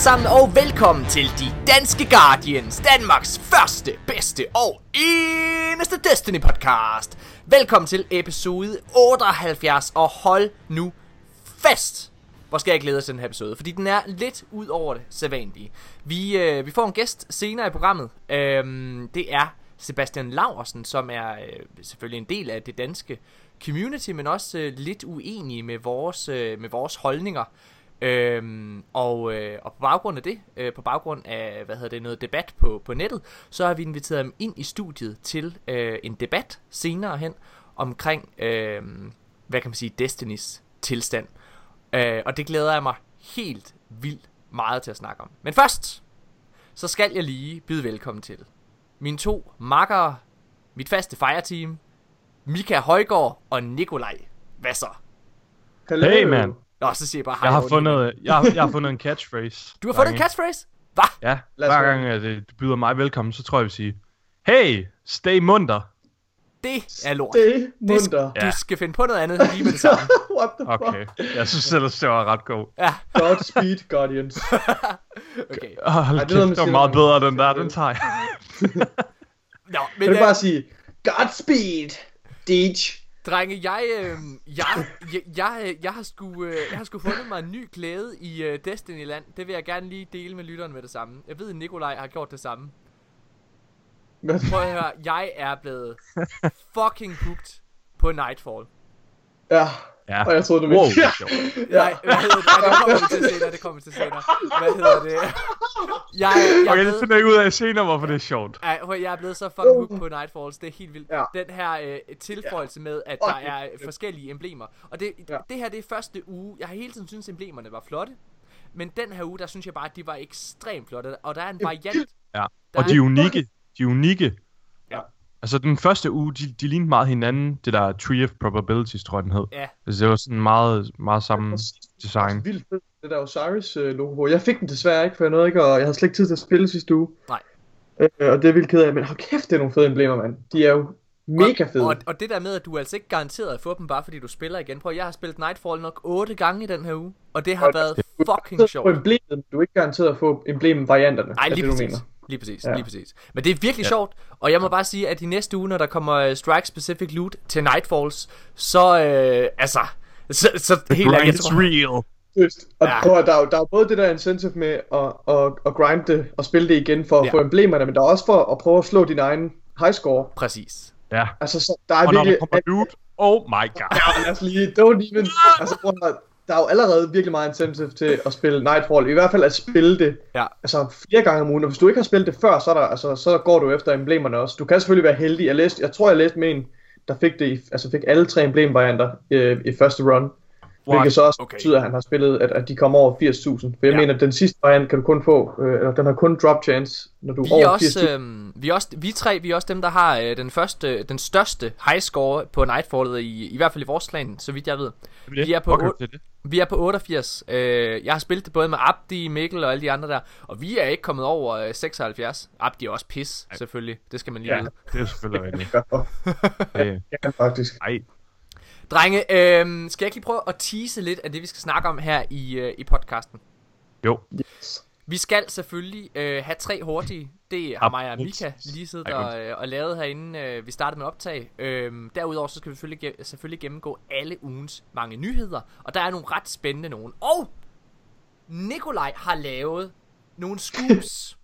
Alle sammen og velkommen til De Danske Guardians, Danmarks første, bedste og eneste Destiny podcast. Velkommen til episode 78, og hold nu fast. Hvor skal jeg glæde os til den her episode, fordi den er lidt ud over det sædvanlige. Vi, øh, vi får en gæst senere i programmet. Øhm, det er Sebastian Laursen, som er øh, selvfølgelig en del af det danske community, men også øh, lidt uenig med vores, øh, med vores holdninger. Øhm, og, øh, og på baggrund af det, øh, på baggrund af hvad hedder det, noget debat på, på nettet, så har vi inviteret ham ind i studiet til øh, en debat senere hen omkring, øh, hvad kan man sige, Destinys tilstand. Øh, og det glæder jeg mig helt vildt meget til at snakke om. Men først, så skal jeg lige byde velkommen til mine to makkere, mit faste fireteam, Mika Højgaard og Nikolaj Vasser. Hello. Hey, man. Nå, så siger jeg bare hej. Jeg har fundet, jeg, har, jeg har fundet en catchphrase. Du har fundet en catchphrase? Hvad? Ja, Lad hver gang at du byder mig velkommen, så tror jeg, jeg vil sige, Hey, stay munter. Det er lort. Det Det munter. sk- du skal finde på noget andet lige med det samme. What the Okay, fuck? jeg synes ellers, det var ret god. Ja, Godspeed, Guardians. okay. Oh, hold kæft, det er det var meget bedre, den der. Den tager jeg. Nå, Kan men du øh, bare sige, Godspeed, Deej. Drenge, jeg, øh, jeg, jeg, jeg, jeg, har sgu, øh, jeg har sgu fundet mig en ny glæde i øh, Destiny-land. Det vil jeg gerne lige dele med lytteren med det samme. Jeg ved, at Nikolaj har gjort det samme. Hvad? Prøv at høre, jeg er blevet fucking hooked på Nightfall. Ja, Ja. og jeg troede, du Wow, mente. det er sjovt. Nej, hvad hedder det? Nej, det kommer vi til senere, det kommer til senere. Hvad hedder det? Jeg, jeg, er Okay, det blevet, finder jeg ud af senere, hvorfor det er sjovt. Ej, jeg er blevet så fucking hooked på Nightfalls, det er helt vildt. Ja. Den her øh, tilføjelse med, at der det er forskellige emblemer. Og det, Ja. det her, det er første uge. Jeg har hele tiden syntes, emblemerne var flotte. Men den her uge, der synes jeg bare, at de var ekstremt flotte. Og der er en variant. Ja. Og de er- er unikke. De er unikke. Altså, den første uge, de, de lignede meget hinanden. Det der Tree of Probabilities, tror jeg, den hed. Ja. Altså, det var sådan meget, meget samme design. Vildt fedt, det der Osiris logo på. Jeg fik den desværre ikke, for jeg nåede ikke, og jeg havde slet ikke tid til at spille sidste uge. Nej. Øh, og det er vildt ked af, men hold kæft, det er nogle fede emblemer, mand. De er jo mega fede. Og, og det der med, at du er altså ikke garanteret at få dem, bare fordi du spiller igen. Prøv, jeg har spillet Nightfall nok 8 gange i den her uge. Og det har Hold været fucking sjovt. du er ikke garanteret at få emblemen-varianterne. Nej, er lige det, du mener. Lige præcis, Ja. lige præcis. Men det er virkelig ja. sjovt, og jeg må bare sige, at i næste uge, når der kommer uh, Strike Specific Loot til Nightfalls, så, øh, altså, så, så helt Grind ærligt, tror real. Seriøst. Og Ja. prøv, at- der, er, der er både det der incentive med at, at, at grinde det og spille det igen for at Ja. få emblemerne, men der er også for at prøve at slå din egen high score. Præcis. Ja. Altså, så der er Og når virkelig... der kommer loot, oh my god. Ja, lad os lige... Don't even... Altså, prøv, at- der er jo allerede virkelig meget incentive til at spille Nightfall. I hvert fald at spille det Ja. altså, flere gange om ugen. Og hvis du ikke har spillet det før, så, er der, altså, så går du efter emblemerne også. Du kan selvfølgelig være heldig. Jeg, læste, jeg tror, jeg læste med en, der fik, det i, altså fik alle tre emblemvarianter øh, i første run. Hvilket så også Okay. betyder, at han har spillet, at, at de kommer over 80.000. For jeg Ja. mener, at den sidste variant kan du kun få, øh, eller den har kun drop chance, når du Vi er, over også, 80.000. øh, vi, er også, vi tre, vi er også dem, der har øh, den første, den største high score på Nightfallet, i, i hvert fald i vores klan, så vidt jeg ved. Vi er på okay, otte- det det. Vi er på 88. Øh, jeg har spillet det både med Abdi, Mikkel og alle de andre der, og vi er ikke kommet over øh, 76. Abdi er også pis, selvfølgelig. Det skal man lige Ja. vide. Det er selvfølgelig rigtigt. Ja, Det, ja, faktisk. ej, Drenge, øh, skal jeg ikke lige prøve at tease lidt af det, vi skal snakke om her i, øh, i podcasten? jo. Yes. Vi skal selvfølgelig øh, have tre hurtige. Det har mig og. Mika lige siddet og, øh, og lavet herinde. Øh, vi startede med optag. Øh, derudover så skal vi selvfølgelig, ge- selvfølgelig gennemgå alle ugens mange nyheder. Og der er nogle ret spændende nogen. Og Nikolaj har lavet nogle scoops.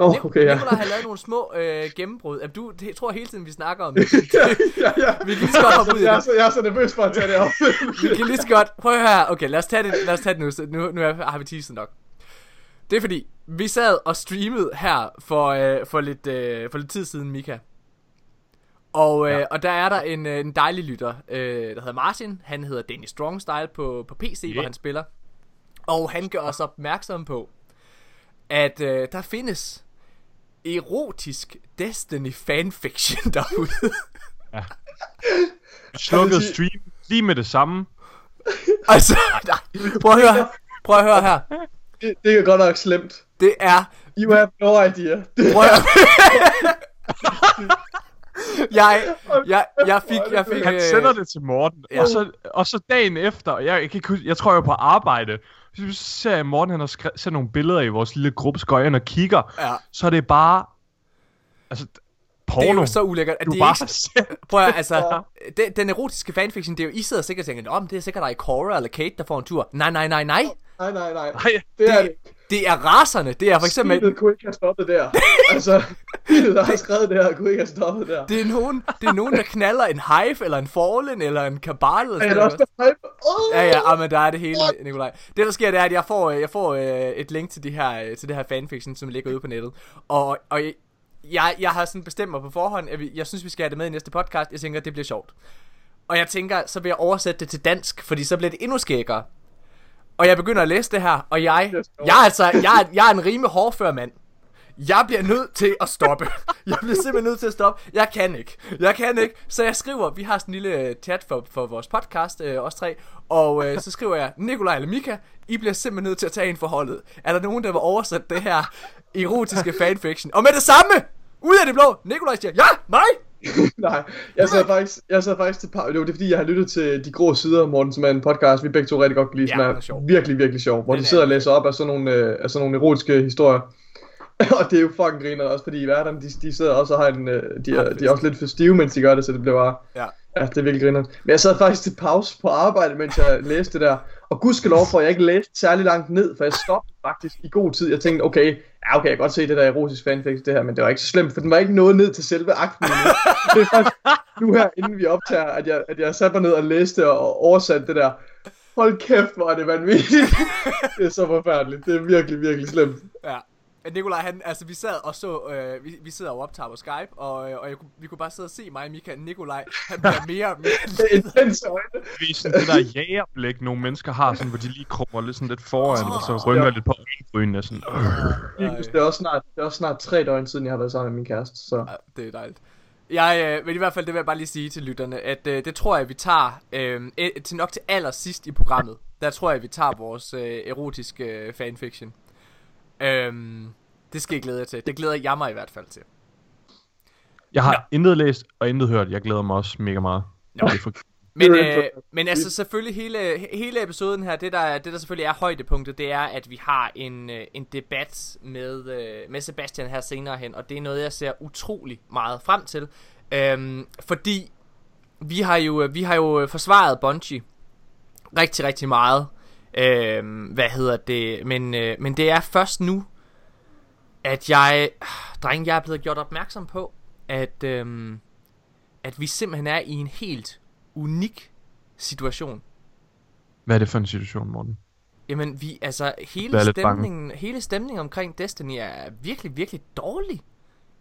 Nå, Nik- okay, ja. Nikolaj har lavet nogle små øh, gennembrud. Jamen, du, det tror hele tiden, vi snakker om. ja, ja, ja. Vi kan lige så godt hoppe ud i jeg, er det. så, jeg er så nervøs for at tage det op. Vi kan lige så godt... Prøv at høre. Okay, lad os tage det, lad os tage det nu. Så nu, nu har vi teaset nok. Det er fordi, vi sad og streamede her for, øh, for, lidt, øh, for lidt tid siden, Mika. Og, øh, Ja. og der er der en, øh, en dejlig lytter, øh, der hedder Martin. Han hedder Danny Strong Style på, på PC, yeah. hvor han spiller. Og han gør os opmærksom på, at øh, der findes erotisk Destiny fanfiction derude. Vi slukkede sige- stream lige med det samme. altså, nej, prøv at høre, prøv at høre her. det, det er godt nok slemt. Det er You have no idea. Prøv at... jeg, jeg, jeg fik, jeg fik, Han øh, sender det til Morten, ja. og, så, og så dagen efter, jeg, jeg, kan jeg tror jeg var på arbejde, hvis så ser jeg Morten, han har skre- sendt nogle billeder i vores lille gruppe, ind og kigger, Ja. så er det bare, altså, porno. Det er jo så ulækkert, at du det bare ikke... Prøv at, altså, den, den erotiske fanfiction, det er jo, I sidder sikkert og tænker, om det er sikkert dig Cora eller Kate, der får en tur. Nej, nej, nej, nej. Nej, nej, nej. Nej, Det er Det, det er raserne. Det er for eksempel... Skibet kunne ikke have stoppet der. altså, skibet, der har skrevet det her, kunne ikke have stoppet der. Det er nogen, det er nogen der knaller en hive, eller en fallen, eller en kabal, eller er sådan der også der hype? Oh! Ja, ja, ah, men der er det hele, Nikolaj. Det der sker, det er, at jeg får, øh, jeg får øh, et link til, de her, øh, til det her fanfiction, som ligger ude på nettet. Og, og jeg, jeg har sådan bestemt mig på forhånd, at vi, jeg synes, vi skal have det med i næste podcast. Jeg tænker, det bliver sjovt. Og jeg tænker, så vil jeg oversætte det til dansk, fordi så bliver det endnu skækkere. Og jeg begynder at læse det her, og jeg, jeg er altså, jeg, er- jeg er en rimelig hårdfør mand. Jeg bliver nødt til at stoppe. Jeg bliver simpelthen nødt til at stoppe. Jeg kan ikke. Jeg kan ikke. Så jeg skriver, vi har sådan en lille øh, chat for, for vores podcast, øh, os tre. Og øh, så skriver jeg, Nikolaj eller Mika, I bliver simpelthen nødt til at tage en forholdet. Er der nogen, der vil oversætte det her erotiske fanfiction? Og med det samme, ud af det blå, Nikolaj siger, ja, mig! Nej, jeg sad faktisk, jeg sad faktisk til par, det var det fordi, jeg har lyttet til De Grå Sider, Morten, som er en podcast, vi begge to rigtig godt kan lide, Ja, som er er virkelig, virkelig sjov, hvor Den de er- sidder og læser op af sådan nogle, øh, af sådan nogle erotiske historier. og det er jo fucking griner også, fordi i hverdagen, de, de sidder også og har en, øh, de, er, de er også lidt for stive, mens de gør det, så det bliver bare, Ja ja, det er virkelig griner. Men jeg sad faktisk til pause på arbejde, mens jeg læste det der, og gudskelov for, at jeg ikke læste særlig langt ned, for jeg stoppede faktisk i god tid. Jeg tænkte, okay, ja, okay, jeg kan godt se det der erotisk fanfiction, det her, men det var ikke så slemt, for den var ikke nået ned til selve akten. Det er faktisk nu her, inden vi optager, at jeg, at jeg satte mig ned og læste og oversatte det der. Hold kæft, hvor er det vanvittigt. det er så forfærdeligt. Det er virkelig, virkelig slemt. Ja. Nikolaj, han, altså vi sad og så, øh, vi, vi sidder og optager på Skype, og, øh, og jeg, vi kunne bare sidde og se mig og Mika, Nikolaj, han bliver mere og mere Det er intense øjne. Det er sådan det der jægerblik, nogle mennesker har, sådan, hvor de lige krummer lidt, sådan lidt foran, og så rynker Ja. lidt på øjenbrynene, sådan. Øh. Det er også snart, det er også snart tre døgn siden, jeg har været sammen med min kæreste. Så Ja, det er dejligt. Jeg, øh, men i hvert fald, det vil jeg bare lige sige til lytterne, at øh, det tror jeg, vi tager øh, til nok til allersidst i programmet. Der tror jeg, vi tager vores øh, erotiske øh, fanfiction. Øhm, det skal I glæde jer til. Det glæder jeg mig i hvert fald til. Jeg har intet læst og intet hørt. Jeg glæder mig også mega meget. Nå. Det for... Men, øh, men altså selvfølgelig hele, hele episoden her, det der, det der selvfølgelig er højdepunktet, det er, at vi har en, øh, en debat med, øh, med Sebastian her senere hen, og det er noget, jeg ser utrolig meget frem til. Øhm, fordi vi har jo, vi har jo forsvaret Bungie rigtig, rigtig meget. Øhm, hvad hedder det? Men, øh, men det er først nu, at jeg, dreng, jeg er blevet gjort opmærksom på, at, øhm, at vi simpelthen er i en helt unik situation. Hvad er det for en situation, Morten? Jamen, vi, altså, hele lidt bange. stemningen, hele stemningen omkring Destiny er virkelig, virkelig dårlig.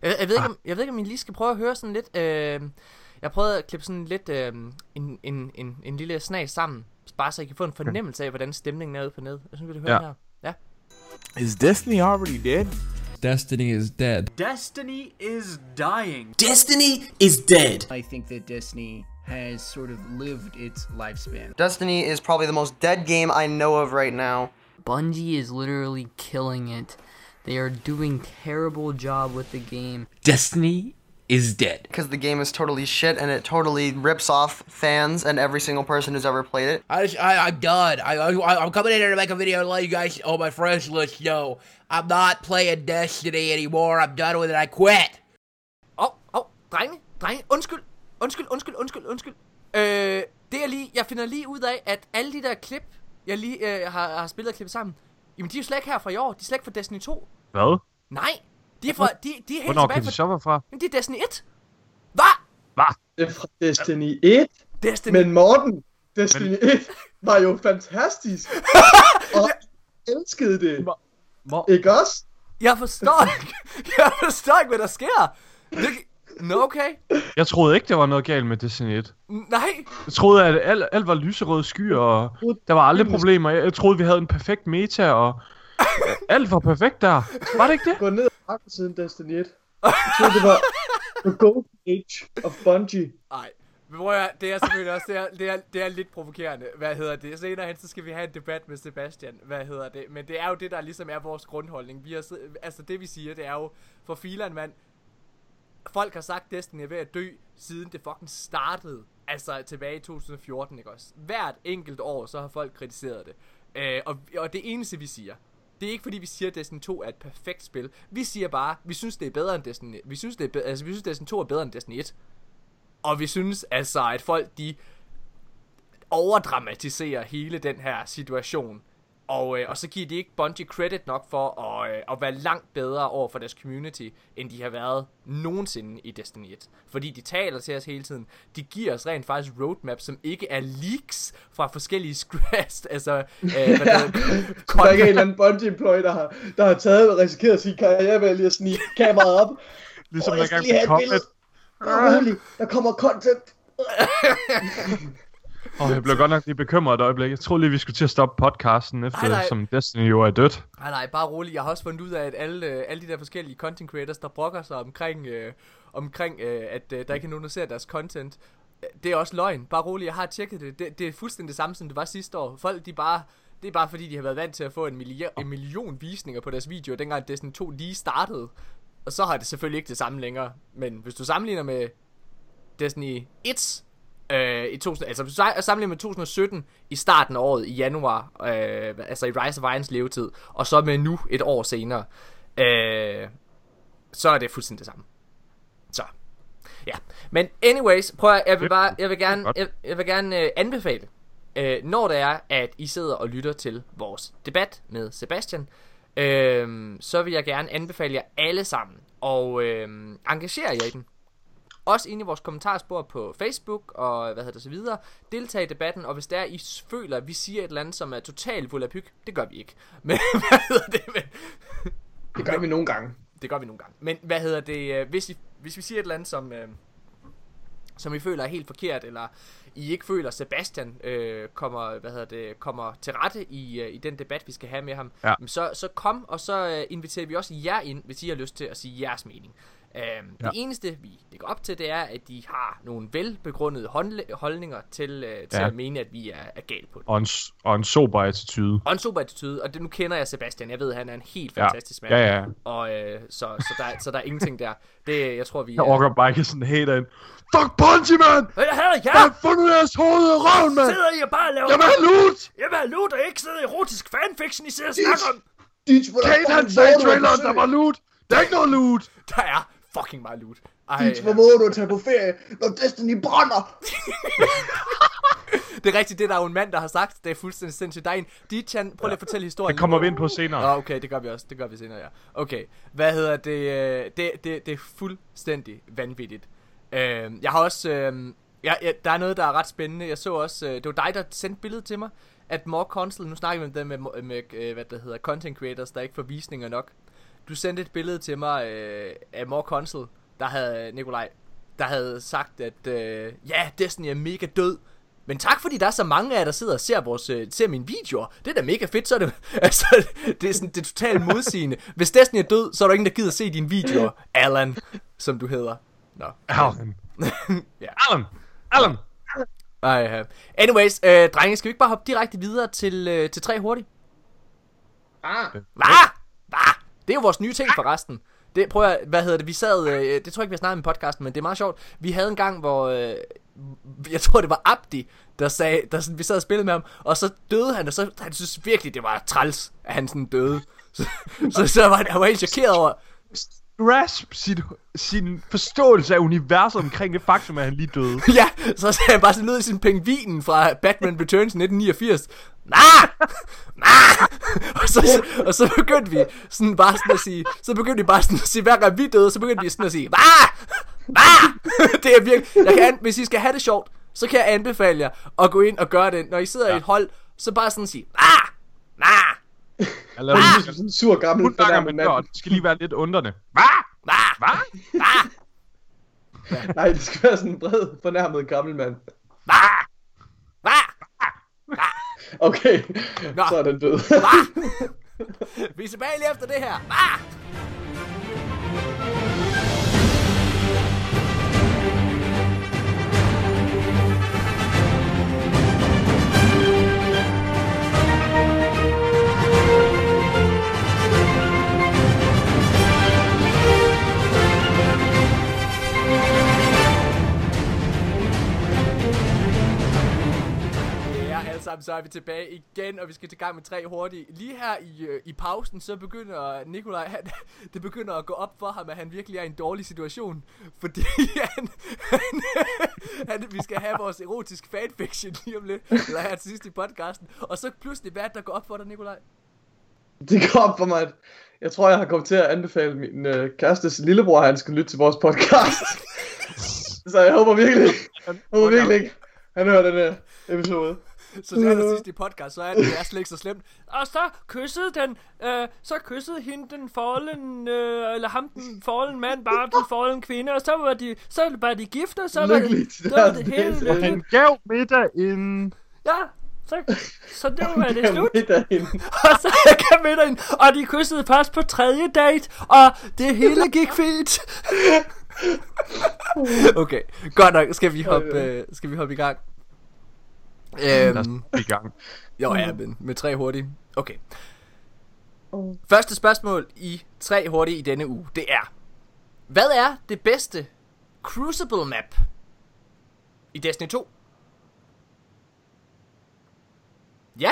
Jeg, jeg, ved ikke, om, jeg ved ikke, om I lige skal prøve at høre sådan lidt, øh, jeg prøvede at klippe sådan lidt, øh, en, en, en, en lille snas sammen, bare så I kan få en fornemmelse af, hvordan stemningen er ude på nettet. Jeg synes, vi vil høre Ja. her. Ja. Is Destiny already dead? Destiny is dead. Destiny is dying. Destiny is dead. I think that Destiny has sort of lived its lifespan. Destiny is probably the most dead game I know of right now. Bungie is literally killing it. They are doing terrible job with the game. Destiny is dead. Because the game is totally shit and it totally rips off fans and every single person who's ever played it. I, just, I I'm done. I, I I'm coming in here to make a video to let you guys, all my friends, let you know I'm not playing Destiny anymore. I'm done with it. I quit. Oh, oh, drenge, drenge, undskyld, undskyld, undskyld, undskyld, undskyld. Øh, det er lige, jeg finder lige ud af, at alle de der klip, jeg lige øh, har, har spillet og klippet sammen, jamen de er jo slet ikke her fra i år, de er slet ikke fra Destiny 2. Hvad? Nej, de er, fra, de, de er helt Hvornår tilbage fra, være fra? Men det er Destiny 1. Hvad? det er fra Destiny 1. Destiny Men Morten, Destiny 1 var jo fantastisk. og jeg elskede det. Hvor- Ikke også? Jeg forstår ikke, jeg forstår ikke, hvad der sker. Det, Nå, okay. Jeg troede ikke, der var noget galt med Destiny 1. Nej, Jeg troede, at alt, alt var lyserøde skyer, og der var aldrig problemer. Jeg, jeg troede, vi havde en perfekt meta, og alt var perfekt der. Var det ikke det? Gå ned lang siden Destiny 1. Jeg troede, det var the golden age of Bungie. Nej. Men prøv at, det er selvfølgelig også, det er, det, er, det er lidt provokerende. Hvad hedder det? Senere hen, så skal vi have en debat med Sebastian. Hvad hedder det? Men det er jo det, der ligesom er vores grundholdning. Vi har, altså det vi siger, det er jo, for filan mand, folk har sagt, Destiny er ved at dø, siden det fucking startede. Altså tilbage i 2014, ikke også? Hvert enkelt år, så har folk kritiseret det. Øh, og, og det eneste, vi siger, det er ikke fordi, vi siger, at Destiny 2 er et perfekt spil. Vi siger bare, vi synes, det er bedre end Destiny... Vi synes, det er, be- altså, vi synes Destiny 2 er bedre end Destiny 1. Og vi synes altså, at folk, de overdramatiserer hele den her situation. Og, øh, og så giver de ikke Bungie credit nok for at, øh, at være langt bedre over for deres community, end de har været nogensinde i Destiny 1. Fordi de taler til os hele tiden. De giver os rent faktisk roadmap, som ikke er leaks fra forskellige scratch. Altså, øh, hvad det hedder, Der er ikke en eller anden Bungie-employee, der har, der har taget og risikeret sin karriere ved at lige at snige kameraet op. Ligesom der gang lige have på et billede. Vær rolig, der kommer content. Og jeg blev godt nok lige bekymret et øjeblik. Jeg troede lige, vi skulle til at stoppe podcasten, efter Nej, nej. som Destiny jo er dødt. Nej, nej, bare rolig. Jeg har også fundet ud af, at alle, øh, alle de der forskellige content creators, der brokker sig omkring, øh, omkring øh, at øh, der ikke er nogen, der ser deres content, øh, det er også løgn. Bare rolig, jeg har tjekket det. det. Det er fuldstændig det samme, som det var sidste år. Folk, de bare... Det er bare fordi, de har været vant til at få en, million, en million visninger på deres videoer, dengang Destiny 2 lige startede. Og så har det selvfølgelig ikke det samme længere. Men hvis du sammenligner med Destiny 1 øh, i 2000, altså sammenligner med 2017 i starten af året i januar, øh, altså i Rise of Irons levetid, og så med nu et år senere, øh, så er det fuldstændig det samme. Så. Ja. Men anyways, prøv at, jeg vil bare, jeg vil gerne, jeg, jeg vil gerne øh, anbefale, øh, når det er, at I sidder og lytter til vores debat med Sebastian, øh, så vil jeg gerne anbefale jer alle sammen og øh, engagere jer i den. Også inde i vores kommentarspor på Facebook og hvad hedder det så videre. Deltag i debatten, og hvis der er, I føler, at vi siger et eller andet, som er totalt volapyk, det gør vi ikke. Men hvad hedder det? Men, Det gør vi nogle gange. det gør vi nogle gange. Men hvad hedder det? øh, Hvis, I, hvis vi siger et eller andet, som, øh, som I føler er helt forkert, eller I ikke føler, Sebastian øh, kommer, hvad hedder det, kommer til rette i, øh, i den debat, vi skal have med ham, Ja. så, så kom, og så øh, inviterer vi også jer ind, hvis I har lyst til at sige jeres mening. Øhm, ja. Det eneste, vi lægger op til, det er, at de har nogle velbegrundede holdninger til, øh, til Ja. at mene, at vi er, er galt på det. Og en, og en sober attitude. Og en super attitude, og det, nu kender jeg Sebastian, jeg ved, at han er en helt Ja. fantastisk mand. Ja, ja. Og øh, så, så, der, så der er ingenting der. Det, jeg tror, vi Jeg orker bare ikke sådan hater ind. Fuck Bungie, man! Hvad er det Jeg her? har fundet jeres hoved i røven, mand! Sidder I og bare laver... Jeg vil have loot! Jeg vil have loot, og ikke sidder erotisk fanfiction, I sidder og snakker om. Kate, er han sagde i er traileren, der var loot! Der er ikke noget loot! Der er fucking meget loot. Ej, Dit, hvor våger du at tage på ferie, når Destiny brænder. det er rigtigt, det er der jo en mand, der har sagt. Det er fuldstændig sindssygt. Der er en... Dichan, prøv lige at fortælle historien. Det kommer vi ind på senere. Nå, okay, det gør vi også. Det gør vi senere, ja. Okay, hvad hedder det? øh, Det, det, det er fuldstændig vanvittigt. Øh, jeg har også... Øh, ja, ja, der er noget, der er ret spændende. Jeg så også... Øh, det var dig, der sendte billedet til mig, at More Console... Nu snakker vi med dem med, med øh, hvad det hedder, content creators, der ikke får visninger nok. Du sendte et billede til mig øh, af More Console, der havde Nikolaj, der havde sagt, at øh, ja, Destiny er mega død. Men tak fordi der er så mange af jer, der sidder og ser, vores, øh, ser mine videoer. Det er da mega fedt, så er det, altså, det er sådan, det er totalt modsigende. Hvis Destiny er død, så er der ingen, der gider se dine videoer. Alan, som du hedder. Nå. Alan. Ja. Alan! Alan! Ej, uh, anyways, øh, drenge, skal vi ikke bare hoppe direkte videre til, øh, til tre hurtigt? Ah, Hvad? Hvad? Det er jo vores nye ting forresten. Det, prøv at, hvad hedder det, vi sad, øh, det tror jeg ikke, vi har snakket med podcasten, men det er meget sjovt. Vi havde en gang, hvor, øh, jeg tror det var Abdi, der sagde, der sådan, vi sad og spillede med ham, og så døde han, og så, han synes virkelig, det var træls, at han sådan døde. Så, så, så var han, han var helt chokeret over, Grasp sin, sin forståelse af universet omkring det faktum, at han lige døde. ja, så sagde han bare sådan ud i sin pengvinen fra Batman Returns 1989. Nah! Nah! Og så, og så begyndte vi sådan bare sådan at sige, så begyndte vi bare sådan at sige, hver gang vi døde, så begyndte vi sådan at sige, nah! Nah! Det er virkelig, jeg kan, an- hvis I skal have det sjovt, så kan jeg anbefale jer at gå ind og gøre det. Når I sidder ja. i et hold, så bare sådan sige, nah! Nah! Jeg lavede det ah! sådan en sur gammel Hun fornærmet med mand. det skal lige være lidt undrende. Nah! Nah! Nah! Nej, det skal være sådan en bred, fornærmet gammel mand. Nah! Nah! Okay, Nå. så er den død. Vi er tilbage lige efter det her. Ah! Sammen så er vi tilbage igen, og vi skal til gang med tre hurtige. Lige her i, øh, i pausen, så begynder Nikolaj, han, det begynder at gå op for ham, at han virkelig er i en dårlig situation. Fordi han, han, han, vi skal have vores erotisk fanfiction lige om lidt, eller her til sidst i podcasten. Og så pludselig, hvad er der går op for dig, Nikolaj? Det går op for mig, at jeg tror, jeg har kommet til at anbefale min øh, kærestes lillebror, at han skal lytte til vores podcast. så jeg håber virkelig jeg håber virkelig ikke, han hører den her episode. Så det er der sidst i podcast, så er det, det er slet ikke så slemt. Og så kyssede den, øh, så kyssede hende den fallen, øh, eller ham den fallen mand, bare den fallen kvinde, og så var de, så var de gift, og så var det, så var det hele lykkeligt. Han gav middag inden... Ja, så, så det var det slut. Og så kan middagen, og de kyssede først på tredje date, og det hele gik fint. okay, godt nok, skal vi hoppe, øh, skal vi hoppe i gang? Øhm, i gang. jo, ja, men med tre hurtige. Okay. Første spørgsmål i tre hurtige i denne uge, det er, hvad er det bedste Crucible map i Destiny 2? Ja,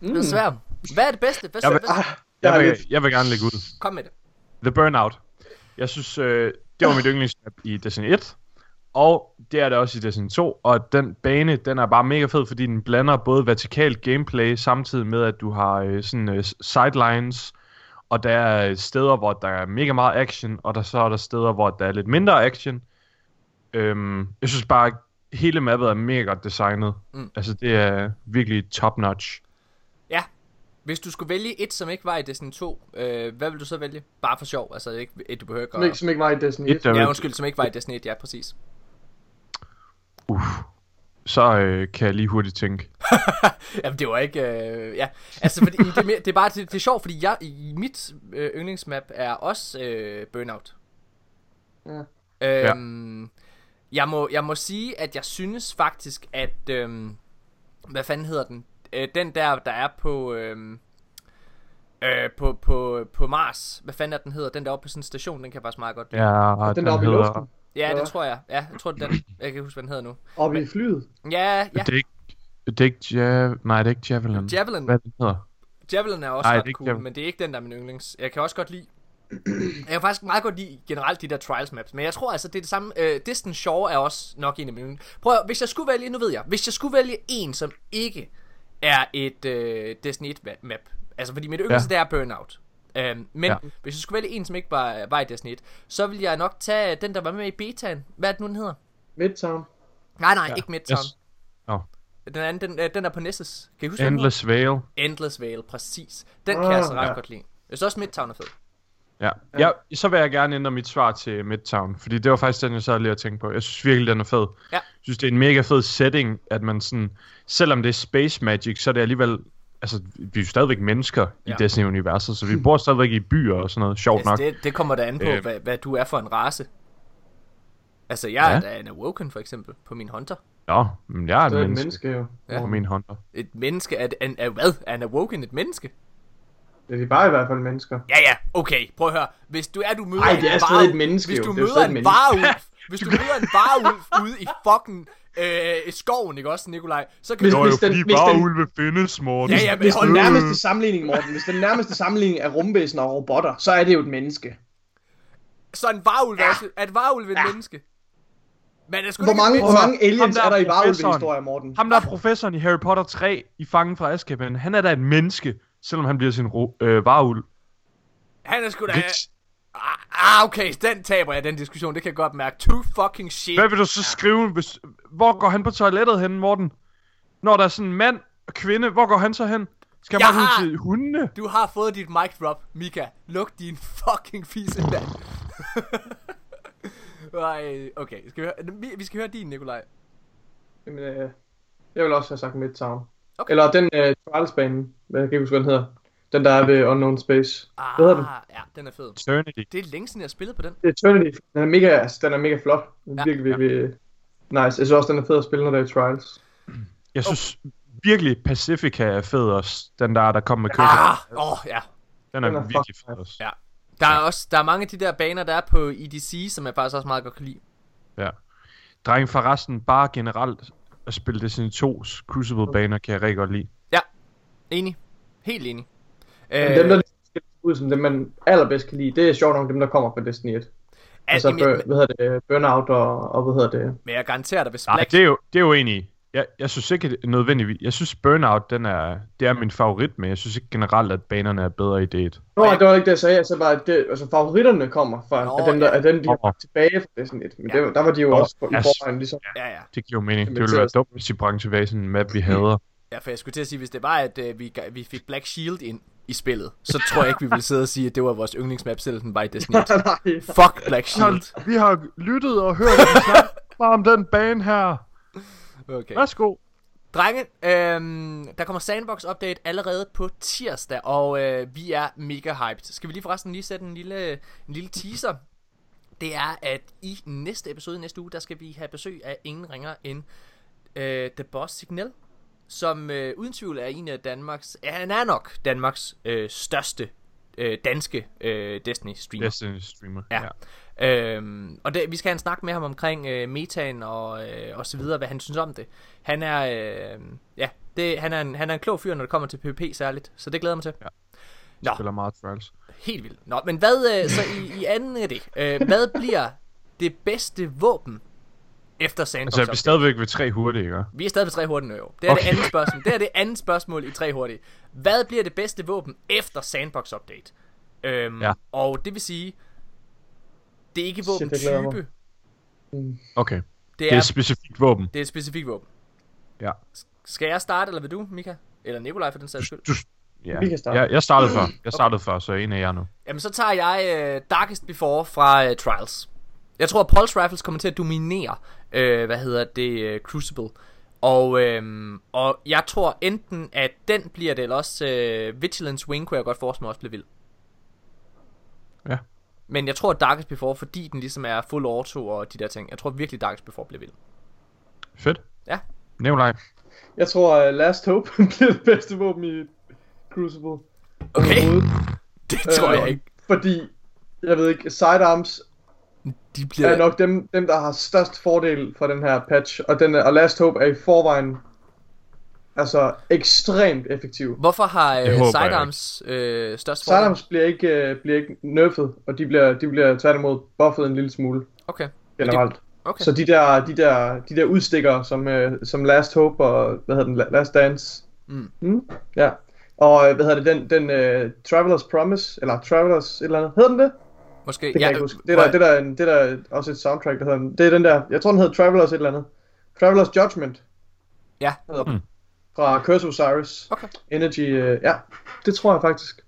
det er svært. Hvad er det bedste? Hvad, Jeg vil, hvad, Jeg vil, jeg vil gerne lægge ud. kom med det. The Burnout. Jeg synes, øh, det var mit yndlingsmap i Destiny 1. Og det er det også i Destiny 2. Og den bane, den er bare mega fed, fordi den blander både vertikalt gameplay, samtidig med, at du har øh, sådan øh, sidelines. Og der er steder, hvor der er mega meget action, og der så er der steder, hvor der er lidt mindre action. Øhm, jeg synes bare, at hele mappet er mega godt designet. Mm. Altså, det er virkelig top-notch. Ja. Hvis du skulle vælge et, som ikke var i Destiny 2, øh, hvad vil du så vælge? Bare for sjov, altså ikke et, du behøver ikke Som ikke, at... som ikke var i Destiny Et, 1. der Ja, undskyld, som ikke var i Destiny 1, ja, præcis. Uff. Så øh, kan jeg lige hurtigt tænke. Jamen, det var ikke... Øh, ja, altså, fordi, det, er mere, det er bare det, det er sjovt, fordi jeg i mit øh, yndlingsmap er også øh, Burnout. Ja. Øhm, jeg, må, jeg må sige, at jeg synes faktisk, at... Øhm, hvad fanden hedder den? Øh, den der, der er på... Øhm, øh, på, på, på Mars. Hvad fanden er den hedder? Den der oppe på sådan en station, den kan jeg faktisk meget godt lide. Ja, Den der oppe i luften. Ja, Ja. det tror jeg. Ja, jeg tror, det den. Jeg kan ikke huske, hvad den hedder nu. Oppe i flyet. Ja, ja. Det er ikke... Det er ikke Jav... Nej, det er ikke Javelin. Javelin. Hvad den hedder? Javelin er også Nej, er ret cool, Javelin. men det er ikke den, der er min yndlings. Jeg kan også godt lide... Jeg kan faktisk meget godt lide generelt de der trials maps, men jeg tror altså, det er det samme. Øh, Distant Shore er også nok en af mine. Prøv at, hvis jeg skulle vælge, nu ved jeg, hvis jeg skulle vælge en, som ikke er et øh, Destiny 1 ma- map, altså fordi mit yndlings, ja. det er Burnout. Øhm, men ja. Hvis jeg skulle vælge en, som ikke var, var i Destiny 1, så ville jeg nok tage den, der var med i betaen. Hvad er det nu, den hedder? Midtown. Nej, nej, ja. ikke Midtown. Yes. Nå. Den anden, den, øh, den er på Nessus. Kan I huske? Endless Vale. Endless Vale, præcis. Den kan Ah, jeg altså ret ja. godt lide. Jeg synes også Midtown er fed. Ja. ja. Så vil jeg gerne ændre mit svar til Midtown, fordi det var faktisk den, jeg sad lige og tænkte på. Jeg synes virkelig, den er fed. Ja. Jeg synes, det er en mega fed setting, at man sådan... Selvom det er space magic, så er det alligevel... Altså, vi er jo stadigvæk mennesker Ja. i Destiny-universet, så vi bor stadigvæk i byer og sådan noget, sjovt Altså, nok. det, det kommer da an på, øh, hvad, hvad du er for en race. Altså, jeg er Ja. da en Awoken, for eksempel, på min hunter. Nå, men jeg er et er et menneske, menneske jo. Ja. på min hunter. Et menneske, er, er, er hvad? Er en Awoken et menneske? Ja, vi er bare i hvert fald mennesker. Ja, ja, okay, prøv at høre. Hvis du er, du møder Ej, en det er varulv- stadig et menneske, Hvis du er jo møder en varulv, hvis du møder en varulv ude i fucking øh, skoven, ikke også, Nikolaj? Så kan Hvis- du... hvis den- hvis den- ulve findes, Morten. Ja, ja, men Hvis hold den nærmeste sammenligning, Morten, hvis den nærmeste sammenligning er rumvæsen og robotter, så er det jo et menneske. Så en varulv er, også- er et varulv et menneske? Men er sgu da Hvor mange, hvor mange aliens der er der i varulve-historier, Morten? Ham der er professoren i Harry Potter 3 i Fangen fra Azkaban, han er da et menneske, selvom han bliver sin ro- øh, varulv. Han er sgu da... Rich. Ah, ah, okay, den taber jeg, den diskussion. Det kan jeg godt mærke. Too fucking shit. Hvad vil du så skrive, hvis... Hvor går han på toilettet hen, Morten? Når der er sådan en mand og kvinde, hvor går han så hen? Skal Jeg bare har- til hundene? Du har fået dit mic drop, Mika. Luk din fucking fisse mand. Ej, okay, skal vi, høre, vi- vi skal høre din, Nikolaj. Jamen, øh, jeg vil også have sagt Midtown. Okay. Eller den øh, Trials-banen, hvad jeg kan ikke huske, hvad den hedder. Den, der er ved Unknown Space. Ah, Hvad hedder den? ja, den er fed. Eternity. Det er længe siden, jeg har spillet på den. Det er Eternity. Den er mega, altså, den er mega flot. Den er Ja. virkelig, virkelig øh, nice. Jeg synes også, den er fed at spille, når der er i Trials. Jeg synes virkelig, Pacifica er fed også. Den der, der kom med køkken. Ah, åh, oh, ja. Den er, den er virkelig fed også. Ja. Der er også der er mange af de der baner, der er på EDC, som jeg faktisk også meget godt kan lide. Ja. Dreng, forresten, bare generelt, at spille Destiny 2's Crucible-baner, kan jeg rigtig godt lide. Enig. Helt enig. Men Øh, dem, der skal ud som dem, man allerbedst kan lide, det er sjovt nok dem, der kommer fra Destiny 1. Altså, jamen, bur, hvad hedder det, Burnout og, og hvad hedder det, men jeg garanterer dig, hvis Nej, Black... det er jo, det er jo enig i. Jeg, jeg synes ikke nødvendigvis... Jeg synes Burnout, den er, det er min favorit, men jeg synes ikke generelt, at banerne er bedre i det. Nå, det var ikke det, jeg sagde. Jeg sagde bare, at det, altså, favoritterne kommer fra, Nå, af dem, der, ja. af dem, de har tilbage fra Destiny 1. Men Ja. det, der var de jo Nå, også på, i altså, forvejen, ligesom. Ja, ja. Det giver jo mening. Det ville være dumt, hvis de bragte tilbage sådan en map, vi hader. Ja, for jeg skulle til at sige, hvis det var, at øh, vi, vi fik Black Shield ind i spillet, så tror jeg ikke, vi ville sidde og sige, at det var vores yndlingsmap, selv den var i Destiny 1. Nej, Fuck Black Shield. Vi har lyttet og hørt bare om den bane her. Okay. Værsgo. Drenge, øhm, der kommer Sandbox Update allerede på tirsdag, og øh, vi er mega hyped. Skal vi lige forresten lige sætte en lille, en lille teaser? Det er, at i næste episode i næste uge, der skal vi have besøg af ingen ringer end øh, The Boss Signal, som øh, uden tvivl er en af Danmarks, ja, han er nok Danmarks øh, største øh, danske øh, Destiny-streamer. Destiny streamer. Ja. Øhm, og det, vi skal have en snak med ham omkring øh, metaen og, øh, og så videre, hvad han synes om det. Han er, øh, ja, det, han, er en, han er en klog fyr, når det kommer til PvP særligt, så det glæder jeg mig til. Ja. Nå, Spiller meget Trials. helt vildt. Nå, men hvad, øh, så i, i anden af det, øh, hvad bliver det bedste våben efter Sandbox Altså, er Update? stadigvæk ved tre hurtigt, ikke? Vi er stadig ved tre hurtige jo. Det er okay. det Okay. andet spørgsmål. Det er det andet spørgsmål i tre hurtige. Hvad bliver det bedste våben efter Sandbox Update? Øhm, Ja. Og det vil sige, det er ikke glæder mig. våbentype. Okay. Det Det er, er et specifikt våben. det er et specifikt våben. Ja. Skal jeg starte, eller vil du, Mika? Eller Nikolaj for den sags skyld? Du, ja. Vi kan starte. Jeg, jeg startede før. Jeg startede før, så en af jer nu. Jamen, så tager jeg uh, Darkest Before fra uh, Trials. Jeg tror, at Pulse Rifles kommer til at dominere, uh, hvad hedder det, uh, Crucible. Og, øhm, og jeg tror enten, at den bliver det, eller også uh, Vigilance Wing, kunne jeg godt forestille mig også bliver vild. Ja. Men jeg tror, at Darkest Before, fordi den ligesom er full auto og de der ting, jeg tror virkelig, Darkest Before bliver vild. Fedt. Ja. Nikolaj. Jeg tror, uh, Last Hope bliver det bedste våben i Crucible. Okay, det tror Øh, jeg ikke. Fordi, jeg ved ikke, sidearms De bliver... er nok dem, dem, der har størst fordel fra den her patch. Og, den, er- og Last Hope er i forvejen altså ekstremt effektiv. Hvorfor har øh, Sidearms øh, størst fordel? Sidearms bliver ikke, uh, bliver ikke nerfed, og de bliver, de bliver tværtimod buffet en lille smule Okay, generelt. okay. Så de der, de der, de der udstikker, som, uh, som Last Hope og, hvad hedder den, La- Last Dance. Mm. Mm, ja. Og øh, hvad hedder det, den, den uh, Traveler's Promise, eller Travelers et eller andet, hedder den det? Måske. Det kan ja, jeg ikke huske. Det er, der, det, er der, en- det er der også et soundtrack, der hedder. Det er den der, jeg tror den hedder Travelers et eller andet. Travelers Judgment. Ja. Hedder den. Mm. Fra Curse of Osiris. Okay. Energy, uh, ja. Det tror jeg faktisk.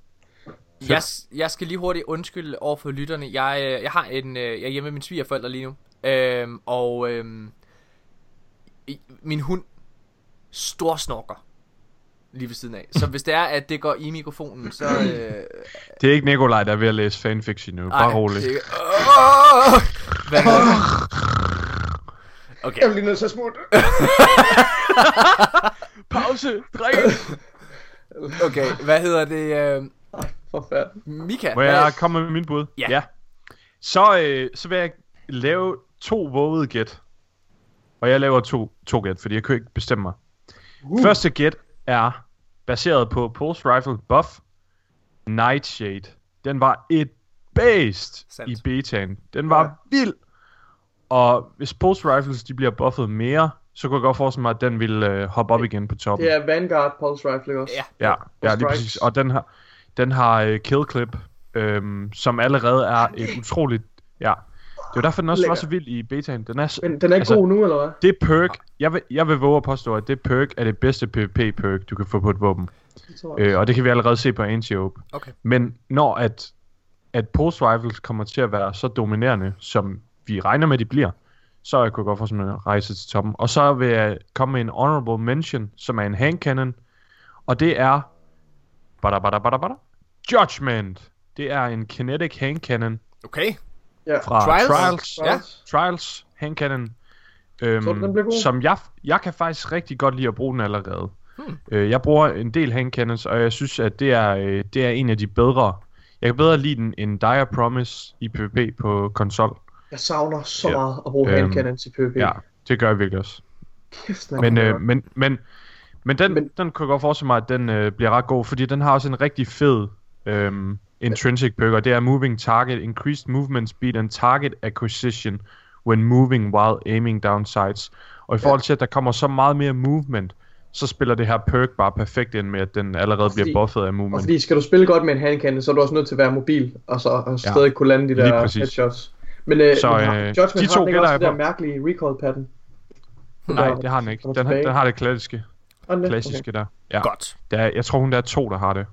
Jeg, jeg skal lige hurtigt undskylde over for lytterne. Jeg, øh, jeg har en, øh, jeg er hjemme med mine svigerforældre lige nu. Øhm, og øhm, min hund storsnorker lige ved siden af. Så hvis det er, at det går i mikrofonen, så... Øh, Det er ikke Nikolaj, der er ved at læse fanfiction nu. Bare rolig. Det! Hvad det? Okay. Jeg bliver nødt til at smutte. Pause, dreng! Okay, hvad hedder det? Øh, Forfærdeligt. Mika, Må hvad, jeg komme med min bud? Ja. ja. Så, øh, så vil jeg lave to vågede gæt. Og jeg laver to, to gæt, fordi jeg kan ikke bestemme mig. Uh. Første gæt er baseret på Pulse Rifle Buff Nightshade. Den var et based Sandt. i betaen. Den var ja. vild. Og hvis Pulse Rifles de bliver buffet mere, så kunne jeg godt forestille mig, at den ville øh, hoppe op igen på toppen. Det er Vanguard Pulse Rifle også? Ja. Ja, ja lige strikes. præcis. Og den har, den har uh, kill clip, øhm, som allerede er et utroligt... Ja, det var derfor, den også Lækker. var så vild i betaen. Den er, Men den er ikke Altså, god nu, eller hvad? det perk, jeg vil, jeg vil våge at påstå, at det perk er det bedste PvP-perk, du kan få på et våben. Øh, og det kan vi allerede se på Antiope. Okay. Men når at, at Pulse Rifles kommer til at være så dominerende, som vi regner med, de bliver, så jeg kunne godt få sådan en rejse til toppen. Og så vil jeg komme med en honorable mention, som er en hand cannon. Og det er... Bada, bada, bada, bada. Judgment. Det er en kinetic hand cannon Okay. Ja. fra Trials? Trials. Ja. Trials hand cannon. Øhm, Så den god? som jeg, jeg kan faktisk rigtig godt lide at bruge den allerede. Hmm. Øh, jeg bruger en del hand cannons, og jeg synes, at det er, øh, det er en af de bedre. Jeg kan bedre lide den end Dire Promise i PvP på konsol. Jeg savner så Ja. meget at bruge Øhm, hand cannons i PvP. Ja, det gør jeg virkelig også. Kæft. Men, øh, men, men, men, den, Men- men den kunne jeg godt forestille mig, at den øh, bliver ret god, fordi den har også en rigtig fed øhm, intrinsic perk, og det er moving target, increased movement speed and target acquisition when moving while aiming down sights. Og i forhold til, at der kommer så meget mere movement, så spiller det her perk bare perfekt ind med, at den allerede Fordi- bliver buffet af Og movement. fordi skal du spille godt med en handcannon, så er du også nødt til at være mobil, og så og Ja, stadig kunne lande de lige der præcis. headshots. Men, øh, Så, men har- øh, Judgment de har to den ikke også jeg det der mærkelige recoil pattern. Nej, det har den ikke. Den, har- den har det klassiske, Og er- klassiske der. Ja. Godt. Der er, jeg tror hun der er to, der har det.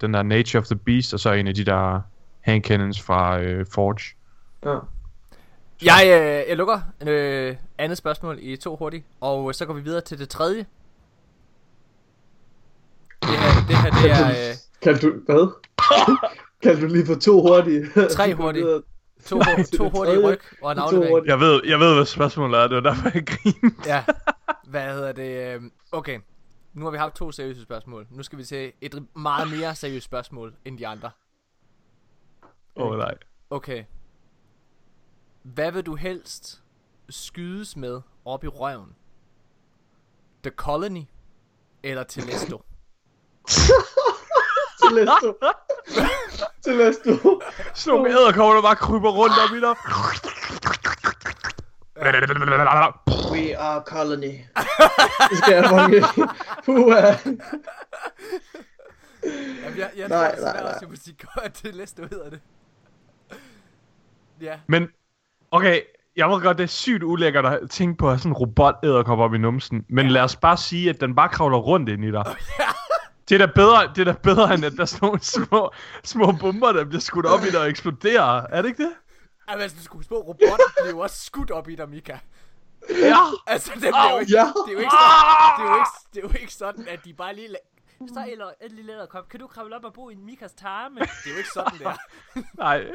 Den der Nature of the Beast, og så en af de der hand cannons fra øh, Forge. Ja. Jeg, øh, jeg lukker øh, andet spørgsmål i to hurtigt, og så går vi videre til det tredje. Det her, det, her, det er øh, Kaldte du, hvad? Kaldte du lige for to hurtige? Tre hurtige. to, Nej, to, hurtige tredje. ryg og en aflevering. hurtige. Jeg ved, jeg ved hvad spørgsmålet er, det var derfor jeg griner. Ja, hvad hedder det? øh, Okay, nu har vi haft to seriøse spørgsmål. Nu skal vi til et meget mere seriøst spørgsmål end de andre. Åh oh, nej. Okay. Hvad vil du helst skydes med op i røven? The Colony eller Telesto? Celeste. Celeste. Sådan nogle æderkopper, der bare kryber rundt op i dig. We are colony. det skal jeg fucking ikke. Puh, Jamen, jeg, jeg Nej, tror nej, nej. jeg må sige godt, at Telesto hedder det. Ja, Men, okay, jeg ved godt, det er sygt ulækkert at tænke på at have sådan en robot æderkopper op i numsen. Men lad os bare sige, at den bare kravler rundt ind i dig. Det er da bedre, det er da bedre end at der er sådan nogle små, små bomber, der bliver skudt op i dig og eksploderer. Er det ikke det? Ej, men altså, du skulle spå, robotten bliver jo også skudt op i dig, Mika. Ja. Altså, det jo ikke, ja. det er jo ikke sådan, det er jo ikke, det er jo ikke sådan, at de bare lige... la- Så eller et lille æderkop. Kan du kravle op og bo i en Mikas tarme? Det er jo ikke sådan, det er. Nej.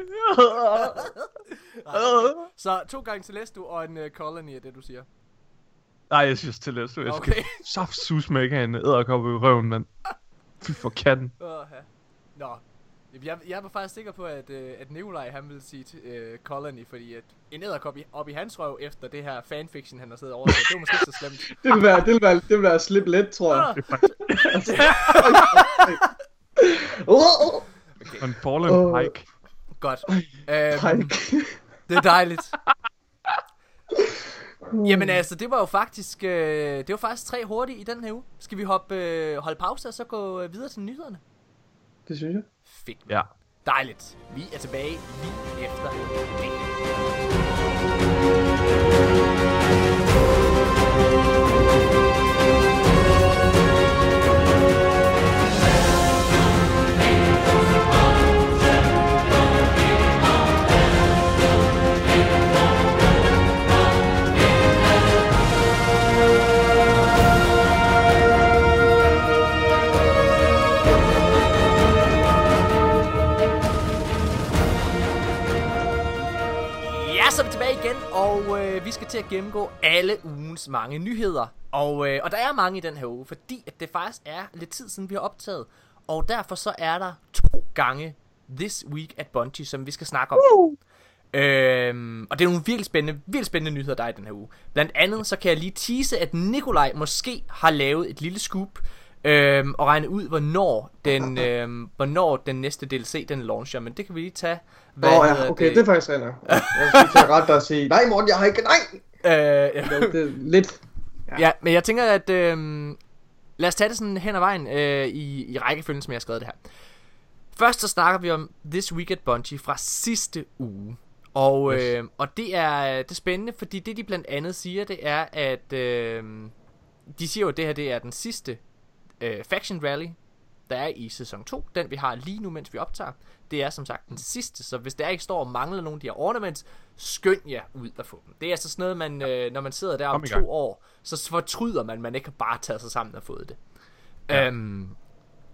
Så to gange Celeste og en uh, Colony er det, du siger. Nej, jeg synes til det. Jeg skal Okay. saft sus med ikke have en æderkopper i røven, mand. Fy for katten. Uh, Nå. Jeg, jeg var faktisk sikker på, at, uh, at Nikolaj han ville sige uh, Colony, fordi at en æderkop i, op i hans røv efter det her fanfiction, han har siddet over det var måske ikke så slemt. Det vil være, det vil være, det vil være slip let, tror jeg. Oh, oh. En fallen Åh. pike. Godt. Um, det er dejligt. Jamen altså, det var jo faktisk, øh, det var faktisk tre hurtige i den her uge. Skal vi hoppe, øh, holde pause og så gå øh, videre til nyhederne? Det synes jeg. Fedt. Ja. Dejligt. Vi er tilbage lige efter det. Og øh, vi skal til at gennemgå alle ugens mange nyheder. Og, øh, og der er mange i den her uge, fordi at det faktisk er lidt tid siden, vi har optaget. Og derfor så er der to gange This Week at Bungie, som vi skal snakke om. Øhm, og det er nogle virkelig spændende, virkelig spændende nyheder, der er i den her uge. Blandt andet så kan jeg lige tease, at Nikolaj måske har lavet et lille scoop øhm, og regnet ud, hvornår den, øhm, hvornår den næste DLC den launcher. Men det kan vi lige tage. Åh oh, ja, okay, det, det er faktisk rent. Jeg skal til at rette dig og sige, nej Morten, jeg har ikke, nej! Øh, Det, det er lidt, Ja, men jeg tænker, at øh, lad os tage det sådan hen ad vejen øh, i, i rækkefølgen, som jeg har skrevet det her. Først så snakker vi om This Week at Bungie fra sidste uge. Og, Yes. øh, og det er det er spændende, fordi det de blandt andet siger, det er, at øh, de siger jo, at det her det er den sidste øh, Faction Rally, der er i sæson 2. Den vi har lige nu, mens vi optager. Det er som sagt den sidste, så hvis der ikke står og mangler nogle af de her ornaments, skynd jer ud og få dem. Det er altså sådan noget, man, øh, når man sidder der om to år, så fortryder man, man ikke har bare taget sig sammen og fået det. Ja. Øhm,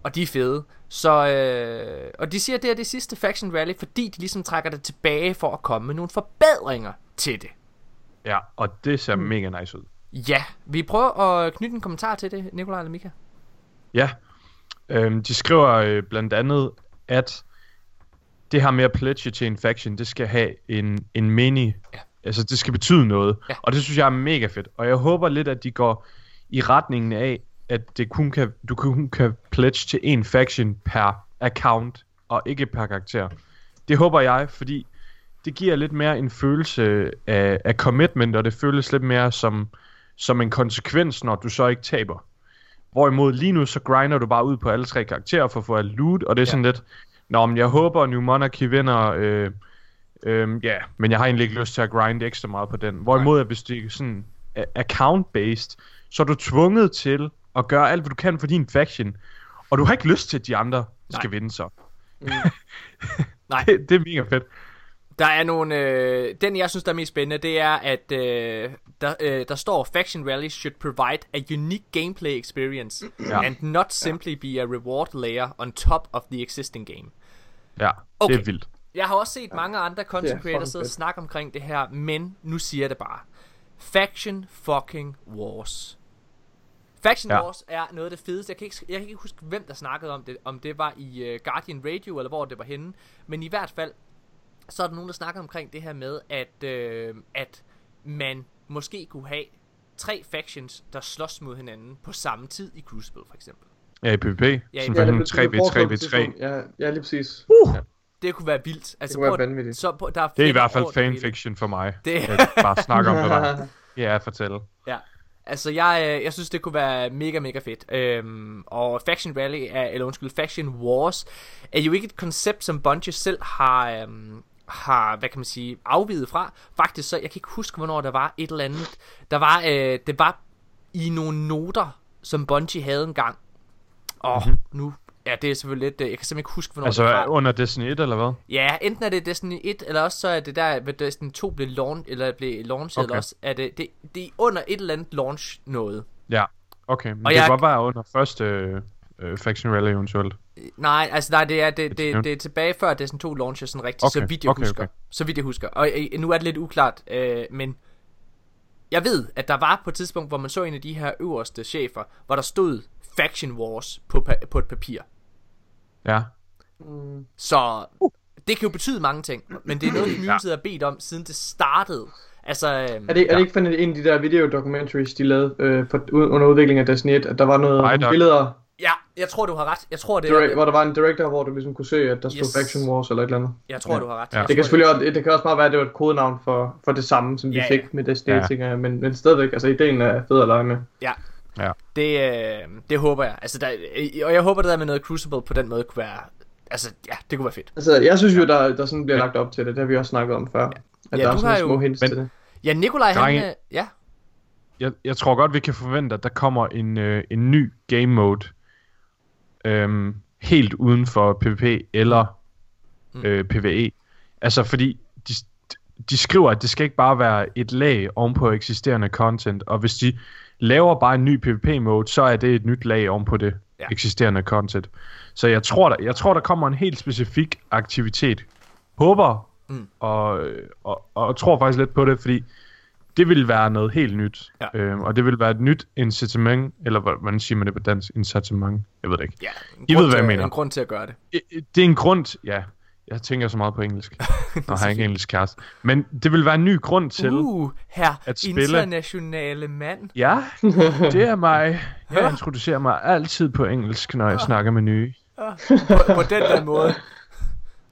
og de er fede. Så, øh, og de siger, at det er det sidste Faction Rally, fordi de ligesom trækker det tilbage for at komme med nogle forbedringer til det. Ja, og det ser mega nice ud. Ja, vi prøver at knytte en kommentar til det, Nikolaj eller Mika. Ja. Øhm, de skriver øh, blandt andet, at det her med at pledge til en faction, det skal have en, en mini Altså, det skal betyde noget. Ja. Og det synes jeg er mega fedt. Og jeg håber lidt, at de går i retningen af, at det kun kan, du kun kan pledge til en faction per account, og ikke per karakter. Det håber jeg, fordi det giver lidt mere en følelse af, af commitment, og det føles lidt mere som, som en konsekvens, når du så ikke taber. Hvorimod lige nu, så grinder du bare ud på alle tre karakterer for at få alt loot, og det er ja. sådan lidt, Nå, men jeg håber, New Monarchy vinder, øh, øh, ja, men jeg har egentlig ikke lyst til at grinde ekstra meget på den. Hvorimod, at hvis det er sådan account-based, så er du tvunget til at gøre alt, hvad du kan for din faction, og du har ikke lyst til, at de andre skal vinde så. Nej. Det, det er mega fedt. Der er nogle... Øh, den, jeg synes, der er mest spændende, det er, at øh, der, øh, der står, Faction Rally should provide a unique gameplay experience, Ja. and not simply be a reward layer on top of the existing game. Ja, Okay. det er vildt. Jeg har også set mange andre content creators sidde og snakke omkring det her, men nu siger jeg det bare. Faction fucking Wars. Faction Ja. ja. Wars er noget af det fedeste. Jeg kan, ikke, jeg kan ikke huske, hvem der snakkede om det. Om det var i uh, Guardian Radio, eller hvor det var henne. Men i hvert fald, så er der nogen, der snakker omkring det her med, at, øh, at man måske kunne have tre factions, der slås mod hinanden på samme tid i Crucible, for eksempel. Ja, i PvP. Ja, Ja, i- sådan Ja, for det eksempel blev- det blev foreslået på 3v3v3. et tidspunkt. Ja, ja, lige præcis. Uh! Ja. Det kunne være vildt. Altså, Det kunne være vanvittigt. Så, på- der er Det er i hvert fald fanfiction for mig. Det- Jeg bare snakker om det der. Ja, fortælle. Ja, altså jeg, øh, jeg synes det kunne være mega mega fedt øhm, Og Faction Rally er, eller undskyld, Faction Wars Er jo ikke et koncept som Bungie selv har, øhm, har hvad kan man sige, afvidet fra Faktisk så, jeg kan ikke huske hvornår der var et eller andet Der var, øh, det var i nogle noter som Bungie havde engang Og mm-hmm. nu, ja det er selvfølgelig lidt, øh, jeg kan simpelthen ikke huske hvornår det Altså var under Destiny 1, eller hvad? Ja, enten er det Destiny 1, eller også så er det der, hvor Destiny 2 blev, launch, eller blev launchet, okay. Eller også er det, det, det er under et eller andet launch noget. Ja, okay. Men Og det jeg- godt være under første øh, øh, Faction Rally eventuelt. Nej, altså nej, det er, det, det, det er tilbage før Destiny 2 launcher sådan rigtigt, så Okay, vidt jeg okay, husker. okay. Så vidt jeg husker. Og øh, nu er det lidt uklart, øh, men jeg ved, at der var på et tidspunkt, hvor man så en af de her øverste chefer, hvor der stod Faction Wars på, pa- på et papir. Ja. Så det kan jo betyde mange ting, men det er noget, community har bedt om, siden det startede. Altså, øh, Er det, er det ikke fandt en af de der video-documentaries, de lavede øh, for, under udviklingen af Destiny 1, at der var noget Nej, billeder, ja, jeg tror, du har ret. Jeg tror, det direct, er, hvor der var en director, hvor du ligesom kunne se, at der stod Yes. Faction Wars eller et eller andet. jeg tror, du har ret. Ja. Det kan selvfølgelig også, det kan også bare være, at det var et kodenavn for, for det samme, som vi Ja, ja. fik med Destiny, Ja. ja. tænker jeg, men, men stadigvæk, altså ideen er fed at lege med. Ja. Ja. Det, øh, det håber jeg. Altså, der, øh, og jeg håber, det der med noget Crucible på den måde kunne være... Altså, ja, det kunne være fedt. Altså, jeg synes jo, der, der sådan bliver lagt op til det, det har vi også snakket om før. At Ja, der er sådan har små jo- hints Men- til det. Ja, Nikolaj, han... Øh, Ja, Jeg, jeg tror godt, vi kan forvente, at der kommer en, øh, en ny game mode. Øhm, helt uden for PvP eller øh, PvE. Altså, fordi de, de skriver, at det skal ikke bare være et lag ovenpå eksisterende content, og hvis de laver bare en ny PvP-mode, så er det et nyt lag ovenpå det Ja. ja. eksisterende content. Så jeg tror, der, jeg tror, der kommer en helt specifik aktivitet. Håber, Mm. og, og, og tror faktisk lidt på det, fordi det vil være noget helt nyt. Ja. Øhm, og det vil være et nyt incitament, eller hvordan siger man det på dansk? Incitament? Jeg ved det ikke. ja. I ved, hvad jeg mener. En grund til at gøre det. Det er en grund, ja. Jeg tænker så meget på engelsk. og har ikke engelsk kæreste. Men det vil være en ny grund til... Uh, her at spille- internationale mand. Ja, det er mig. Jeg introducerer mig altid på engelsk, når jeg snakker med nye. På, på den der måde.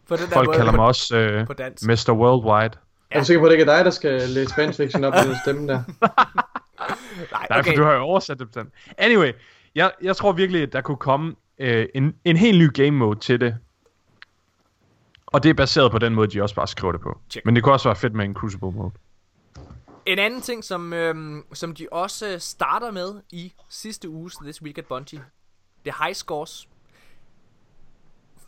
På den der Folk måde, kalder på, mig også øh, på. Mr. Worldwide. Er du sikker på, at det ikke er dig, der skal læse fanfiction op i den stemme der? Nej, Nej, okay. for du har jo oversat det på den. Anyway, jeg, jeg tror virkelig, at der kunne komme øh, en, en helt ny game mode til det. Og det er baseret på den måde, de også bare skriver det på. Check. Men det kunne også være fedt med en Crucible mode. En anden ting, som, øhm, som de også starter med i sidste uges This Week at Bungie. Det er high scores.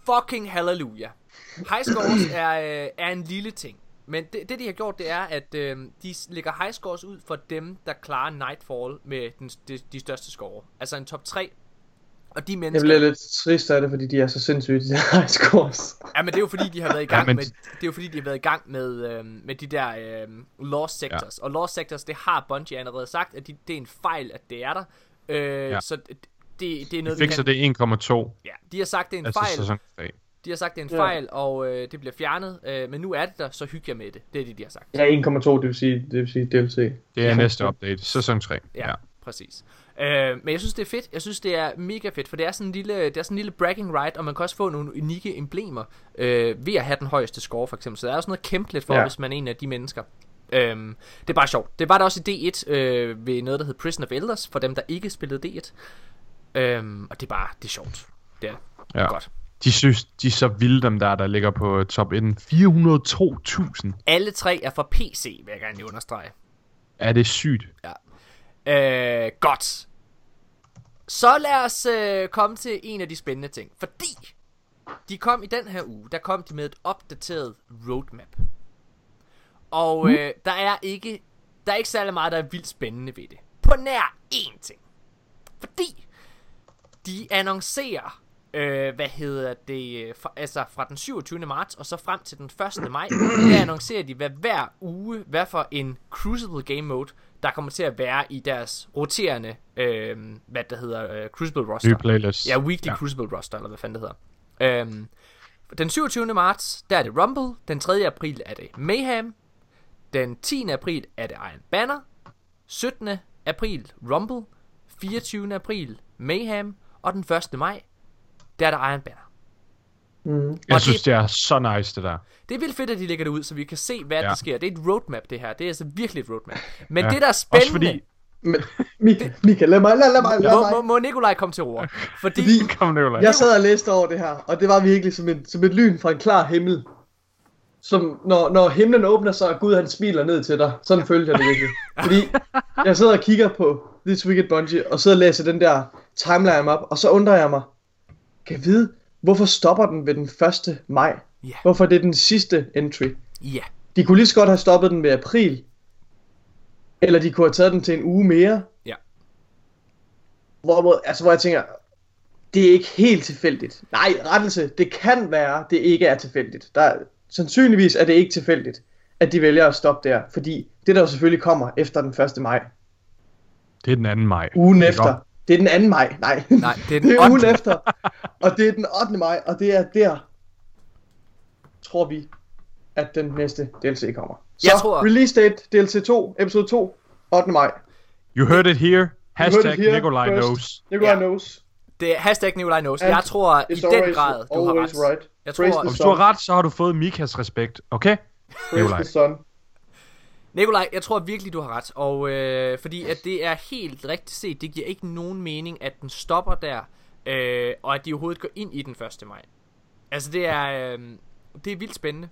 Fucking hallelujah. High scores er, øh, er en lille ting. Men det, det de har gjort, det er, at øh, de lægger high scores ud for dem, der klarer Nightfall med den, de, de største score. Altså en top 3. Og de Jeg mennesker... bliver lidt trist af det, fordi de er så sindssyge, de der high scores. Ja, men det er jo fordi, de har været i gang Ja, men- med, det er jo fordi, de har været i gang med, øhm, med de der øhm, lost sectors. Ja. Og lost sectors, det har Bungie allerede sagt, at de, det er en fejl, at det er der. Øh, ja. Så det, det, er De noget, vi fikser kan... det 1,2. Ja, de har sagt, det er en Altså fejl. sæson 3. De har sagt, det er en Ja. fejl, og øh, det bliver fjernet. Øh, men nu er det der, så hygger jeg med det. Det er det, de har sagt. Ja, 1,2, det vil sige, det vil sige DLC. Det er næste update, sæson 3. Ja, ja. præcis. Øh, men jeg synes, det er fedt. Jeg synes, det er mega fedt, for det er sådan en lille, det er sådan en lille bragging right, og man kan også få nogle unikke emblemer øh, ved at have den højeste score, for eksempel. Så der er også noget at kæmpe lidt for, ja. Ja. hvis man er en af de mennesker. Øhm, det er bare sjovt. Det var der også i D1 øh, ved noget, der hed Prison of Elders, for dem, der ikke spillede D1. Øhm, og det er bare, det er sjovt. Det er ja. Ja. godt. De synes, de er så vilde, dem der, der ligger på top 1. 402.000. Alle tre er fra PC, vil jeg gerne lige understrege. Er det sygt? Øh, godt. Så lad os øh, komme til en af de spændende ting. Fordi de kom i den her uge, der kom de med et opdateret roadmap. Og øh, der er ikke der er ikke særlig meget, der er vildt spændende ved det. På nær én ting. Fordi de annoncerer, øh, hvad hedder det, øh, fra, altså fra den 27. marts og så frem til den 1. maj, der annoncerer de, hvad hver uge, hvad for en Crucible Game Mode, der kommer til at være i deres roterende, øh, hvad der hedder, øh, Crucible roster. Nye playlist. Ja, Weekly Ja. ja. Crucible roster, eller hvad fanden det hedder. Øhm, den 27. marts, der er det Rumble. Den 3. april er det Mayhem. Den 10. april er det Iron Banner. 17. april Rumble. 24. april Mayhem. Og den 1. maj, der er det Iron Banner. Mm. Jeg Og synes, det- det er så nice, det der. Det er vildt fedt, at de lægger det ud, så vi kan se, hvad ja. Der sker. Det er et roadmap, det her. Det er altså virkelig et roadmap. Men Ja. det, der er Også spændende... fordi... Men, Michael, Michael, lad mig, lad, lad mig, lad Må, mig. må, må Nikolaj komme til ord? Fordi... Fordi Kom nu, jeg sad og læste over det her, og det var virkelig som et, som et lyn fra en klar himmel. Som når, når himlen åbner sig, og Gud han smiler ned til dig. Sådan følte jeg det virkelig. Fordi jeg sidder og kigger på This Week at Bungie, og sidder og læser den der timeline op, og så undrer jeg mig, kan vide, hvorfor stopper den ved den 1. maj? Ja. Hvorfor det er den sidste entry? Ja. De kunne lige så godt have stoppet den ved april. Eller de kunne have taget den til en uge mere. Ja. Hvor, altså, hvor jeg tænker, det er ikke helt tilfældigt. Nej, rettelse, det kan være, det ikke er tilfældigt. Der, er- sandsynligvis er det ikke tilfældigt, at de vælger at stoppe der. Fordi det der jo selvfølgelig kommer efter den 1. maj, Det er den 2. maj. ugen efter, op? Det er den 2. maj, nej. Nej, det er den det er ugen 8.. efter, og det er den 8. maj, og det er der, tror vi, at den næste DLC kommer. Så Jeg tror- release date, DLC 2, episode 2, 8. maj. You heard it here. Hashtag it here Nikolaj first. knows. Nikolaj Ja. knows. Det er hashtag Nikolaj knows. And Jeg tror i den always, grad, du har ret. right. Jeg tror- Og hvis du har ret, så har du fået Mikas respekt, okay? Praise Nikolaj. the sun. Nikolaj, jeg tror virkelig, du har ret. Og øh, fordi at det er helt rigtigt set, det giver ikke nogen mening, at den stopper der, øh, og at de overhovedet går ind i den 1. maj. Altså det er, øh, det er vildt spændende.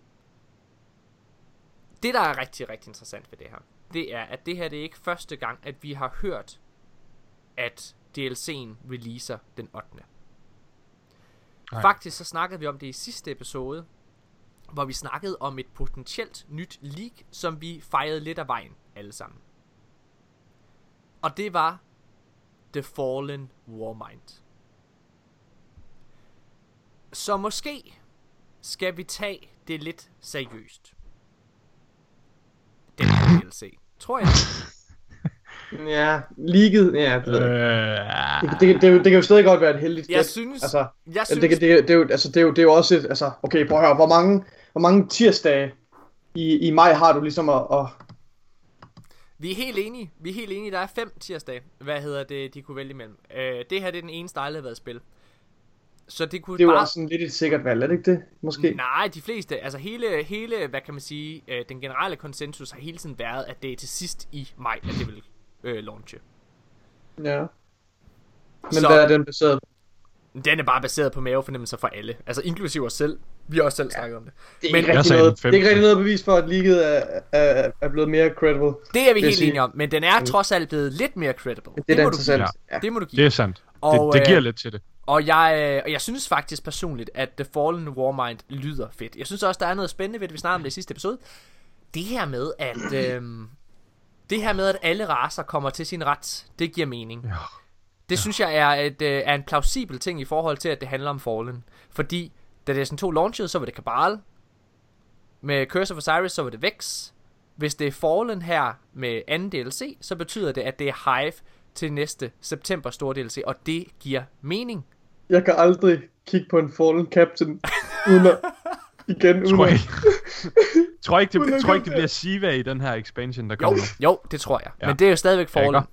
Det, der er rigtig, rigtig interessant ved det her, det er, at det her det er ikke første gang, at vi har hørt, at DLC'en releaser den 8. Nej. Faktisk så snakkede vi om det i sidste episode, hvor vi snakkede om et potentielt nyt leak, som vi fejrede lidt af vejen alle sammen. Og det var The Fallen Warmind. Så måske skal vi tage det lidt seriøst. Den her DLC. Tror jeg. Ja, leaget, ja, det ved jeg Øh, det, det, det, det, det kan jo stadig godt være et heldigt Jeg gæt. synes, Altså, jeg synes, det, kan- det, det, er jo, altså, det, er jo, det er jo også et, altså, okay, prøv at høre, hvor mange, hvor mange tirsdage i, i maj har du ligesom at, at Vi er helt enige. Vi er helt enige. Der er fem tirsdage. Hvad hedder det, de kunne vælge imellem. Øh, det her det er den eneste, der aldrig har været spil. Så det kunne det er jo bare... også sådan lidt et sikkert valg, er det ikke det? Måske. Nej, de fleste, altså hele, hele, hvad kan man sige, øh, den generelle konsensus har hele tiden været, at det er til sidst i maj, at det vil øh, launche. Ja. Men Så- hvad er den baseret på? Den er bare baseret på mavefornemmelser for alle, altså inklusive os selv. Vi har også selv snakket om det. Det er, Men- ikke rigtig noget, det er ikke rigtig 15. noget bevis for, at leaget er, er, er blevet mere credible. Det er vi helt enige om, men den er trods alt blevet lidt mere credible. Det er må du interessant. give. Ja. Det må du give. det er sandt. Og, det, det giver øh, lidt til det. Og jeg, øh, og jeg synes faktisk personligt, at The Fallen Warmind lyder fedt. Jeg synes også, der er noget spændende ved det, vi snakkede om det i sidste episode. Det her med, at... øhm, det her med, at alle raser kommer til sin ret, det giver mening. Ja. Det synes jeg er, et, øh, er en plausibel ting i forhold til, at det handler om Fallen. Fordi da Destiny 2 launchede, så var det Cabal. Med Curse of Osiris, så var det Vex. Hvis det er Fallen her med anden DLC, så betyder det, at det er Hive til næste september store DLC, og det giver mening. Jeg kan aldrig kigge på en fallen captain. uden at, igen, uden Tror jeg, tror ikke, det, tror ikke, det bliver Siva i den her expansion, der Jo, kommer nu. jo, det tror jeg. Ja. Men det er jo stadigvæk Ja? Fallen. Det,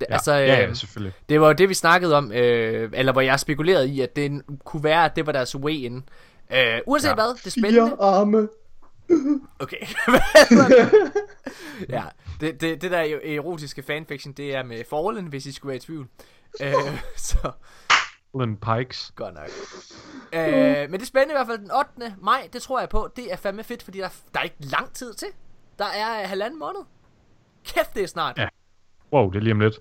Ja, altså, ja, ja, øh, selvfølgelig. det var jo det, vi snakkede om, øh, eller hvor jeg spekulerede i, at det kunne være, at det var deres way in. Øh, uanset Ja. hvad, det er spændende. fire arme. Okay. Ja, det, det, det der er- erotiske fanfiction, det er med Fallen, hvis I skulle være i tvivl. Øh, så Uden Pikes. godt nok. Øh, men det er spændende i hvert fald den 8. maj, det tror jeg på. Det er fandme fedt, fordi der, der er ikke lang tid til. Der er øh, halvanden måned. Kæft, det er snart. Ja. Wow, det er lige om lidt.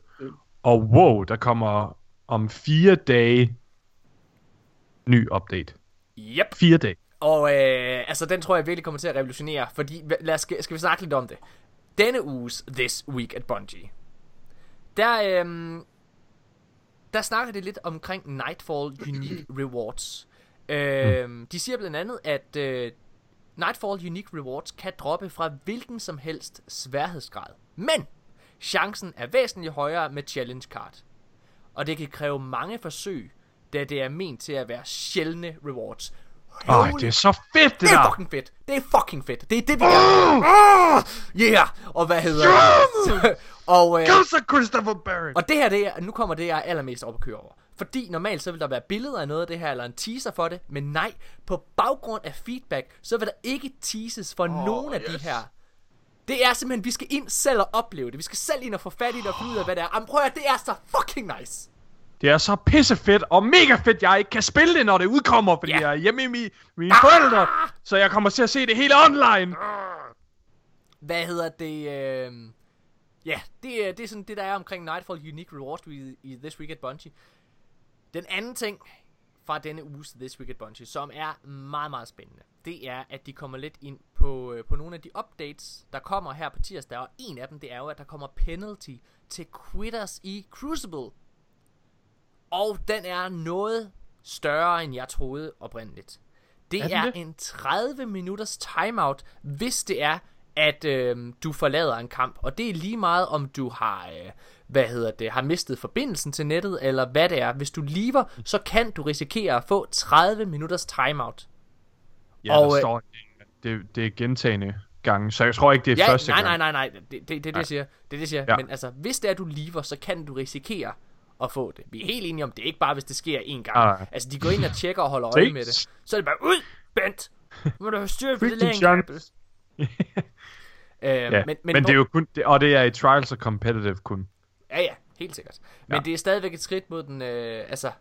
Og wow, der kommer om fire dage ny update. Yep. Fire dage. Og øh, altså, den tror jeg virkelig kommer til at revolutionere, fordi, lad os, skal, skal vi snakke lidt om det. Denne uges This Week at Bungie, der, øh, der snakker det lidt omkring Nightfall Unique Rewards. Øh, de siger blandt andet, at øh, Nightfall Unique Rewards kan droppe fra hvilken som helst sværhedsgrad. Men chancen er væsentligt højere med Challenge Card. Og det kan kræve mange forsøg, da det er ment til at være sjældne rewards. Holy det er så fedt, det det er der! fucking fedt. Det er fucking fedt. Det er det, vi gerne vil. Yeah! Og hvad hedder det? og, øh, så, Christopher Barrett! og det her, det er, nu kommer det, jeg er allermest op at køre over. Fordi normalt så vil der være billeder af noget af det her, eller en teaser for det, men nej, på baggrund af feedback, så vil der ikke teases for oh, nogen af de her. Det er simpelthen, vi skal ind selv og opleve det. Vi skal selv ind og få fat i det og finde ud af, hvad det er. Jamen prøv at det er så fucking nice. Det er så pissefedt og mega fedt, jeg ikke kan spille det, når det udkommer, fordi Ja. jeg er hjemme i mi, mine forældre, så jeg kommer til at se det hele online. Hvad hedder det? Øh... Ja, det, er- det er sådan det, der er omkring Nightfall Unique Rewards i, i This Week at Bungie. Den anden ting fra denne uges This Week at Bungie, som er meget, meget spændende, det er, at de kommer lidt ind på, øh, på nogle af de updates, der kommer her på tirsdag, og en af dem, det er jo, at der kommer penalty til quitters i Crucible. Og den er noget større, end jeg troede oprindeligt. Det Er er, det? en 30 minutters timeout, hvis det er, at øh, du forlader en kamp. Og det er lige meget, om du har, øh, hvad hedder det, har mistet forbindelsen til nettet, eller hvad det er. Hvis du lever, så kan du risikere at få 30 minutters timeout. Ja, Og, der øh, står, det, det er gentagende gange, så jeg tror ikke, det er Ja, første nej, gang. nej, nej, nej, det, det, det, det, det siger. Det, er det siger. Ja. Men altså, hvis det er, du lever, så kan du risikere at få det. Vi er helt enige om, det er ikke bare, hvis det sker én gang. Nej. Altså, de går ind og tjekker og holder øje med det. Så er det bare, ud, Bent! Må du have styr på det Freaking længe. øh, Ja, men, men, men, men det er jo kun, det, og det er i Trials og Competitive kun. Ja, ja, helt sikkert. Men Ja. det er stadigvæk et skridt mod den, øh, altså,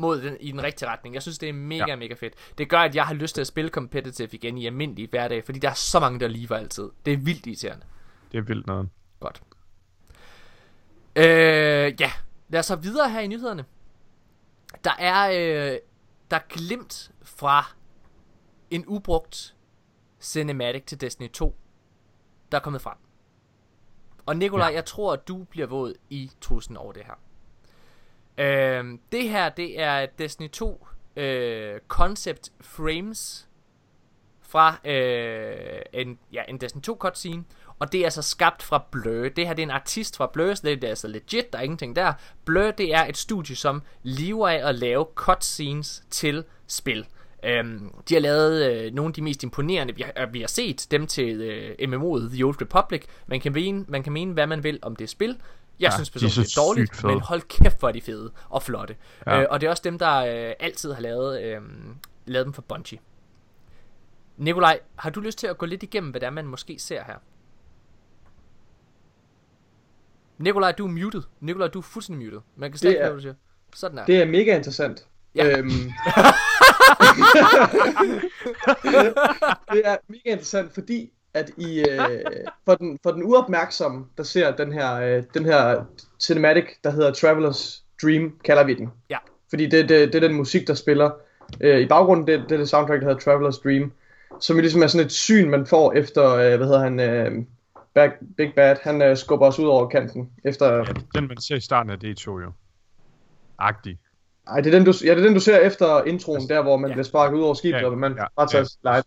mod den, i den rigtige retning. Jeg synes, det er mega, ja. Mega fedt. Det gør, at jeg har lyst til at spille competitive igen i almindelig hverdag, fordi der er så mange, der lever altid. Det er vildt irriterende. Det er vildt noget. Godt. Øh, ja, lad os så videre her i nyhederne. Der er, øh, der er glimt fra en ubrugt cinematic til Destiny 2, der er kommet frem. Og Nikolaj, ja. jeg tror, at du bliver våd i tusind over det her. Øh, det her, det er Destiny 2 øh, concept frames fra øh, en, ja, en Destiny 2 cutscene, og det er altså skabt fra Blur. Det her det er en artist fra Blur, så det er altså legit, der er ingenting der. Blur det er et studie, som lever af at lave cutscenes til spil. Øhm, de har lavet øh, nogle af de mest imponerende, vi har, vi har set, dem til øh, MMO'et The Old Republic. Man kan, mene, man kan mene, hvad man vil om det spil. Jeg Ja, synes de er personligt, det er dårligt, fede. men hold kæft, hvor er de fede og flotte. Ja. Øh, og det er også dem, der øh, altid har lavet, øh, lavet dem for Bungie. Nikolaj, har du lyst til at gå lidt igennem, hvad det er, man måske ser her? Nikolaj, du er muted. Nikolaj, du er fuldstændig muted. Man kan slet Det ikke er- høre, hvad du siger. Sådan er. Det er mega interessant. Ja. Øhm, det er mega interessant, fordi at i, øh, for, den, for den uopmærksomme, der ser den her, øh, den her cinematic, der hedder Traveler's Dream, kalder vi den. Ja. Fordi det, det, det er den musik, der spiller. Øh, I baggrunden, det, det er det soundtrack, der hedder Traveler's Dream. Som jo ligesom er sådan et syn, man får efter, øh, hvad hedder han, øh, Bag, Big Bad, han øh, skubber os ud over kanten. Efter, Ja, den man ser i starten af D2 jo. Agtig. Ej, det er den, du, ja, det er den, du ser efter introen, der hvor man Ja. bliver sparket ud over skibet, Ja, og man ja, bare tager ja. live.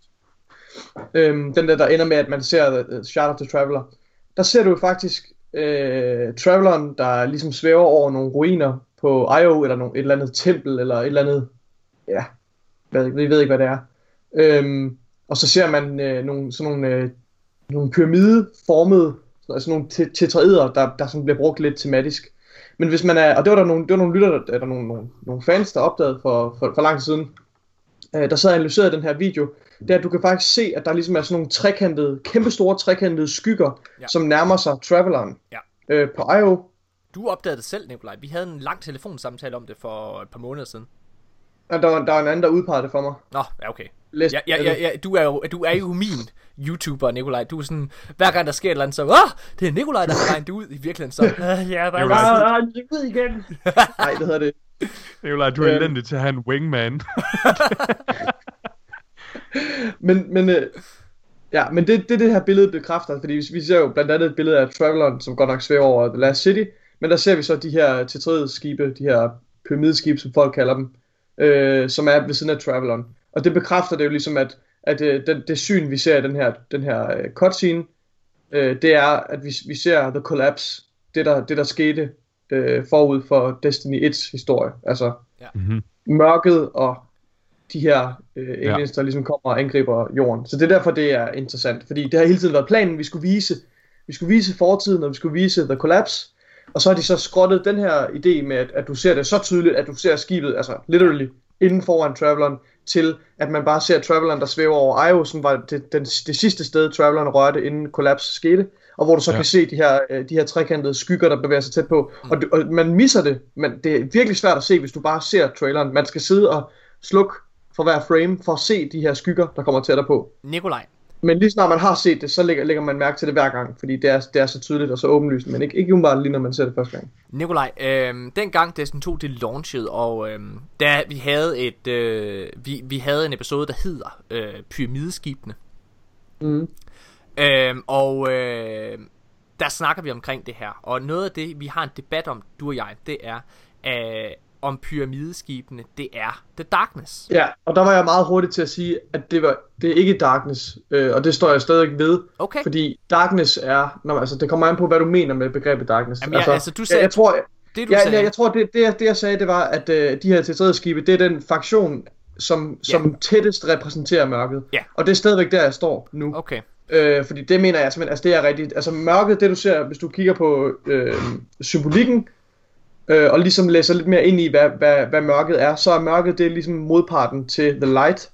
Øhm, den der, der ender med, at man ser øh, uh, Shard of the Traveler. Der ser du jo faktisk øh, Traveleren, der ligesom svæver over nogle ruiner på Io, eller nogle, et eller andet tempel, eller et eller andet, ja, hvad, vi ved ikke, hvad det er. Øhm, og så ser man øh, nogle, sådan nogle, øh, nogle pyramideformede, altså nogle tetraeder, der, der sådan bliver brugt lidt tematisk. Men hvis man er, og det var der nogle, det var nogle lytter, der, der nogle, nogle, nogle fans, der opdagede for, for, for lang tid siden, øh, der sad og analyserede den her video, det er, at du kan faktisk se, at der ligesom er sådan nogle trekantede, kæmpe store trekantede skygger, Ja. ja. som nærmer sig Traveleren. Ja. Øh, på IO, Du opdagede det selv, Nikolaj. Vi havde en lang telefonsamtale om det for et par måneder siden. og der, var, der var en anden, der udpegede det for mig. Nå, ja, okay. Læs, Ja, ja, ja, ja, du, er jo, du er jo min YouTuber, Nikolaj. Du er sådan, hver gang der sker et eller andet, så, Åh, det er Nikolaj, der har regnet ud i virkeligheden. Så, "Øh, ja, der er ved igen. Nej, det hedder det. Nikolaj, du er Øhm. elendig til at have en wingman. Men, men, øh, ja, men det, det, det her billede bekræfter, fordi vi, vi ser jo blandt andet et billede af Traveleren, som godt nok svæver over The Last City, men der ser vi så de her skibe, de her pyramideskibe, som folk kalder dem, øh, som er ved siden af Traveleren. Og det bekræfter det jo ligesom, at, at øh, den, det syn, vi ser i den her, den her øh, cutscene, øh, det er, at vi, vi ser The Collapse, det der, det der skete øh, forud for Destiny 1's historie. Altså Mhm. mørket og de her øh, Ja. aliens, der ligesom kommer og angriber jorden. Så det er derfor, det er interessant. Fordi det har hele tiden været planen, vi skulle vise. Vi skulle vise fortiden, og vi skulle vise The Collapse. Og så har de så skrottet den her idé med, at, at du ser det så tydeligt, at du ser skibet, altså literally, inden foran Traveleren, til at man bare ser Traveleren, der svæver over Io, som var det, den, det sidste sted, Traveleren rørte, inden Collapse skete. Og hvor du så Ja. ja. kan se de her, øh, de her trekantede skygger, der bevæger sig tæt på. Og, og man misser det, men det er virkelig svært at se, hvis du bare ser traileren. Man skal sidde og slukke for hver frame, for at se de her skygger, der kommer tættere på. Nikolaj, Men lige snart man har set det, så lægger, lægger man mærke til det hver gang, fordi det er, det er så tydeligt og så åbenlyst, men ikke, ikke umiddelbart lige når man ser det første gang. Nikolaj, øh, dengang Destiny 2 det launchede, og øh, da vi havde et, øh, vi, vi havde en episode, der hedder øh, Pyramideskibene. Mm. Øh, og øh, der snakker vi omkring det her. Og noget af det, vi har en debat om, du og jeg, det er, øh, om pyramideskibene, det er The Darkness. Ja, og der var jeg meget hurtig til at sige, at det, var, det er ikke Darkness, øh, og det står jeg stadig ved, Okay. fordi Darkness er, når, altså det kommer an på, hvad du mener med begrebet Darkness. Jamen, ja, altså, du sagde- jeg, jeg tror, Det du ja, sagde. ja, jeg tror, det, det, jeg- det jeg sagde, det var, at øh, de her til skibe, det er den faktion, som, som tættest repræsenterer mørket. Ja. Og det er stadigvæk der, jeg står nu. Okay. Øh, fordi det mener jeg simpelthen, altså det er rigtigt. Altså mørket, det du ser, hvis du kigger på øh, symbolikken, øh, og ligesom læser lidt mere ind i, hvad, hvad, hvad mørket er, så er mørket, det er ligesom modparten til The Light.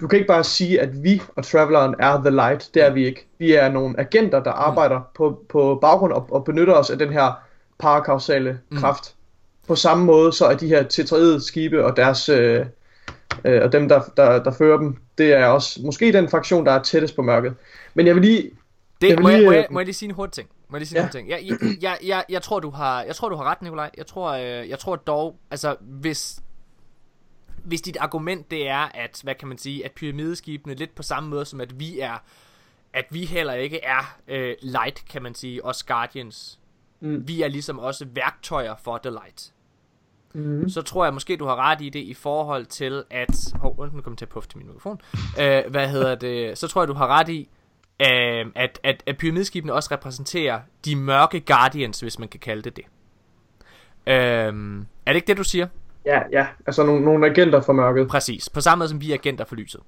Du kan ikke bare sige, at vi og Traveleren er The Light. Det er vi ikke. Vi er nogle agenter, der arbejder på, på baggrund og, og benytter os af den her parakausale kraft. På samme måde, så er de her tetraede skibe og deres... Øh, øh, og dem, der, der, der fører dem, det er også måske den fraktion, der er tættest på mørket. Men jeg vil lige... Det, Jeg vil må, jeg, lige, må, øh, jeg, må jeg lige sige en hurtig ting? Må jeg lige sige Ja. ting? Jeg, jeg, jeg, jeg, jeg, tror, du har, jeg tror, du har ret, Nikolaj. Jeg tror, øh, jeg tror dog, altså hvis, hvis dit argument det er, at, hvad kan man sige, at pyramideskibene lidt på samme måde som at vi er, at vi heller ikke er øh, light, kan man sige, os Guardians. Mm. Vi er ligesom også værktøjer for The Light. Mm. Så tror jeg måske, du har ret i det i forhold til, at... Hov, nu kommer jeg til at puffe til min mikrofon. Øh, hvad hedder det? Så tror jeg, du har ret i, øh, at, at, at pyramideskibene også repræsenterer de mørke Guardians, hvis man kan kalde det det. Øh, er det ikke det, du siger? Ja, ja. Altså nogle, nogle agenter for mørket. Præcis. På samme måde som vi er agenter for lyset.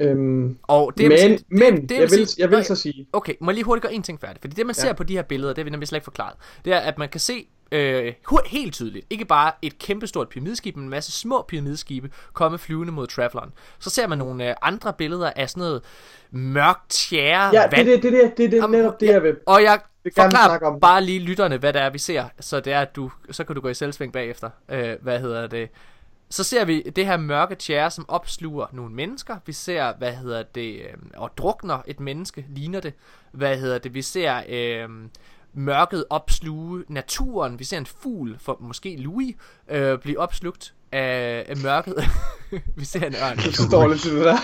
Øhm, Og det, men, sige- men det, jeg, vil, sige- jeg vil så sige... Okay, må jeg lige hurtigt gøre en ting færdig? Fordi det, man ser Ja. på de her billeder, det har vi nemlig slet ikke forklaret, det er, at man kan se øh, helt tydeligt, ikke bare et kæmpestort pyramideskib, men en masse små pyramideskibe komme flyvende mod Traveleren. Så ser man nogle øh, andre billeder af sådan noget mørkt tjære Ja, det er vand. det, det, det, det, det er netop det, jeg vil. Og jeg forklarer om. bare lige lytterne, hvad det er, vi ser, så det er, at du, så kan du gå i selvsving bagefter. Øh, hvad hedder det? Så ser vi det her mørke tjære, som opsluger nogle mennesker. Vi ser, hvad hedder det, øh, og drukner et menneske, ligner det. Hvad hedder det? Vi ser øh, mørket opsluge naturen. Vi ser en fugl, for måske Louis, øh, blive opslugt af, af mørket. vi ser en ørn. Det er dårligt, det der.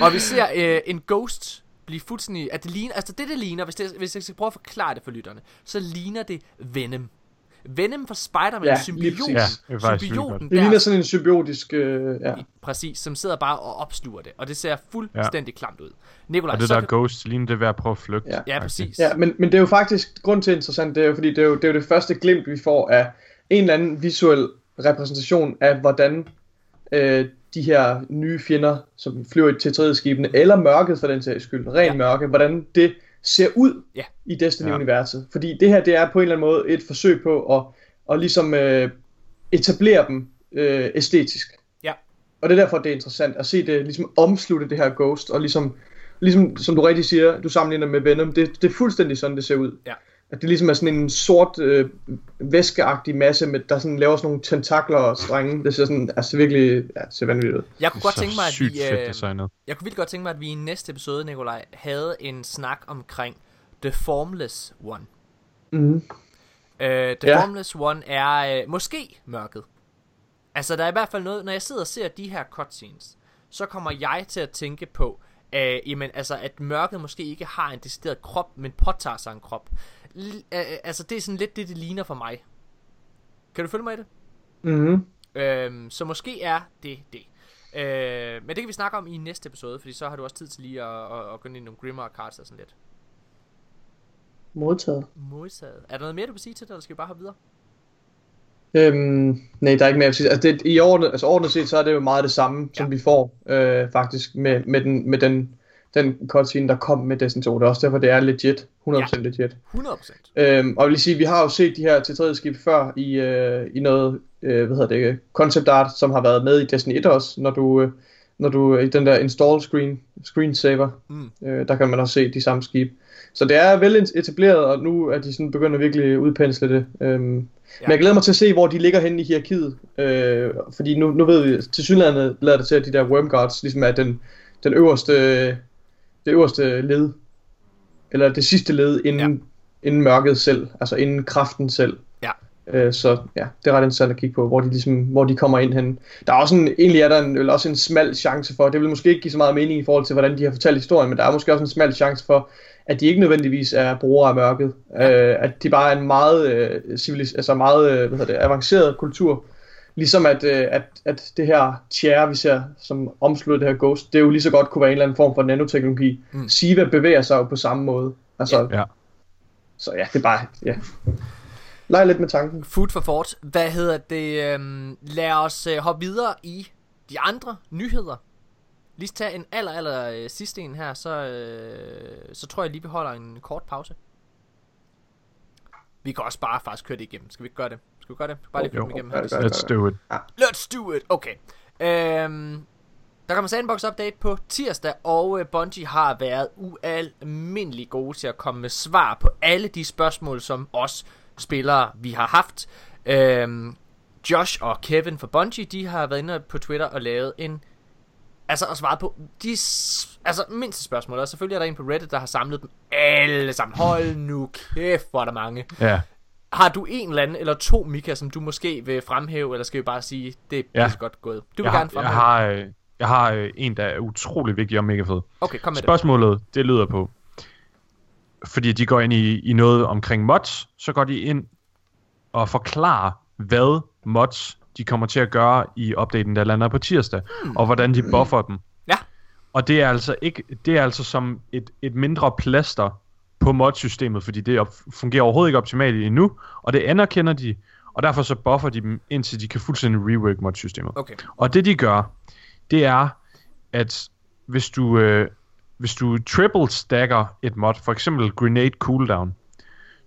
Og vi ser øh, en ghost blive fuldstændig... At det ligner, altså det, det ligner, hvis, det, hvis jeg skal prøve at forklare det for lytterne, så ligner det Venom. Venom fra Spider-Man, Ja, symbioten. Ja, det er symbioten Det ligner der, sådan en symbiotisk... Øh, ja. præcis, som sidder bare og opsluger det, og det ser fuldstændig ja. klamt ud. Nikolaj, Og det så der kan- ghost, ligner det ved at prøve at flygte. Ja. Ja, præcis. Ja, men, men det er jo faktisk, grund til interessant, det er jo fordi, det er jo det, er jo det første glimt, vi får af en eller anden visuel repræsentation af, hvordan øh, de her nye fjender, som flyver til tredje skibene, eller mørket for den sags skyld, ren ja. mørke, hvordan det ser ud Ja. i Destiny-universet. Fordi det her, det er på en eller anden måde et forsøg på at, at ligesom øh, etablere dem øh, æstetisk. Ja. Og det er derfor, det er interessant at se det ligesom omslutte det her Ghost, og ligesom, ligesom som du rigtig siger, du sammenligner med Venom, det, det er fuldstændig sådan, det ser ud. Ja. At det ligesom er sådan en sort øh, væskeagtig masse, med, der sådan laver sådan nogle tentakler og strenge. Det ser sådan, altså virkelig, ja, det ser vanvittigt ud. Jeg kunne godt tænke mig, at vi, øh, designet. jeg kunne vildt godt tænke mig, at vi i næste episode, Nikolaj, havde en snak omkring The Formless One. Mm. Uh, The Ja. Formless One er uh, måske mørket. Altså, der er i hvert fald noget, når jeg sidder og ser de her cutscenes, så kommer jeg til at tænke på, uh, jamen, altså, at mørket måske ikke har en decideret krop, men påtager sig en krop. Altså, det er sådan lidt det, det ligner for mig. Kan du følge mig i det? Mm. Øhm, så måske er det det. Øh, men det kan vi snakke om i næste episode, fordi så har du også tid til lige at, at, at gå ind i nogle Grimmer cards og sådan lidt. Modtaget. Modtaget. Er der noget mere, du vil sige til det, eller skal vi bare hoppe videre? Øhm, nej, der er ikke mere at sige. Altså, det, i ordnet, altså ordnet set, så er det jo meget det samme, som Ja. vi får, øh, faktisk, med, med, den, med den, den cutscene, der kom med Destiny 2. Det er også derfor, det er legit. 100% ja. legit. 100%. Øhm, og jeg vil sige, vi har jo set de her til tredje skib før i, øh, i noget, øh, hvad hedder det, concept art, som har været med i Destiny 1 også, når du, øh, når du i den der install screen, screensaver, Mm. øh, der kan man også se de samme skibe. Så det er vel etableret, og nu er de sådan begyndt at virkelig udpensle det. Øhm, ja. Men jeg glæder mig til at se, hvor de ligger henne i hierarkiet. Øh, fordi nu, nu ved vi, til synligheden lader det til, at de der Wormguards ligesom er den, den øverste, det øverste led. Eller det sidste led inden, ja. inden mørket selv. Altså inden kraften selv. Ja. Øh, så ja, det er ret interessant at kigge på, hvor de, ligesom, hvor de kommer ind hen. Der er også en, egentlig er der en, vel også en smal chance for, det vil måske ikke give så meget mening i forhold til, hvordan de har fortalt historien, men der er måske også en smal chance for, at de ikke nødvendigvis er brugere af mørket. Ja. Øh, at de bare er en meget, øh, civilis- altså meget øh, hvad hedder det, avanceret kultur. Ligesom at, øh, at, at det her tjære, vi ser, som omslutter det her Ghost, det jo lige så godt kunne være en eller anden form for nanoteknologi. Mm. Siva bevæger sig jo på samme måde. Altså, Ja. Så ja, det er bare, ja. Leg lidt med tanken. Food for thought. Hvad hedder det? Øhm, lad os øh, hoppe videre i de andre nyheder. Lige tage en aller, aller øh, sidste en her, så, øh, så tror jeg lige, vi holder en kort pause. Vi kan også bare faktisk køre det igennem. Skal vi ikke gøre det? Skal vi gøre det? Bare lige køre Jo. dem igennem her. Let's do it. Let's do it. Okay. Øhm, der kommer Sandbox Update på tirsdag, og øh, Bungie har været ualmindelig gode til at komme med svar på alle de spørgsmål, som os spillere vi har haft. Øhm, Josh og Kevin fra Bungie, de har været inde på Twitter og lavet en Altså og svaret på de altså, mindste spørgsmål Og selvfølgelig er der en på Reddit, der har samlet dem alle sammen Hold nu kæft, hvor er der mange Ja. Har du en eller anden eller to, Mika, som du måske vil fremhæve, eller skal vi bare sige, det er Ja. godt gået? Du vil Jeg, gerne har, fremhæve. jeg har, øh, jeg har øh, en, der er utrolig vigtig og mega fed. Okay, kom med det. Spørgsmålet, det lyder på, fordi de går ind i, i noget omkring mods, så går de ind og forklarer, hvad mods de kommer til at gøre i updaten, der lander på tirsdag, hmm. og hvordan de buffer dem. Ja. Og det er altså ikke, det er altså som et, et mindre plaster på mod-systemet, fordi det op, fungerer overhovedet ikke optimalt endnu, og det anerkender de, og derfor så buffer de dem, indtil de kan fuldstændig rework mod-systemet. Okay. Og det de gør, det er, at hvis du, øh, hvis du triple stacker et mod, for eksempel grenade cooldown,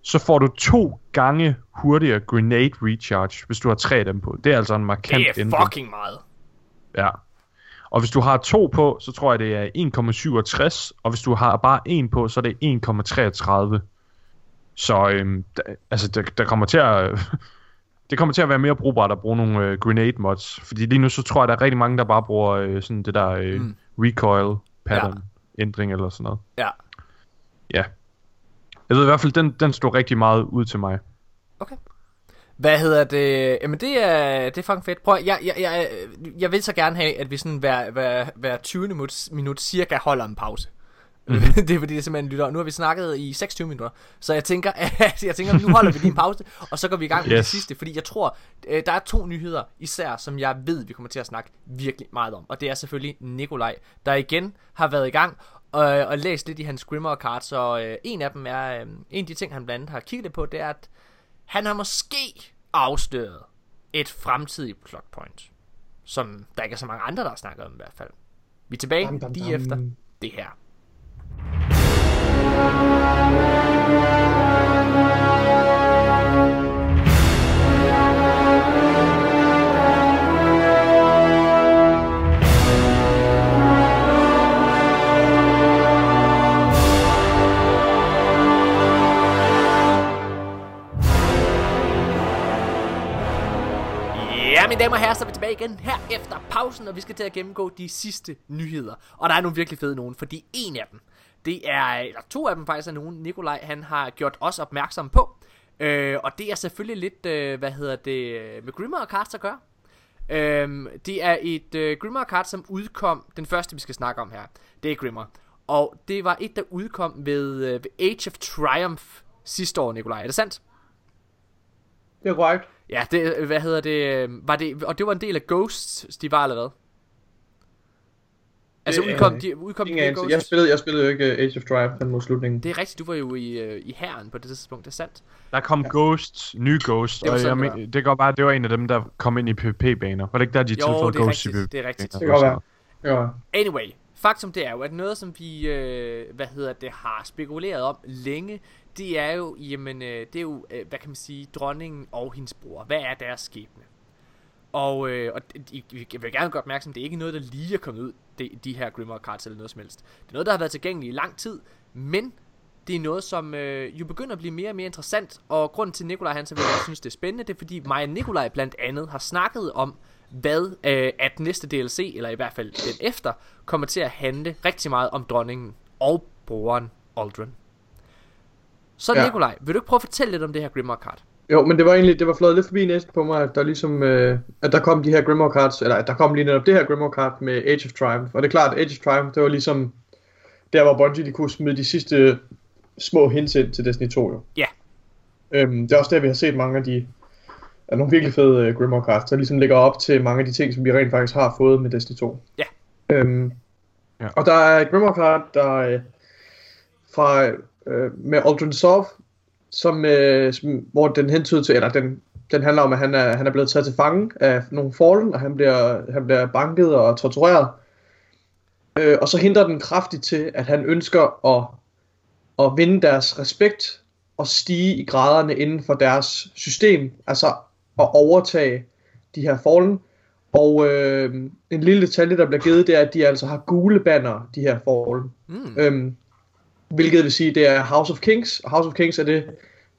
så får du to gange hurtigere grenade recharge, hvis du har tre af dem på. Det er altså en markant Det er ændring. fucking meget. Ja. Og hvis du har to på, så tror jeg, det er 1,67, og hvis du har bare en på, så er det 1,33. Så øhm, der, altså, der, der kommer til at... det kommer til at være mere brugbart at bruge nogle øh, grenade mods. Fordi lige nu, så tror jeg, der er rigtig mange, der bare bruger øh, sådan det der øh, Mm. recoil pattern ændring eller sådan noget. Ja. Ja. Jeg ved i hvert fald, den, den stod rigtig meget ud til mig. Hvad hedder det? Jamen det er, det er fucking fedt. Prøv, at- jeg, jeg, jeg, jeg vil så gerne have, at vi sådan hver, hver, hver 20 minut, minut cirka holder en pause. Mhm. Mm-hmm. det er fordi, det simpelthen lytter. Nu har vi snakket i 26 minutter, så jeg tænker, at jeg tænker, nu holder vi lige en pause, og så går vi i gang med yes. det sidste, fordi jeg tror, øh, der er to nyheder især, som jeg ved, vi kommer til at snakke virkelig meget om, og det er selvfølgelig Nikolaj, der igen har været i gang og, og læst lidt i hans Grimmer cards, og øh, en af dem er, øh, en af de ting, han blandt andet har kigget på, det er, at han har måske afsløret et fremtidigt plot point. som der ikke er så mange andre, der har snakket om i hvert fald. Vi er tilbage Dam, dam, lige dam. efter det her. Mine damer og herrer, så er vi tilbage igen her efter pausen, og vi skal til at gennemgå de sidste nyheder. Og der er nogle virkelig fede nogen, fordi en af dem, det er, eller to af dem faktisk er nogen, Nikolaj han har gjort os opmærksom på. Øh, og det er selvfølgelig lidt, øh, hvad hedder det, med Grimmer Cards at gøre. Øh, det er et øh, Grimmer Card, som udkom, den første vi skal snakke om her, det er Grimmer. Og det var et, der udkom ved, øh, ved Age of Triumph sidste år, Nikolaj. Er det sandt? Det er korrekt. Ja, det, hvad hedder det, øh, var det, og det var en del af Ghosts, de var eller hvad? Altså Det udkom, de, udkom de. Ghosts? Jeg spillede, jeg spillede jo ikke øh, Age of Triumph den mod slutningen. Det er rigtigt, du var jo i, øh, i herren på det tidspunkt, det er sandt. Der kom Ghosts, nye Ghosts, Det var og sådan, jeg det men, det går bare, at det var en af dem, der kom ind i PvP-baner. Var det ikke der, de Jo, tilføjede det er Ghosts rigtigt, i det er rigtigt. Det kan godt være. Ja. Anyway, faktum det er jo, at noget som vi, øh, hvad hedder det, har spekuleret om længe, det er jo, jamen, øh, det er jo, øh, hvad kan man sige, dronningen og hendes bror. Hvad er deres skæbne? Og, øh, og jeg vil gerne gøre opmærksom, det er ikke noget, der lige er kommet ud, de, de her Grimmer Cards eller noget som helst. Det er noget, der har været tilgængeligt i lang tid, men det er noget, som øh, jo begynder at blive mere og mere interessant, og grunden til, at Nikolaj han så vil synes, det er spændende, det er fordi mig og Nikolaj blandt andet har snakket om, hvad øh, at næste DLC, eller i hvert fald den efter, kommer til at handle rigtig meget om dronningen og broren Aldrin. Så Ja. Nikolaj, vil du ikke prøve at fortælle lidt om det her Grimmer Card? Jo, men det var egentlig, det var flået lidt forbi næsten på mig, at der ligesom, øh, at der kom de her Grimoire cards, eller at der kom lige netop det her Grimoire card med Age of Triumph. Og det er klart, at Age of Triumph, det var ligesom der, hvor Bungie de kunne smide de sidste små hints ind til Destiny 2 jo. Ja. Øhm, det er også der, vi har set mange af de, af nogle virkelig fede uh, Grimoire cards, der ligesom ligger op til mange af de ting, som vi rent faktisk har fået med Destiny 2. Ja. Øhm, Ja. Og der er et Grimoire card, der øh, fra, øh, med Aldrin Sov, som, øh, som, hvor den hentyder til, eller den, den handler om, at han er, han er blevet taget til fange af nogle Fallen, og han bliver, han bliver banket og tortureret. Øh, og så hindrer den kraftigt til, at han ønsker at, at vinde deres respekt og stige i graderne inden for deres system, altså at overtage de her Fallen. Og øh, en lille detalje, der bliver givet, det er, at de altså har gule banner, de her Fallen. Mm. Øhm, hvilket vil sige, det er House of Kings, og House of Kings er det,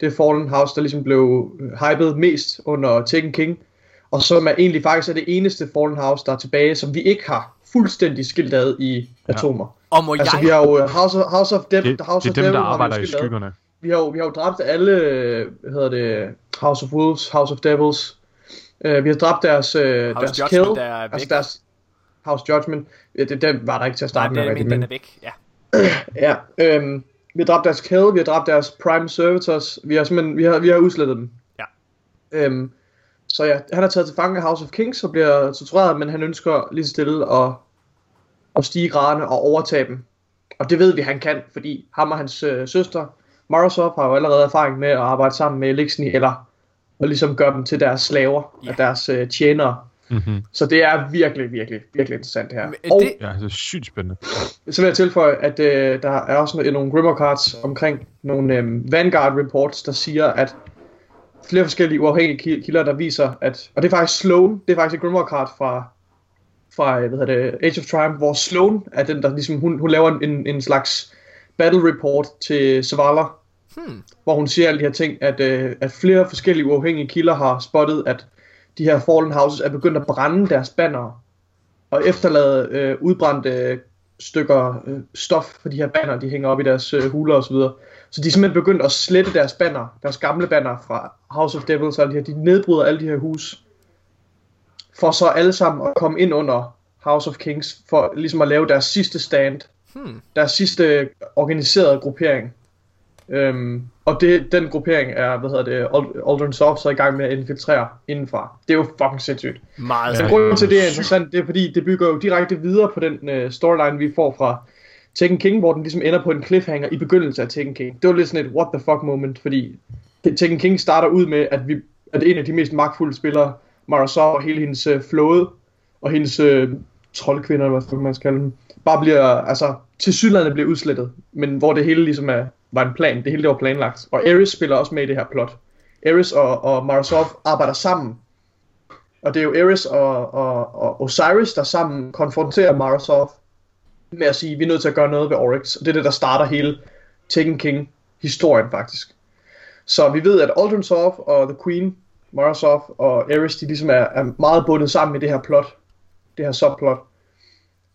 det Fallen House, der ligesom blev øh, hypet mest under Tekken King, og som er egentlig faktisk er det eneste Fallen House, der er tilbage, som vi ikke har fuldstændig skilt ad i atomer. Og må Altså, jeg... vi har jo øh, House of, House of Dev, Det, House det of er dem, Devil der arbejder i ad. skyggerne. Vi har jo, vi har jo dræbt alle, øh, hvad hedder det, House of Wolves, House of Devils. Uh, vi har dræbt deres, uh, deres Judgment kill, er væk. altså deres House Judgment. Ja, det, den var der ikke til at Nej, starte det med. men men- den er væk, ja. Ja, øhm, vi har dræbt deres kill, vi har dræbt deres prime servitors, vi har simpelthen, vi har, vi har udslettet dem. Ja. Øhm, så ja, han er taget til fange af House of Kings og bliver tortureret, men han ønsker lige stille at, at stige graderne og overtage dem. Og det ved vi, han kan, fordi ham og hans øh, søster, Marosov, har jo allerede erfaring med at arbejde sammen med Elixni, eller og ligesom gøre dem til deres slaver, Ja. ja. deres øh, tjenere. Mm-hmm. Så det er virkelig, virkelig, virkelig interessant det her. Men, og det- Ja, det er sygt spændende. så vil jeg tilføje, at øh, der er også nogle, nogle Grimmer cards omkring nogle øh, Vanguard reports, der siger, at flere forskellige uafhængige ki- kilder, der viser, at, og det er faktisk Sloan, det er faktisk et Grimmer card fra, fra øh, hvad hedder det, Age of Triumph, hvor Sloan er den, der ligesom, hun, hun laver en, en slags battle report til Zavala, Hmm. hvor hun siger alle de her ting, at, øh, at flere forskellige uafhængige kilder har spottet, at de her Fallen Houses er begyndt at brænde deres bannere, og efterlade øh, udbrændte stykker øh, stof for de her banner, de hænger op i deres øh, huler osv. Så de er simpelthen begyndt at slette deres banner, deres gamle banner fra House of Devils og de her. De nedbryder alle de her hus, for så alle sammen at komme ind under House of Kings, for ligesom at lave deres sidste stand, Hmm. deres sidste organiserede gruppering. Øhm, og det, den gruppering er, hvad hedder det, Ald- Aldrin Soft så i gang med at infiltrere indenfra. Det er jo fucking sindssygt. Meget Så grunden til, det er interessant, det er fordi, det bygger jo direkte videre på den øh, storyline, vi får fra Tekken King, hvor den ligesom ender på en cliffhanger i begyndelsen af Tekken King. Det var lidt sådan et what the fuck moment, fordi Tekken King starter ud med, at, vi, at en af de mest magtfulde spillere, Marasov og hele hendes øh, flåde, og hendes øh, troldkvinder, eller hvad man skal kalde dem, bare bliver, altså, til bliver udslettet, men hvor det hele ligesom er, var en plan, det hele det var planlagt. Og Ares spiller også med i det her plot. Ares og, og Marasov arbejder sammen, og det er jo Ares og, og, og Osiris, der sammen konfronterer Marasov med at sige, vi er nødt til at gøre noget ved Oryx, og det er det, der starter hele Taken King historien faktisk. Så vi ved, at Aldrin Sov og The Queen, Marasov og Ares, de ligesom er, er meget bundet sammen i det her plot, det her subplot.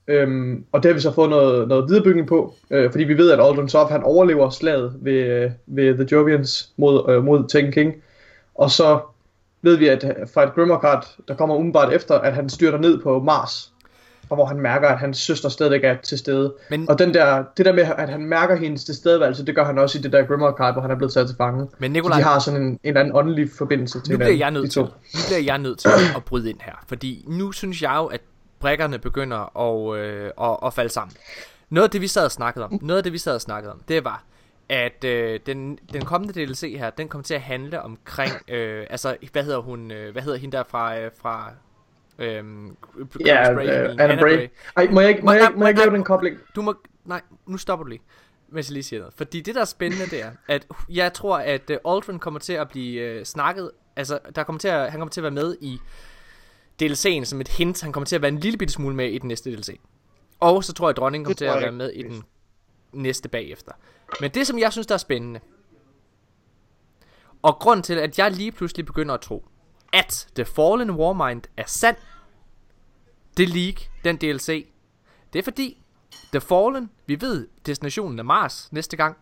Øhm, og det har vi så fået noget, noget viderebygning på, øh, fordi vi ved, at Aldrin Sov han overlever slaget ved, ved The Jovians mod, øh, mod Taken King. Og så ved vi, at Fight Grimmercard, der kommer umiddelbart efter, at han styrter ned på Mars, og hvor han mærker, at hans søster stadigvæk er til stede. Men- og den der, det der med, at han mærker hendes tilstedeværelse, det gør han også i det der Grimmercard, hvor han er blevet taget til fange. Men Så Nikolaj, de har sådan en, en eller anden åndelig forbindelse til nu bliver hinanden, jeg nødt til, nu bliver jeg nødt til at bryde ind her, fordi nu synes jeg jo, at brækkerne begynder at, øh, at, at falde sammen. Noget af det, vi sad og snakkede om, noget af det, vi sad og snakkede om, det var, at øh, den, den kommende DLC her, den kommer til at handle omkring, øh, altså, hvad hedder hun, øh, hvad hedder hende der fra, øh, fra øh, Ja, øh, Anna Bray. Ej, må jeg ikke, må jeg, må jeg ikke lave den kobling? Du må, nej, nu stopper du lige, mens jeg lige siger noget. Fordi det, der er spændende, det er, at jeg tror, at uh, Aldrin kommer til at blive uh, snakket, altså, der kommer til at, han kommer til at være med i DLC'en som et hint. Han kommer til at være en lille bitte smule med i den næste DLC. Og så tror jeg, at dronningen kommer til at være med i den næste bagefter. Men det, som jeg synes, der er spændende, og grund til, at jeg lige pludselig begynder at tro, at The Fallen Warmind er sand, det leak, den DLC, det er fordi, The Fallen, vi ved, destinationen er Mars næste gang.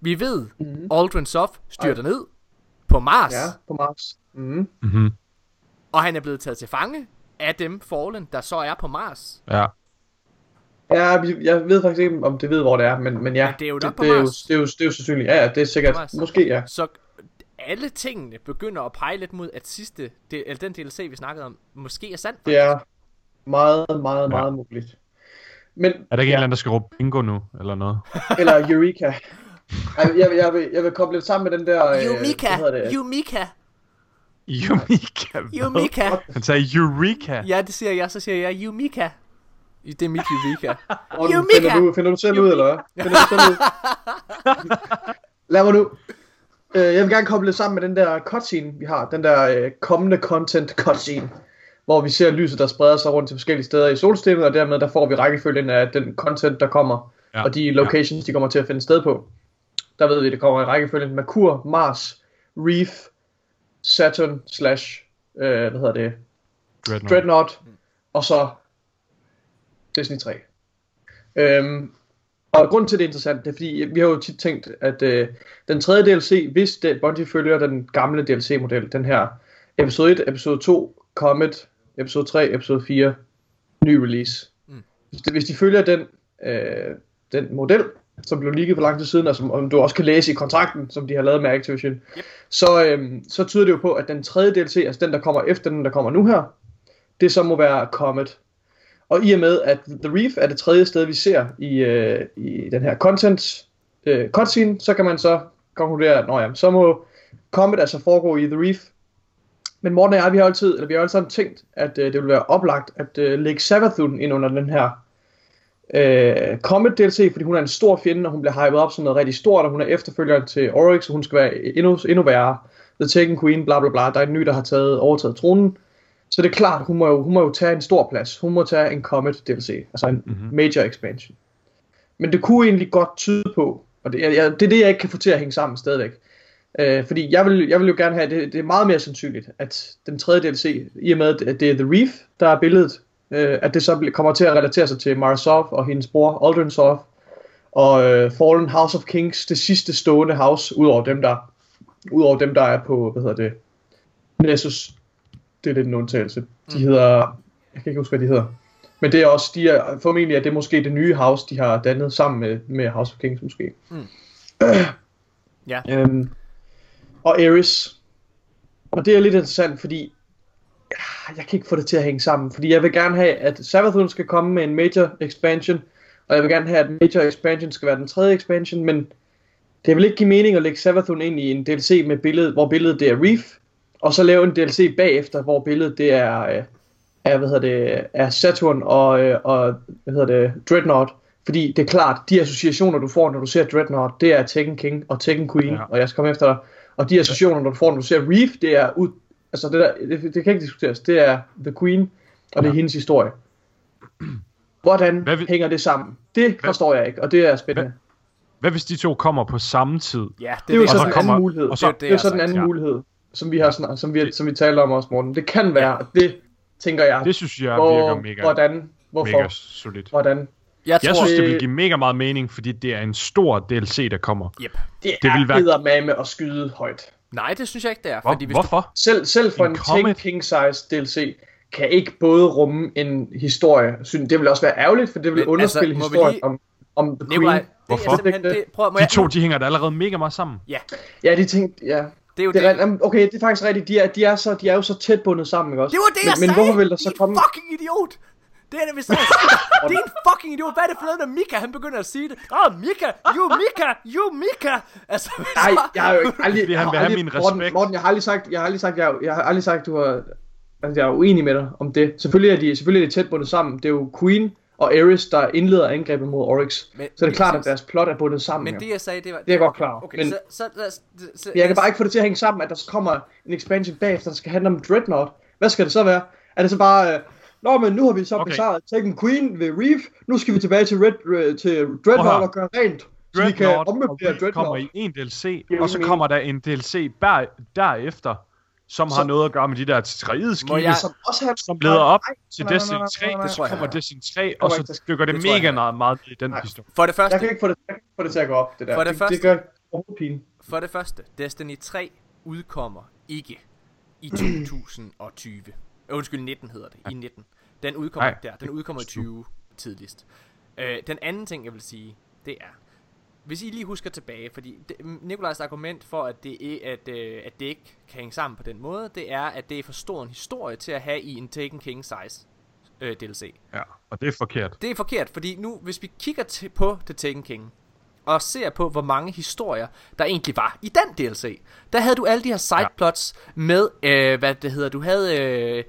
Vi ved, mm-hmm. Aldrin Soft styrter ned på Mars, Ja, på Mars. Mm. Mm-hmm. Og han er blevet taget til fange af dem Fallen, der så er på Mars. Ja. Ja, vi- jeg ved faktisk ikke, om det ved, hvor det er, men, men ja. Men det er jo det, nok på det, er jo, det, er jo, det er jo sandsynligt. Ja, ja, det er sikkert. Måske, ja. Så alle tingene begynder at pege lidt mod, at sidste, det, eller den DLC, vi snakkede om, måske er sand. Det er meget, meget, meget muligt. Men, Er der ikke en eller anden, der skal råbe bingo nu, eller noget? eller Eureka. Ej, jeg, vil- jeg, vil, jeg vil koble det sammen med den der... øh, Yumika, hvad hedder det? Yumika? Yumika. Han sagde Eureka. Ja, det siger jeg, så siger jeg Yumika. Det er mit Eureka. Og Yumika. finder, du, finder du selv ud, eller hvad? Finder du selv ud? Lad mig nu. Øh, jeg vil gerne koble det sammen med den der cutscene, vi har. Den der øh, kommende content cutscene. Hvor vi ser lyset, der spreder sig rundt til forskellige steder i solsystemet, og dermed der får vi rækkefølgen af den content, der kommer. Ja. Ja. Og de locations, de kommer til at finde sted på. Der ved vi, det kommer i rækkefølgen Merkur, Mars, Reef, Saturn slash, øh, hvad hedder det, Dreadnought. Dreadnought, og så Destiny 3. Øhm, og grunden til, det er interessant, det er fordi, vi har jo tit tænkt, at øh, den tredje DLC, hvis det, Bungie følger den gamle DLC-model, den her episode 1, episode 2, Comet, episode 3, episode 4, ny release. Mm. Hvis, de, hvis de følger den, øh, den model, som blev ligget for lang tid siden, og som og du også kan læse i kontrakten, som de har lavet med Activision, Yep. så, øhm, så tyder det jo på, at den tredje DLC, altså den, der kommer efter den, der kommer nu her, det så må være Comet. Og i og med, at The Reef er det tredje sted, vi ser i, øh, i den her content øh, cutscene, så kan man så konkludere, at ja, så må Comet altså foregå i The Reef. Men Morten og jeg, vi har altid, eller vi har altid tænkt, at øh, det ville være oplagt at øh, lægge Savathun ind under den her øh, Comet DLC, fordi hun er en stor fjende, og hun bliver hyped op som noget rigtig stort, og hun er efterfølgeren til Oryx, og hun skal være endnu, endnu værre. The Taken Queen, bla bla bla, der er en ny, der har taget, overtaget tronen. Så det er klart, hun må, jo, hun må jo tage en stor plads. Hun må tage en Comet DLC, altså en Mhm. major expansion. Men det kunne egentlig godt tyde på, og det, jeg, det er det, jeg ikke kan få til at hænge sammen stadigvæk. Øh, fordi jeg vil, jeg vil jo gerne have, det, det er meget mere sandsynligt, at den tredje DLC, i og med at det er The Reef, der er billedet, øh, at det så kommer til at relatere sig til Marasov og hendes bror Aldrin og øh, Fallen House of Kings, det sidste stående house, udover dem, der, udover dem, der er på, hvad hedder det, Nessus. Det er lidt en undtagelse. De hedder, jeg kan ikke huske, hvad de hedder. Men det er også, de er formentlig, at det er måske det nye house, de har dannet sammen med, med House of Kings måske. Mm. Ja. Øhm, og Ares. Og det er lidt interessant, fordi jeg kan ikke få det til at hænge sammen. Fordi jeg vil gerne have, at Savathun skal komme med en major expansion, og jeg vil gerne have, at major expansion skal være den tredje expansion, men det vil ikke give mening at lægge Savathun ind i en DLC, med billedet, hvor billedet det er Reef, og så lave en DLC bagefter, hvor billedet det er, øh, af, hvad hedder det, af Saturn og, øh, og hvad hedder det, Dreadnought. Fordi det er klart, de associationer, du får, når du ser Dreadnought, det er Tekken King og Tekken Queen, ja. og jeg skal komme efter dig. Og de associationer, du får, når du ser Reef, det er ud, altså det, der, det, det kan ikke diskuteres, det er The Queen, og det er hendes historie. Hvordan Hvad vil- hænger det sammen? Det forstår jeg ikke, og det er spændende. Hvad hvis de to kommer på samme tid? Ja, Det er jo det, så så en anden mulighed. og så- det, er- det er jo så den jeg anden ja. mulighed, som vi har snak, som vi, som vi taler om også, Morten. Det kan være, og det tænker jeg. Det synes jeg hvor, virker mega, hvordan, hvorfor, mega solidt. hvordan. Jeg tror, Jeg synes, det Øh, vil give mega meget mening, fordi det er en stor DLC, der kommer. Yep. Det, Det det vil være- med at skyde højt. Nej, det synes jeg ikke, det er. Hvor, Fordi hvis hvorfor? Selv, selv for En en, King Size DLC kan ikke både rumme en historie. Synes- Det vil også være ærgerligt, for det vil Men, underspille altså, historien lige- om, om The du... Queen. Nikolaj, det Hvorfor? simpelthen... Det, prøv, må De jeg, to, de hænger da allerede mega meget sammen. Ja, Ja, de tænkte, ja. det er jo Det det. er, okay, det er faktisk rigtigt. De er, de, er så, de er jo så tæt bundet sammen, ikke også? Det var det, men, jeg men sagde! hvorfor vil der så komme... fucking idiot! Det er det, vi sagde. Din fucking idiot. Hvad er det for noget, når Mika, han begynder at sige det? Åh, oh, Mika! You Mika! You Mika! Altså, Nej, jeg har jo ikke aldrig... Fordi han jeg har vil have aldrig- min Morten, respekt. Morten, jeg har aldrig sagt, jeg har aldrig sagt, jeg, jeg har aldrig sagt, du har... Altså, jeg er uenig med dig om det. Selvfølgelig er de, selvfølgelig er de tæt bundet sammen. Det er jo Queen og Ares, der indleder angrebet mod Oryx. Men- så er det klart, at deres plot er bundet sammen. men jo. det, jeg sagde, det var... Det er jeg godt klar over, Okay, men- så, så, lad os- så, Jeg kan bare ikke få det til at hænge sammen, at der så kommer en expansion bagefter, der skal handle om Dreadnought. Hvad skal det så være? Er det så bare... Nå, men nu har vi så Okay. besejret Tekken Queen ved Reef. Nu skal vi tilbage til, Red, øh, til Dreadnought og gøre rent. Så vi kan Dreadnought og ommøblere Reef kommer Dreadnought. i en DLC, og så kommer der en DLC der, derefter, som har Så- noget at gøre med de der tredje Må skibe, jeg- Som også har... som leder op Nej, til Destiny nej, 3, nej, nej, Det tror så jeg kommer Destiny 3, og så dykker det det mega meget, meget i den Nej. historie. For det første, Jeg kan ikke få det, jeg kan ikke få det til at gå op, det der. For det det, første- det gør overhovedet pine. for det første, Destiny 3 udkommer ikke i 2020. Øh, Undskyld, 19 hedder det. I 19. Den udkommer ikke der. Den udkommer i 20 tidligst. Øh, den anden ting, jeg vil sige, det er, hvis I lige husker tilbage, fordi det, Nikolajs argument for, at det, er, at, øh, at det ikke kan hænge sammen på den måde, det er, at det er for stor en historie til at have i en Taken King size øh, DLC. Ja, og det er forkert. Det er forkert, fordi nu, hvis vi kigger til, på The Taken King, og ser på, hvor mange historier, der egentlig var i den DLC, der havde du alle de her sideplots med, øh, hvad det hedder, du havde øh,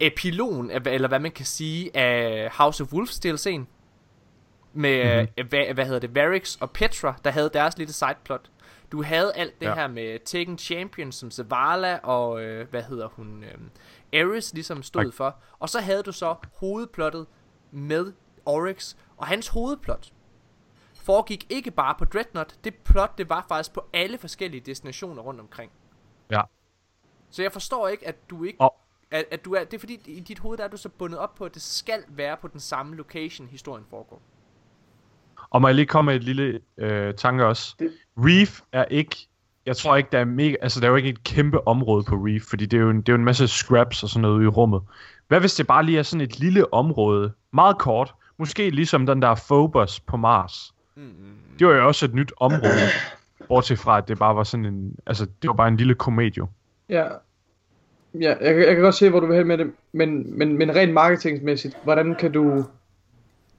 epilogen, eller hvad man kan sige, af House of Wolves DLC'en, med, mm-hmm. hvad, hvad hedder det, Varix og Petra, der havde deres lille sideplot. Du havde alt det Ja. ja. her med Taken Champion, som Zavala og, øh, hvad hedder hun, øh, Ares ligesom stod Tak. for. Og så havde du så hovedplottet med Oryx, og hans hovedplot foregik ikke bare på Dreadnought, det plot, det var faktisk på alle forskellige destinationer rundt omkring. Ja. Så jeg forstår ikke, at du ikke... Og- At, at du er, det er fordi, i dit hoved der er du så bundet op på, at det skal være på den samme location, historien foregår. Og må jeg lige komme med et lille øh, tanke også. Det- Reef er ikke, jeg tror ikke, der er mega, altså der er jo ikke et kæmpe område på Reef, fordi det er jo en, det er jo en masse scraps og sådan noget i rummet. Hvad hvis det bare lige er sådan et lille område, meget kort, måske ligesom den der Phobos på Mars. Mm, Det var jo også et nyt område, bortset fra, at det bare var sådan en, altså det var bare en lille komedie. Ja. Ja, jeg, kan- jeg kan godt se, hvor du vil hen med det, men, men, men rent marketingsmæssigt, hvordan kan du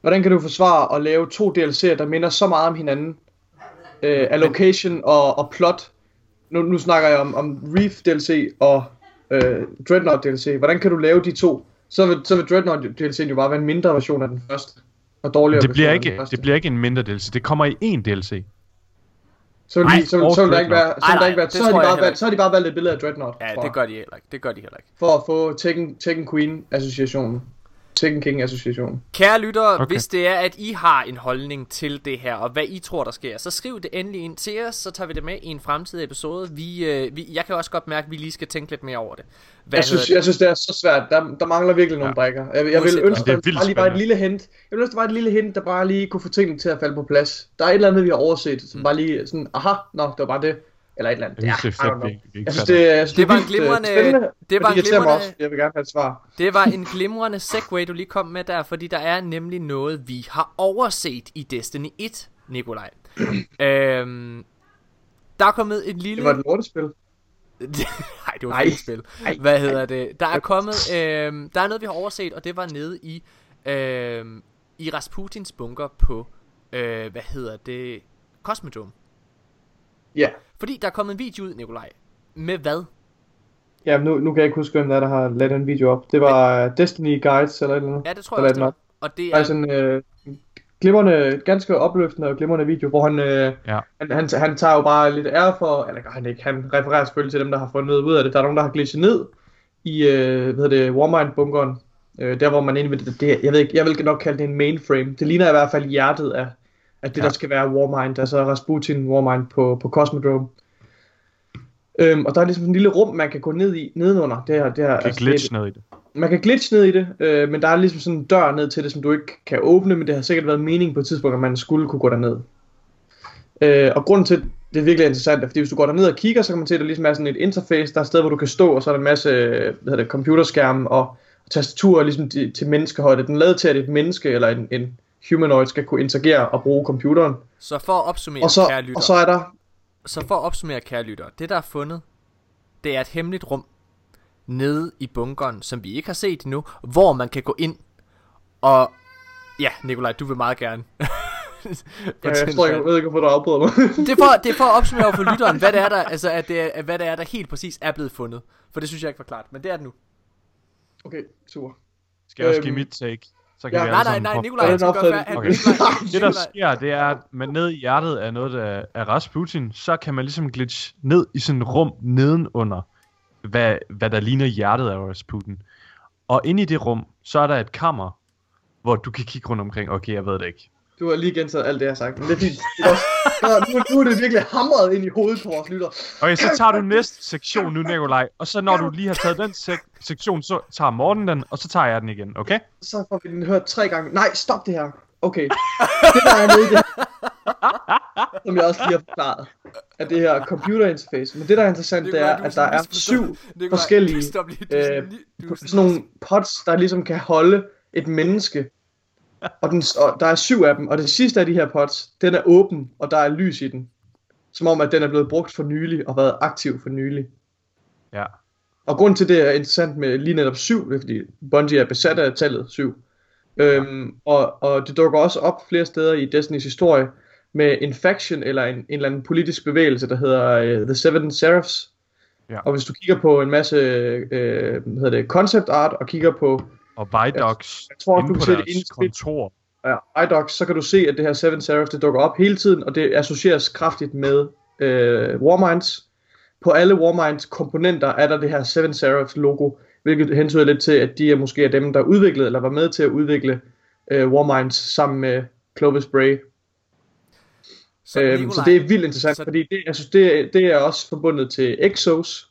hvordan kan du forsvare at lave to DLC'er, der minder så meget om hinanden? Øh, af location og, og plot. Nu, nu snakker jeg om, om Reef DLC og øh, Dreadnought DLC. Hvordan kan du lave de to? Så vil, så vil Dreadnought DLC'en jo bare være en mindre version af den første. Og dårligere Det bliver, ikke, det bliver ikke en mindre DLC, det kommer i én DLC. Så vil, Ej, de, så, så vil der ikke være, så Ej, der ikke være, det så har, de bare valgt, så har de bare valgt et billede af Dreadnought. Ja, det gør de heller ikke. Det gør de heller ikke. for at få Tekken, Tekken Queen associationen. Tekken King associationen. Kære lyttere, okay. Hvis det er, at I har en holdning til det her, og hvad I tror, der sker, så skriv det endelig ind til os, så tager vi det med i en fremtidig episode. Vi, øh, vi, jeg kan også godt mærke, at vi lige skal tænke lidt mere over det. Hvad Jeg synes, hedder jeg synes, det er så svært. Der, der mangler virkelig nogle Ja. brækker. Jeg, jeg vil ønske, at Det er der bare lige var et lille hint. Jeg vil ønske, der var et lille hint, der bare lige kunne få tingene til at falde på plads. Der er et eller andet, vi har overset, som bare lige sådan, aha, nå, det var bare det. Eller et eller andet. Jeg er vi, vi ikke Jeg synes, det, jeg synes, Det var en øh, glimrende- det var en mig glimrende- også. Jeg vil gerne have et svar. Det var en glimrende segway, du lige kom med der, fordi der er nemlig noget, vi har overset i Destiny 1, Nikolaj. øhm, der er kommet et lille... Det var et lortespil. Nej, det var Nej. et spil. Hvad hedder det? Der er kommet, øh, der er noget vi har overset, og det var nede i øh, i Rasputins bunker på øh, hvad hedder det? Cosmodrome. Ja. Fordi der er kommet en video ud, Nikolaj. Med hvad? Ja, nu, nu kan jeg ikke huske, hvem der, er, der har lavet den video op. Det var uh, Destiny Guides eller et eller andet. Ja, det tror jeg også, det var. Og det er er, sådan øh, glimrende, ganske opløftende og glimrende video, hvor han, øh, Ja. han, han, han tager jo bare lidt ære for, eller gør han ikke, han refererer selvfølgelig til dem, der har fundet ud af det. Der er nogen, der har glitchet ned i, øh, hvad hedder det, Warmind-bunkeren. Øh, der hvor man egentlig det, jeg ved ikke, jeg vil nok kalde det en mainframe. Det ligner i hvert fald hjertet af, af det, Ja. der skal være Warmind, altså Rasputin Warmind på, på Cosmodrome. Øhm, og der er ligesom sådan en lille rum, man kan gå ned i, nedenunder. Det her, det her, Kan altså, glitch ned i det. man kan glitch ned i det, øh, men der er ligesom sådan en dør ned til det, som du ikke kan åbne, men det har sikkert været meningen på et tidspunkt, at man skulle kunne gå derned. Øh, og grunden til, at det er virkelig interessant, er, fordi hvis du går derned og kigger, så kan man se, at der ligesom er sådan et interface, der er et sted, hvor du kan stå, og så er der en masse hvad hedder det, computerskærme og, og tastaturer ligesom til, til menneskehøjde. Den er lavet til, at et menneske eller en, en humanoid skal kunne interagere og bruge computeren. så for at opsummere, Og så, kære lytter, og så er der... så for at opsummere, kære lytter, det der er fundet, det er et hemmeligt rum nede i bunkeren, som vi ikke har set endnu, hvor man kan gå ind og... Ja, Nikolaj, du vil meget gerne. Fortæl, jeg, tror, jeg, ved ikke, hvorfor du afbryder mig. det, er for, det er for at opsummere for lytteren, hvad det er der, altså, at det er, hvad det er, der helt præcis er blevet fundet. For det synes jeg ikke var klart, men det er det nu. okay, super. Skal jeg også Øhm, give mit take? Så kan ja, vi Nej, nej, nej, Nikolaj, han skal opfattelse. Han, Okay. Nikolaj, Det der sker, det er, at man ned i hjertet af noget af, af Rasputin, så kan man ligesom glitch ned i sådan et rum nedenunder, hvad, hvad der ligner hjertet af Rasputin. Og inde i det rum, så er der et kammer, hvor du kan kigge rundt omkring. Okay, jeg ved det ikke. Du har lige gentaget alt det, jeg har sagt, men det er fint. Det er også- nu, nu er det virkelig hamret ind i hovedet på vores lytter. Okay, så tager du næste sektion nu, Nikolaj. Og så når du lige har taget den sek- sektion, så tager Morten den, og så tager jeg den igen, okay? Så får vi den hørt tre gange. Nej, stop det her. Okay. Det der er nede i det, som jeg også lige har forklaret, er det her computer interface. Men det der er interessant, det Nikolaj, er, at der er syv forskellige øh, sådan- nogle pods, der ligesom kan holde et menneske. Og, den, og der er syv af dem, og det sidste af de her pods, den er åben, og der er lys i den. Som om, at den er blevet brugt for nylig, og været aktiv for nylig. Ja. Og grund til det er interessant med lige netop 7, det er fordi Bungie er besat af tallet 7. Øhm, og, og det dukker også op flere steder i Destinys historie med en faction eller en, en eller anden politisk bevægelse, der hedder uh, The Seven Seraphs. Ja. Og hvis du kigger på en masse øh, hvad hedder det, concept art og kigger på Og Vidocs jeg tror, inde du på kan se det deres inde kontor. ja, iDocs, så kan du se, at det her Seven Seraph, det dukker op hele tiden, og det associeres kraftigt med øh, Warminds. På alle Warminds komponenter er der det her Seven Seraphs logo, hvilket hentyder lidt til, at de er måske er dem, der udviklede, eller var med til at udvikle øh, Warminds sammen med Clovis Bray. Så, Øhm, så det er vildt interessant, så- fordi det, jeg synes, det, er- det er også forbundet til Exos,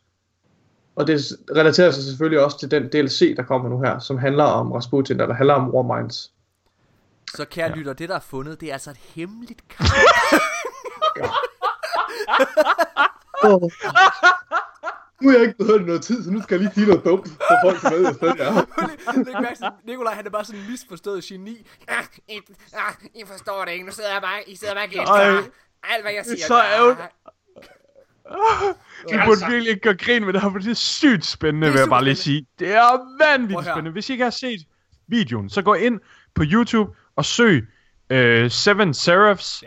og det relaterer sig selvfølgelig også til den DLC, der kommer nu her, som handler om Rasputin, eller handler om Warminds. Så kære ja. lytter, det der er fundet, det er altså et hemmeligt kamp. Oh. Nu har jeg ikke blevet hørt i noget tid, så nu skal jeg lige sige noget dumt for folk, som ved, hvad sted jeg er. Nikolaj, han er bare sådan en misforstået geni. Ah, I, ah, I forstår det ikke. Nu sidder jeg bare, I sidder bare og gentager alt, hvad jeg er siger. så der. ærgerligt. Vi burde virkelig ikke gøre grin med det her, for det er sygt spændende, Det er vil jeg bare lige sige. Det er vanvittigt spændende. Hvis I ikke har set videoen, så gå ind på YouTube og søg øh, Seven Seraphs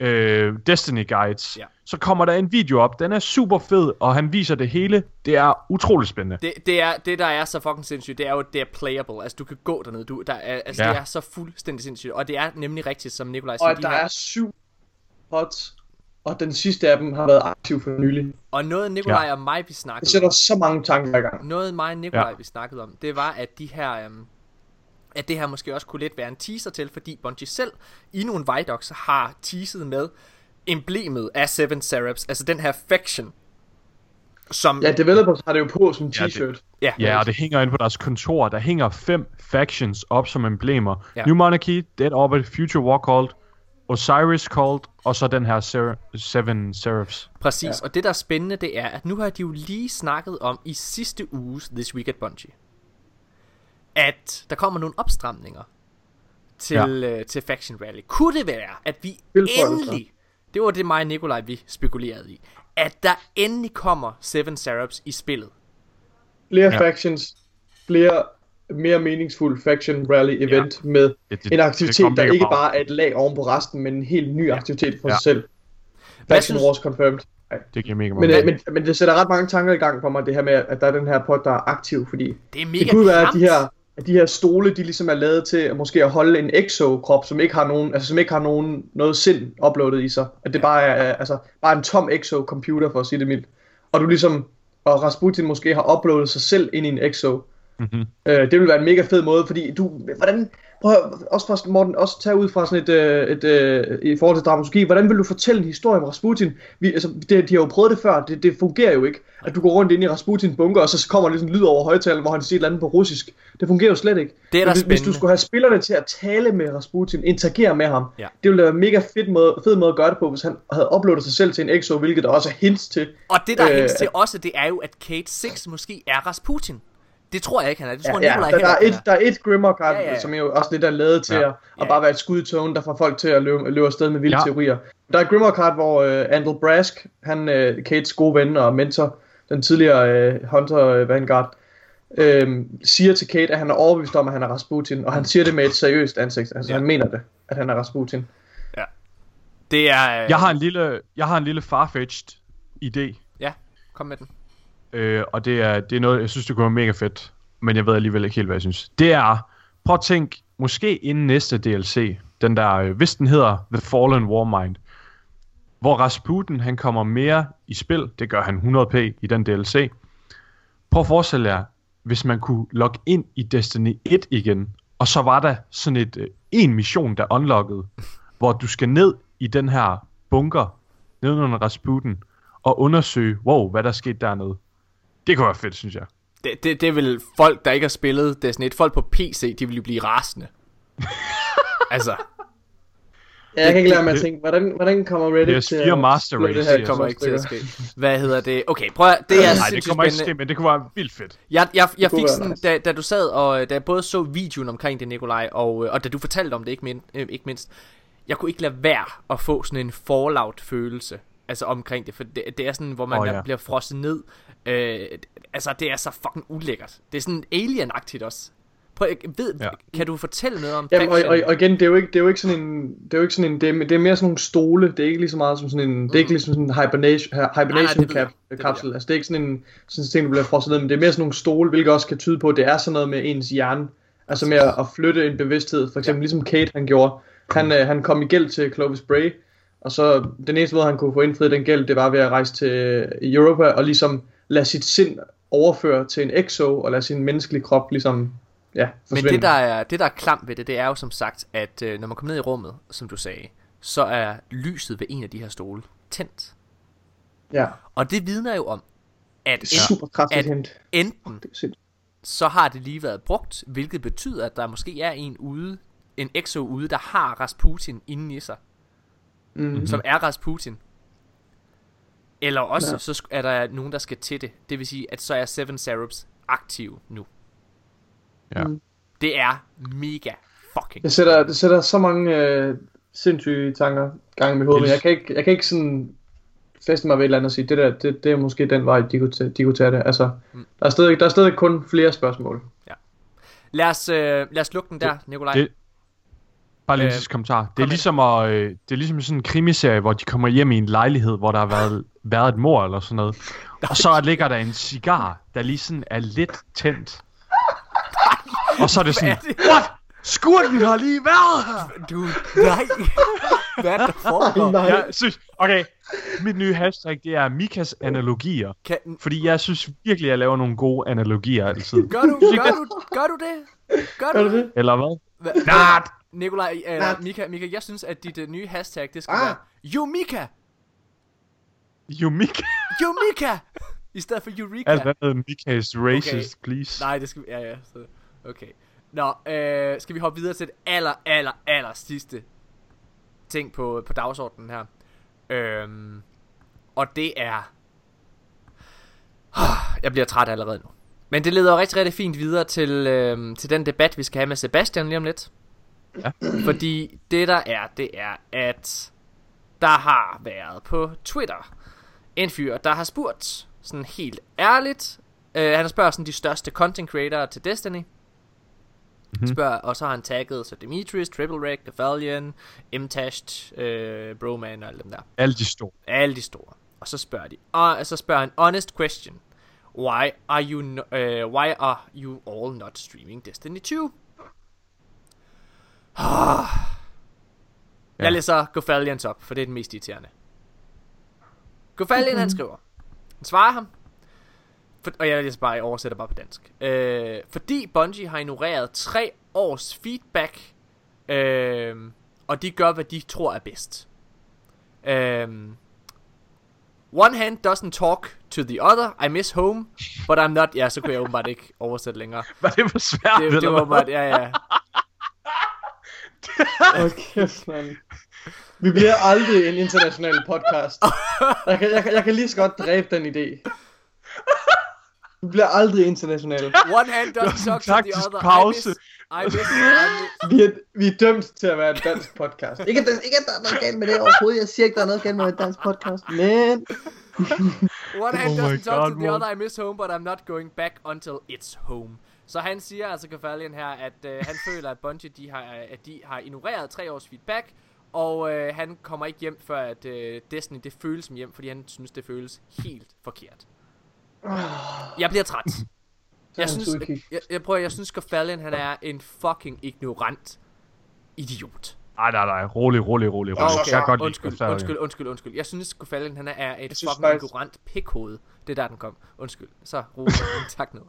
Ja. øh, Destiny Guides. Ja. Så kommer der en video op. Den er super fed, og han viser det hele. Det er utroligt spændende. Det, det, er, det, der er så fucking sindssygt, det er jo, det er playable. Altså, du kan gå dernede. Du, der er, altså, Ja. det er så fuldstændig sindssygt. Og det er nemlig rigtigt, som Nikolaj Og siger. de der her, er syv pods, og den sidste af dem har været aktiv for nylig. Og noget Nikolaj og mig, vi snakkede Det sætter om, så mange tanker i gang. noget mig og Nikolaj, Ja. vi snakkede om, det var, at de her... Øhm, at det her måske også kunne lidt være en teaser til, fordi Bungie selv i nogle Vidocs har teaset med emblemet af Seven Seraphs, altså den her faction, som... Ja, developers har det jo på som Ja, det- t-shirt. ja, Ja, og det hænger inde på deres kontor. Der hænger fem factions op som emblemer. Ja. Ja. New Monarchy, Dead Orbit, Future War Cult, Osiris Cult, og så den her Ser- Seven Seraphs. Præcis, ja. og det der er spændende, det er, at nu har de jo lige snakket om i sidste uges This Week at Bungie, at der kommer nogle opstramninger til, ja. øh, til Faction Rally. Kunne det være, at vi endelig, det var det mig og Nikolaj, vi spekulerede i, at der endelig kommer Seven Seraphs i spillet. Flere Ja. factions, flere mere meningsfuld faction rally event med Det, det, en aktivitet, det der ikke bare er et lag oven på resten, men en helt ny aktivitet for Ja. sig selv. Faction synes- Wars confirmed. Det giver mega Men, meget øh, men, men det sætter ret mange tanker i gang for mig, det her med, at der er den her pot, der er aktiv, fordi Det er mega det kunne være, at de her, at de her stole, de ligesom er lavet til at måske at holde en exo-krop, som ikke har nogen, altså som ikke har nogen, noget sind uploadet i sig. At det bare er, altså, bare en tom exo-computer, for at sige det mildt. Og du ligesom, og Rasputin måske har uploadet sig selv ind i en exo. Mhm. Øh, det vil være en mega fed måde, fordi du, hvordan, prøv at, også fra, Morten, også tage ud fra sådan et, øh, et øh, i forhold til dramaturgi, hvordan vil du fortælle en historie om Rasputin? Vi, altså, det, de har jo prøvet det før, det, det fungerer jo ikke, at du går rundt ind i Rasputin bunker, og så kommer der ligesom lyd over højtalen, hvor han siger et eller andet på russisk. Det fungerer jo slet ikke. Det er da hvis, hvis du skulle have spillerne til at tale med Rasputin, interagere med ham, Ja. det ville være en mega fed måde, fed måde at gøre det på, hvis han havde uploadet sig selv til en EXO, hvilket der også er hints til. Og det der er Øh, hens til også, det er jo, at Kate 6 måske er Rasputin. Det tror jeg ikke, han er. Det tror Ja, ja, Nikolaj der, der, heller er ikke, et, der er et Grimmer Ja, ja, ja. som jo også lidt er lavet til Ja. at, at Ja. bare være et skud i tågen, der får folk til at løbe, løbe afsted med vilde Ja. teorier. Der er et Grimmer card, hvor uh, Andel Brask, han uh, Kates gode ven og mentor, den tidligere uh, Hunter Vanguard, øh, siger til Kate, at han er overbevist om, at han er Rasputin, og han siger det med et seriøst ansigt. Altså, Ja. han mener det, at han er Rasputin. Det er... øh, Jeg har en lille, jeg har en lille farfetched idé, Ja, kom med den øh, og det er, det er noget, jeg synes, det kunne være mega fedt, men jeg ved alligevel ikke helt, hvad jeg synes. Det er, prøv at tænk, måske inden næste DLC, den der, øh, hvis den hedder The Fallen Warmind, hvor Rasputin, han kommer mere i spil, det gør han 100p i den DLC. Prøv at forestille jer, hvis man kunne logge ind i Destiny 1 igen, og så var der sådan et, øh, en mission, der unlockede, hvor du skal ned i den her bunker, nedenunder Rasputin, og undersøge, wow, hvad der skete dernede. Det kunne være fedt, synes jeg. Det, det, det vil folk, der ikke har spillet Destiny 1, folk på PC, de vil jo blive rasende. altså, Ja, jeg kan ikke lade med at tænke, hvordan, hvordan kommer Reddit PS4 til at Master Race, det her kommer ikke til at ske. Hvad hedder det? Okay, prøv at, det er Nej, det kommer ikke til at ske, men det kunne være vildt fedt. Jeg, jeg, jeg fik sådan, nice. da, da du sad, og da jeg både så videoen omkring det, Nikolaj, og, øh, og da du fortalte om det, ikke, min, øh, ikke mindst, jeg kunne ikke lade være at få sådan en Fallout-følelse, altså omkring det, for det, det er sådan, hvor man oh, ja. bliver frosset ned. Øh, altså, det er så fucking ulækkert. Det er sådan alien-agtigt også. Prøv, jeg ved, ja. Kan du fortælle noget om Jamen, og, og, og, igen, det er jo ikke, det er jo ikke sådan en, det er jo ikke sådan en, det er, det er mere sådan nogle stole, det er ikke lige så meget som sådan en, det er ikke ligesom sådan en hibernation, hibernation cap, kapsel, altså det er ikke sådan en, sådan en ting, du bliver frosset ned, men det er mere sådan nogle stole, hvilket også kan tyde på, at det er sådan noget med ens hjerne, altså med at, at flytte en bevidsthed, for eksempel ja. ligesom Kate han gjorde, han, øh, han kom i gæld til Clovis Bray, og så den eneste måde, han kunne få indfriet den gæld, det var ved at rejse til Europa, og ligesom lade sit sind overføre til en exo, og lade sin menneskelige krop ligesom, ja, Men forsvinde. det der, er, det, der er klamt ved det, det er jo som sagt, at øh, når man kommer ned i rummet, som du sagde, så er lyset ved en af de her stole tændt. Ja, Og det vidner jo om, at det er super kraftigt at- hent. enten Det er så har det lige været brugt, hvilket betyder, at der måske er en ude, en exo ude, der har Rasputin inde i sig, Mm. som er Rasputin. Eller også, Ja. ja. så er der nogen, der skal til det. Det vil sige, at så er Seven Serups aktiv nu. Ja. Mm. Det er mega fucking Det sætter, det sætter så mange øh, sindssyge tanker gang i mit hoved, men jeg kan ikke, jeg kan ikke sådan feste mig ved et eller andet og sige, det der, det, det er måske den vej, de kunne, tage, de kunne tage det. Altså, Mm. der er, stadig, der er stadig kun flere spørgsmål. Lad os, øh, lad os lukke den der, Nikolaj. det- Bare lige en Øh, kommentar. Det er, ligesom at, øh, det er ligesom sådan en krimiserie, hvor de kommer hjem i en lejlighed, hvor der har været, været et mor eller sådan noget. Og så ligger der en cigar, der lige sådan er lidt tændt. Og så er det sådan, what? Skurken har lige været her! Du, nej. Hvad er der foregår? Nej. Jeg synes, okay, mit nye hashtag, det er Mikas analogier. Kan, Fordi jeg synes virkelig, jeg laver nogle gode analogier altid. gør, du, gør, du, gør du det? Gør Gør du det? Eller hvad? Hva- Nej, Nikolaj, eller Mika, Mika, jeg synes, at dit uh, nye hashtag, det skal Ah. være jo Mika. Yumika! I stedet for Eureka. Alt andet Mika is racist, Okay. please. Nej, det skal vi... Ja, ja. Så, okay. Nå, øh, skal vi hoppe videre til det aller, aller, aller sidste ting på, på dagsordenen her. Øhm, og det er... Jeg bliver træt allerede nu. Men det leder jo rigtig, rigtig fint videre til, øhm, til den debat, vi skal have med Sebastian lige om lidt. Ja. Fordi det der er, det er, at der har været på Twitter en fyr, der har spurgt sådan helt ærligt. Øh, han spørger sådan de største content creator til Destiny. Mm-hmm. Spørger, og så har han tagget så Demetrius, Triple Rec, Defalion, Imtashed, øh, Broman og alle dem der. Alle de store. Alle de store. Og så spørger de, og så spørger han, honest question. Why are you, no, uh, why are you all not streaming Destiny 2? Ah. Jeg læser Gofalians op, for det er den mest irriterende. Gofalian, han skriver. Han svarer ham. For, og jeg læser bare, jeg oversætter bare på dansk. Øh, fordi Bungie har ignoreret tre års feedback, øh, og de gør, hvad de tror er bedst. Øh, one hand doesn't talk to the other. I miss home, but I'm not... Ja, så kunne jeg åbenbart ikke oversætte længere. Var det for svært, Det, det var åbenbart... Ja, ja. Okay, man. Vi bliver aldrig en international podcast. Jeg kan, jeg, kan, jeg kan lige så godt dræbe den idé. Vi bliver aldrig internationale. One hand doesn't talk to the other. pause. I miss... I miss, I miss Vi er, vi er dømt til at være en dansk podcast. Ikke, at der, ikke at der er noget galt med det overhovedet. Jeg siger ikke, der er noget galt med en dansk podcast. Men... One hand Oh doesn't talk God, to the other, I miss home, but I'm not going back until it's home. Så han siger altså, Kefalian her, at øh, han føler, at Bungie de har, øh, at de har ignoreret tre års feedback, og øh, han kommer ikke hjem, før at øh, Destiny det føles som hjem, fordi han synes, det føles helt forkert. Jeg bliver træt. Jeg synes, jeg, jeg prøver, jeg synes, Kefalian han er en fucking ignorant idiot. Nej, nej, nej. Rolig, rolig, rolig. rolig. så- jeg godt lide undskyld, Gofalian. undskyld, undskyld, undskyld. Jeg synes, Kofalin, han er et synes fucking faktisk- ignorant pikhoved. Det er der, den kom. Undskyld. Så, ro. tak nu.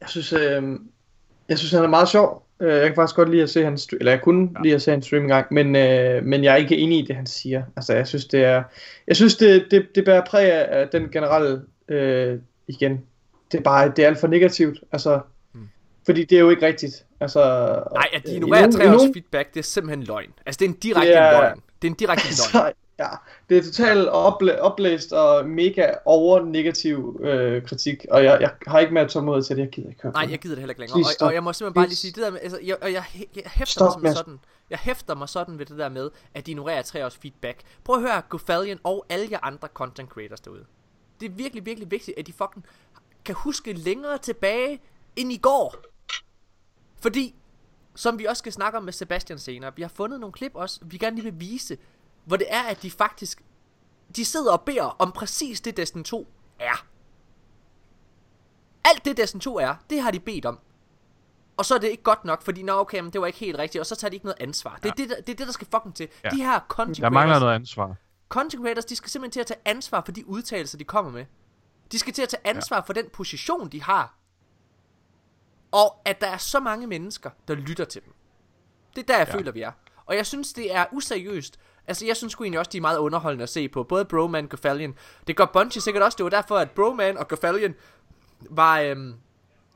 Jeg synes, øh, jeg synes, han er meget sjov. Øh, Jeg kan faktisk godt lide at se hans, eller jeg kunne ja. lide at se hans stream engang, men, øh, men jeg er ikke enig i det, han siger. Altså, jeg synes, det er, jeg synes, det, det, det bærer præg af den generelle, øh, igen, det er bare, det er alt for negativt, altså, Hmm. fordi det er jo ikke rigtigt. Altså, Nej, at de øh, ignorerer nogen- feedback, det er simpelthen løgn. Altså, det er en direkte er- løgn. Det er en direkte løgn. Ja, det er totalt oplæ- oplæst og mega over negativ øh, kritik, og jeg, jeg har ikke mere tålmodighed til det, jeg gider ikke høre Nej, jeg gider det heller ikke længere. Og, og jeg må simpelthen bare lige sige det der med, altså, jeg, og jeg, jeg hæfter Stop mig som sådan. Jeg hæfter mig sådan ved det der med, at de ignorerer tre års feedback. Prøv at høre Gofalian og alle jer andre content creators derude. Det er virkelig, virkelig vigtigt, at de fucking kan huske længere tilbage end i går. Fordi, som vi også skal snakke om med Sebastian senere, vi har fundet nogle klip også, vi gerne lige vil vise, hvor det er, at de faktisk, de sidder og beder om præcis det Destiny 2 er. Alt det Destiny 2 er, det har de bedt om. Og så er det ikke godt nok, fordi nå okay, men det var ikke helt rigtigt, og så tager de ikke noget ansvar. Det er, det, der, det, er det, der skal fucking til. Ja. De her content Der mangler noget ansvar. content creators, de skal simpelthen til at tage ansvar for de udtalelser, de kommer med. De skal til at tage ansvar ja. for den position, de har. Og at der er så mange mennesker, der lytter til dem. Det er der, jeg ja. føler, vi er. Og jeg synes, det er useriøst. Altså, jeg synes sgu egentlig også, de er meget underholdende at se på. Både Broman og Gofalian. Det gør Bungie sikkert også. Det var derfor, at Broman og Gofalian var, øhm,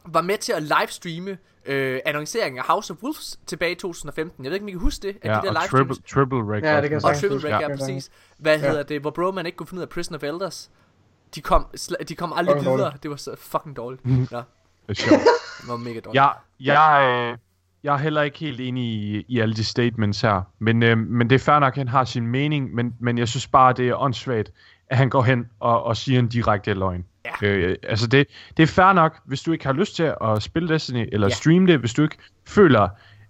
var med til at livestreame øh, annonceringen af House of Wolves tilbage i 2015. Jeg ved ikke, om I kan huske det? At Ja, de der og triple, triple record. Ja, det kan jeg Og Triple. Break, ja, Ja. præcis. Hvad Ja. hedder det? Hvor bro man ikke kunne finde ud af Prison of Elders. De kom, sl- de kom aldrig videre. Det var så fucking dårligt. Ja, Det er sjovt. det var mega dårligt. Jeg, jeg, øh, jeg er heller ikke helt enig i, i alle de statements her. Men, øh, men det er fair nok, at han har sin mening. Men, men jeg synes bare, det er åndssvagt, at han går hen og, og siger en direkte løgn. Ja. Øh, altså det, det er fair nok, hvis du ikke har lyst til at spille Destiny, eller Ja. streame det, hvis du ikke føler...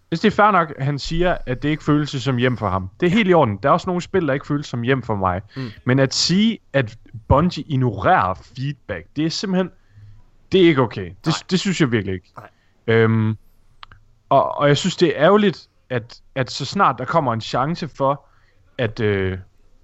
Hvis det er fair nok, at han siger, at det ikke føles som hjem for ham. Det er helt i orden. Der er også nogle spil, der ikke føles som hjem for mig. Mm. Men at sige, at Bungie ignorerer feedback, det er simpelthen... Det er ikke okay. Det, det synes jeg virkelig ikke. Nej. Øhm, og, og jeg synes, det er ærgerligt, at, at så snart der kommer en chance for, at, øh,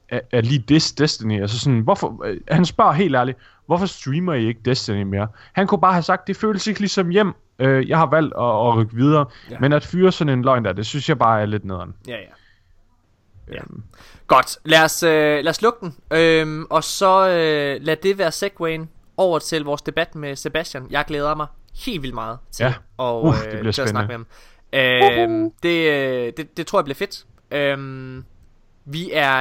at, at lige dis Destiny, altså sådan, hvorfor, øh, han spørger helt ærligt, hvorfor streamer I ikke Destiny mere? Han kunne bare have sagt, det føles ikke ligesom hjem, øh, jeg har valgt at, at rykke videre, Ja. men at fyre sådan en løgn der, det synes jeg bare er lidt nederen. Ja, ja. ja. Godt, lad os, øh, lad os lukke den. Øhm, og så øh, lad det være segwayen over til vores debat med Sebastian. Jeg glæder mig helt vildt meget til, Ja. og, Uh, øh, det bliver til at snakke med ham. Øhm, det, øh, det, det tror jeg bliver fedt. Øhm, vi, er,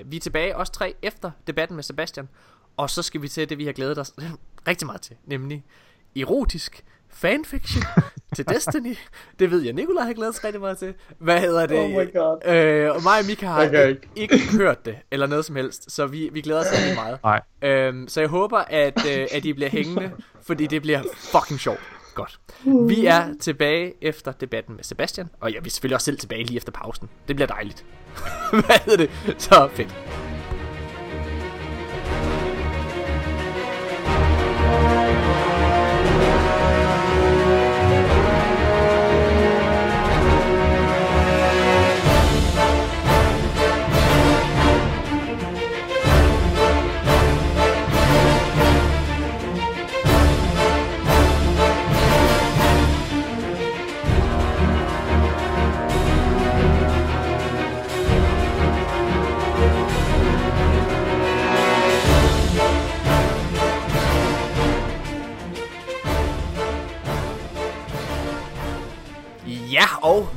øh, vi er tilbage, os tre, efter debatten med Sebastian. Og så skal vi til det, vi har glædet os rigtig meget til. Nemlig erotisk fanfiction til Destiny. Det ved jeg, Nikolaj har glædet sig rigtig meget til. Hvad hedder det? Oh my god. Øh, og mig og Mika har Jeg kan ikke. ikke hørt det, eller noget som helst, så vi, vi glæder os rigtig meget. Nej. Øhm, så jeg håber, at, øh, at I bliver hængende, fordi det bliver fucking sjovt. Godt. Vi er tilbage efter debatten med Sebastian, og ja, vi er selvfølgelig også selv tilbage lige efter pausen. Det bliver dejligt. Hvad hedder det? Så fedt.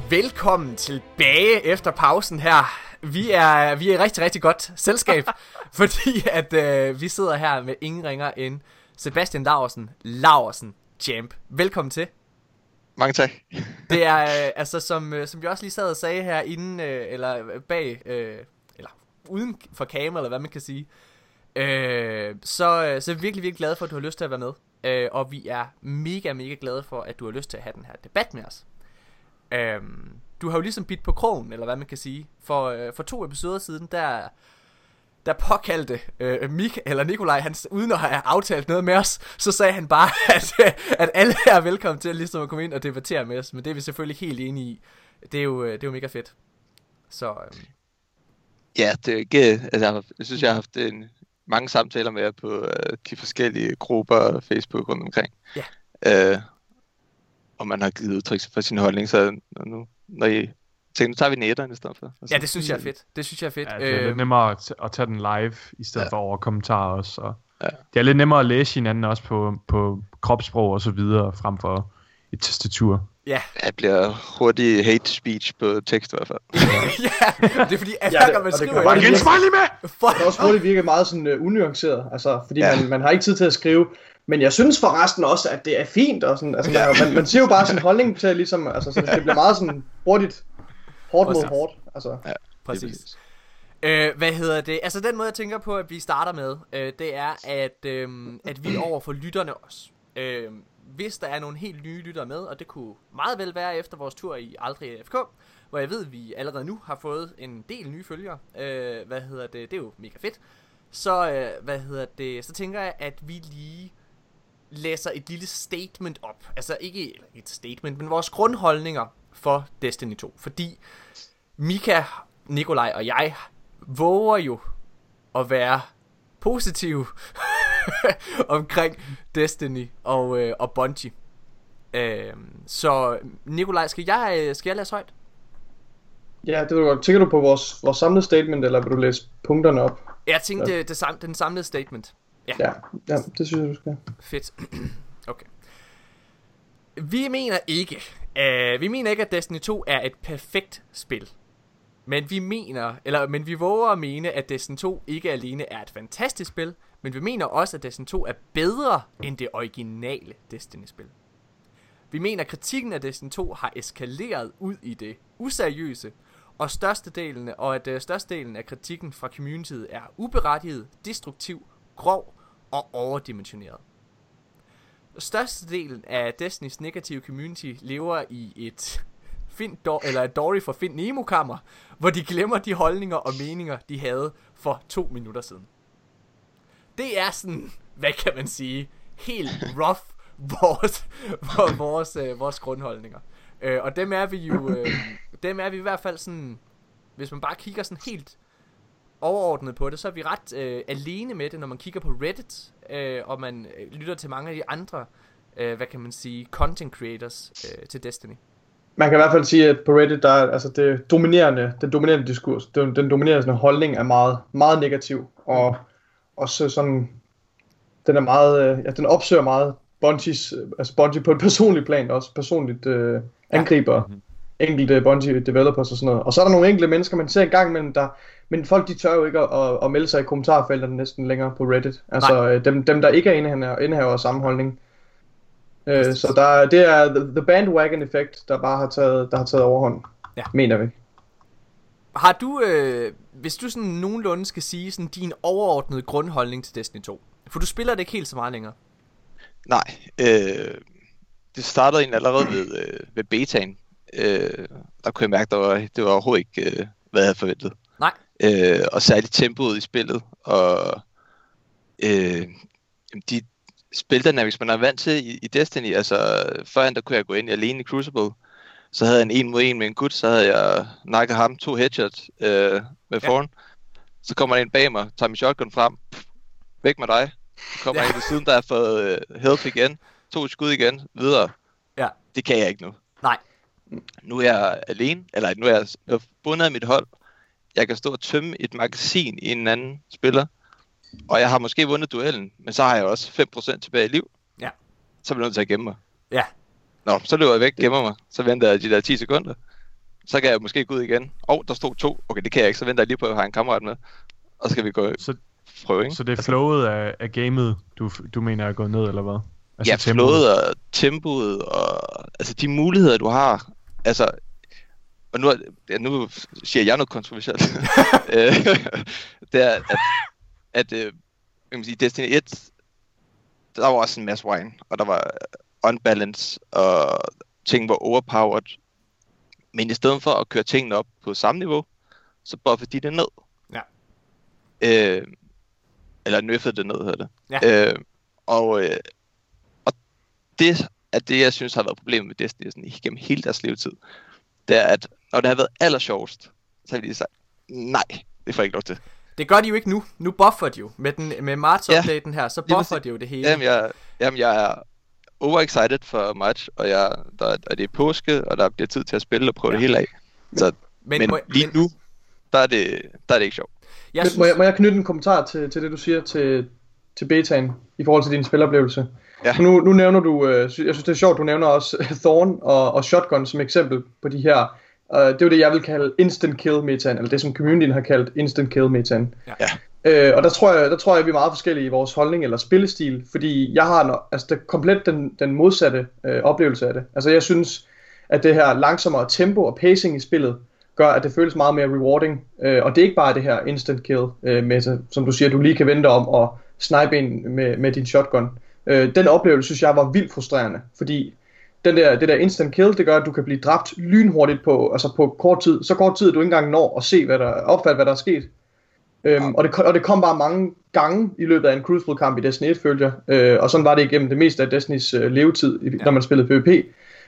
Velkommen tilbage efter pausen her. Vi er, vi er rigtig, rigtig godt selskab, fordi at øh, vi sidder her med ingen ringer end Sebastian Laursen, Laursen Champ. Velkommen til. Mange tak. Det er, øh, altså som, øh, som vi også lige sad og sagde her inden, øh, eller bag, øh, eller uden for kamera, eller hvad man kan sige, øh, så, øh, så er vi virkelig, virkelig glade for, at du har lyst til at være med. Øh, og vi er mega, mega glade for, at du har lyst til at have den her debat med os. Øh, du har jo ligesom bidt på krogen, eller hvad man kan sige. For, øh, for to episoder siden, der, der påkaldte øh, Mik, eller Nikolaj, han, uden at have aftalt noget med os, så sagde han bare, at, øh, at alle er velkommen til ligesom at komme ind og debattere med os. Men det er vi selvfølgelig helt enige i. Det er jo, øh, det er jo mega fedt. Så øh, Ja, det er ikke... Altså, jeg, synes, jeg har haft en, mange samtaler med jer på øh, de forskellige grupper og Facebook rundt omkring. Ja. Øh, og man har givet udtryk for sin holdning, så nu, når I tænker, nu tager vi netterne i stedet for. Altså, ja, det synes jeg er fedt. Det synes jeg er fedt. Ja, det er lidt nemmere at, t- at tage den live, i stedet Ja. for over kommentarer også. Og Ja. Det er lidt nemmere at læse hinanden også på, på kropssprog og så videre, frem for et tastatur. Ja, Det bliver hurtig hate speech på tekst i hvert fald. ja, det er fordi, at Ja, hver det- gang man og det skriver... Var det en smiley med? For, Det er også hurtigt virker meget sådan uh, unuanceret, altså, fordi ja. man, man har ikke tid til at skrive. Men jeg synes forresten også, at det er fint, og sådan, altså, man, man, man siger jo bare sin holdning til, ligesom, altså, så det bliver meget sådan hurtigt, hårdt mod hårdt, altså. Præcis. Øh, hvad hedder det? Altså den måde jeg tænker på at vi starter med øh, Det er at, øh, at vi over for lytterne også øh, Hvis der er nogle helt nye lyttere med Og det kunne meget vel være efter vores tur i Aldrig AFK Hvor jeg ved at vi allerede nu har fået en del nye følgere øh, Hvad hedder det? Det er jo mega fedt Så øh, hvad hedder det? Så tænker jeg at vi lige læser et lille statement op Altså ikke et statement Men vores grundholdninger for Destiny 2 Fordi Mika, Nikolaj og jeg våger jo at være positive omkring Destiny og, øh, og Bungie. Øh, så Nikolaj, skal jeg, øh, skal jeg læse højt? Ja, det vil du godt. Tænker du på vores, vores samlede statement, eller vil du læse punkterne op? Jeg tænkte det, det sam, den samlede statement. Ja, Ja, ja det synes jeg, du skal. fedt. okay. Vi mener ikke, øh, vi mener ikke, at Destiny 2 er et perfekt spil. Men vi mener, eller men vi våger at mene, at Destiny 2 ikke alene er et fantastisk spil, men vi mener også, at Destiny 2 er bedre end det originale Destiny-spil. Vi mener, at kritikken af Destiny 2 har eskaleret ud i det useriøse, og størstedelen, og at øh, størstedelen af kritikken fra communityet er uberettiget, destruktiv, grov og overdimensioneret. Størstedelen af Destinys negative community lever i et Find Do- eller Dory for Find Nemo kammer, hvor de glemmer de holdninger og meninger, de havde for to minutter siden. Det er sådan, hvad kan man sige, helt rough vores, vores, vores, øh, vores grundholdninger. Øh, og dem er vi jo, øh, dem er vi i hvert fald sådan, hvis man bare kigger sådan helt overordnet på det, så er vi ret øh, alene med det, når man kigger på Reddit, øh, og man øh, lytter til mange af de andre, øh, hvad kan man sige, content creators øh, til Destiny. Man kan i hvert fald sige, at på Reddit, der er altså det dominerende, den dominerende diskurs, den, den dominerende holdning er meget, meget negativ, og også sådan, den er meget, øh, ja, den opsøger meget Bungies, øh, altså Bungie på et personligt plan, også personligt øh, angriber enkelte Bungie developers og sådan noget. Og så er der nogle enkelte mennesker, man ser en gang imellem, der, men folk de tør jo ikke at, at, at melde sig i kommentarfelterne næsten længere på Reddit. Altså øh, dem, dem, der ikke er indehaver, indehaver af samme holdning. Øh, så der, det er the, the bandwagon effekt, der bare har taget, der har taget overhånd, Ja. mener vi. Har du, øh, hvis du sådan nogenlunde skal sige sådan din overordnede grundholdning til Destiny 2, for du spiller det ikke helt så meget længere. Nej, øh, det startede egentlig allerede ved, øh, ved betaen. Øh, der kunne jeg mærke, at der var, det var overhovedet ikke, øh, hvad jeg havde forventet. Øh, og særligt tempoet i spillet, og øh, de spildynamics, man er vant til i, i Destiny, altså førhen der kunne jeg gå ind alene i Crucible, så havde jeg en en mod en med en gut, så havde jeg nakket ham to headshots øh, med Ja. foran. Så kommer der en bag mig, tager min shotgun frem, pff, væk med dig. Så kommer Ja. ja. en ved siden, der har fået øh, health igen, to skud igen, videre. Ja. Det kan jeg ikke nu. Nej. Nu er jeg alene, eller nu er jeg, bundet af mit hold. Jeg kan stå og tømme et magasin i en anden spiller. Og jeg har måske vundet duellen, men så har jeg også 5% tilbage i liv. Ja. Så er jeg nødt til at gemme mig. Ja. Nå, så løber jeg væk, gemmer mig. Så venter jeg de der 10 sekunder. så kan jeg måske gå ud igen. Og oh, der stod to. Okay, det kan jeg ikke, så venter jeg lige på, at jeg har en kammerat med. Og så skal vi gå Så, prøve, ikke? så det er flowet af, af gamet, du, du mener er gået ned, eller hvad? Altså ja, tempoet. flowet og tempoet, og altså de muligheder, du har. Altså, og nu, ja, nu siger jeg noget kontroversielt. Øh, det er, at, at øh, kan man sige, Destiny 1, der var også en masse wine, og der var unbalance, og ting var overpowered. Men i stedet for at køre tingene op på samme niveau, så buffede de det ned. Ja. Øh, eller nerfede det ned, hedder det. Ja. Øh, og, øh, og det er det, jeg synes har været problemet med Destiny sådan, igennem hele deres levetid. Det er, at når det har været allersjovest, så har de lige sagt, nej, det får jeg ikke lov til. Det gør de jo ikke nu. Nu buffer de jo. Med, den, med March-updaten her, så buffer de jo det hele. Jamen, jeg, jamen, jeg er overexcited for match, og, jeg, der, og det er påske, og der bliver tid til at spille og prøve ja. det hele af. Så, Men men, må- men lige nu, der er, det, der er det ikke sjovt. Jeg Men synes, Må jeg, må jeg knytte en kommentar til, til det, du siger til, til betaen, i forhold til din spiloplevelse? Ja. For nu, nu nævner du, øh, jeg synes det er sjovt, du nævner også Thorn og, og Shotgun som eksempel på de her, øh, det er jo det, jeg vil kalde instant kill metaen, eller det som communityen har kaldt instant kill metaen. Ja. Øh, og der tror, jeg, der tror jeg, vi er meget forskellige i vores holdning eller spillestil, fordi jeg har no, altså, det, komplet den, den modsatte øh, oplevelse af det. Altså jeg synes, at det her langsommere tempo og pacing i spillet, gør, at det føles meget mere rewarding. Øh, og det er ikke bare det her instant kill, øh, med, som du siger, du lige kan vente om og snipe ind med, med din shotgun. Øh, den oplevelse synes jeg var vildt frustrerende, fordi den der, det der instant kill, det gør, at du kan blive dræbt lynhurtigt på, altså på kort tid. Så kort tid, at du ikke engang når at se, hvad der, opfatte, hvad der er sket. Øhm, og, det, og det kom bare mange gange i løbet af en Crucible-kamp i Destiny 1, følte jeg. Øh, og sådan var det igennem det meste af Destinys øh, levetid, i, når man spillede PvP.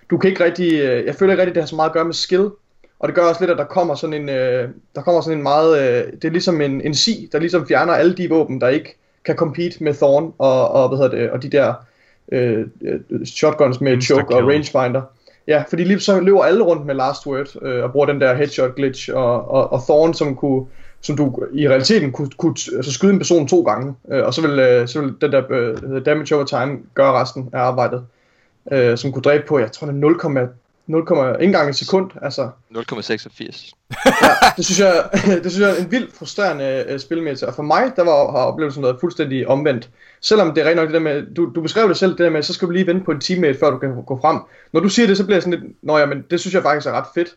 Du kan ikke rigtig, øh, jeg føler ikke rigtig, det har så meget at gøre med skill. Og det gør også lidt, at der kommer sådan en, øh, der kommer sådan en meget, øh, det er ligesom en, en si, der ligesom fjerner alle de våben, der ikke kan compete med Thorn og, og, hvad hedder det, og de der øh, øh, shotguns med choke og rangefinder. Ja, fordi lige så løber alle rundt med last word øh, og bruger den der headshot glitch og, og, og Thorn, som kunne som du i realiteten kunne, kunne altså skyde en person to gange, øh, og så vil, øh, så vil den der øh, damage over time gøre resten af arbejdet, øh, som kunne dræbe på, jeg tror det 0, 0, ikke engang et sekund, altså 0,86. det synes jeg, det synes jeg er en vildt frustrerende uh, spilmeta. Og for mig, der var, har oplevelsen været fuldstændig omvendt. Selvom det er rent nok det der med, du, du beskrev det selv, det der med, så skal du lige vente på en teammate, før du kan gå frem. Når du siger det, så bliver jeg sådan lidt, nå ja, men det synes jeg faktisk er ret fedt.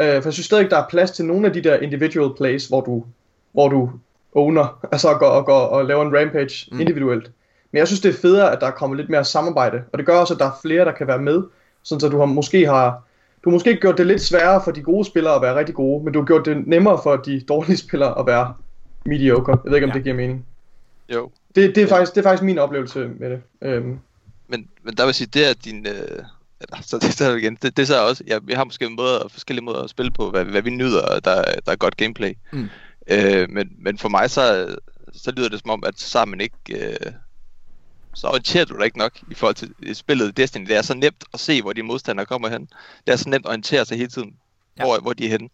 Uh, for jeg synes stadig, der er plads til nogle af de der individual plays, hvor du, hvor du owner, altså går, og, går og laver en rampage mm. individuelt. Men jeg synes, det er federe, at der er kommet lidt mere samarbejde. Og det gør også, at der er flere, der kan være med. Sådan så du har måske har du har måske gjort det lidt sværere for de gode spillere at være rigtig gode, men du har gjort det nemmere for de dårlige spillere at være mediocre. Jeg ved ikke, om ja. det giver mening. Jo, Det, det, er faktisk, det er faktisk min oplevelse med det. Øhm, men, men der vil sige, det er din... Øh, så det, så igen, det, det er så også, ja, vi har måske måder, forskellige måder at spille på, hvad, hvad vi nyder, og der, er- der er godt gameplay. Mm. Øh, men, men for mig, så, så lyder det som om, at så er man ikke... Øh, så orienterer du dig ikke nok i forhold til spillet Destiny. Det er så nemt at se, hvor de modstandere kommer hen. Det er så nemt at orientere sig hele tiden, Ja. hvor, hvor de er henne.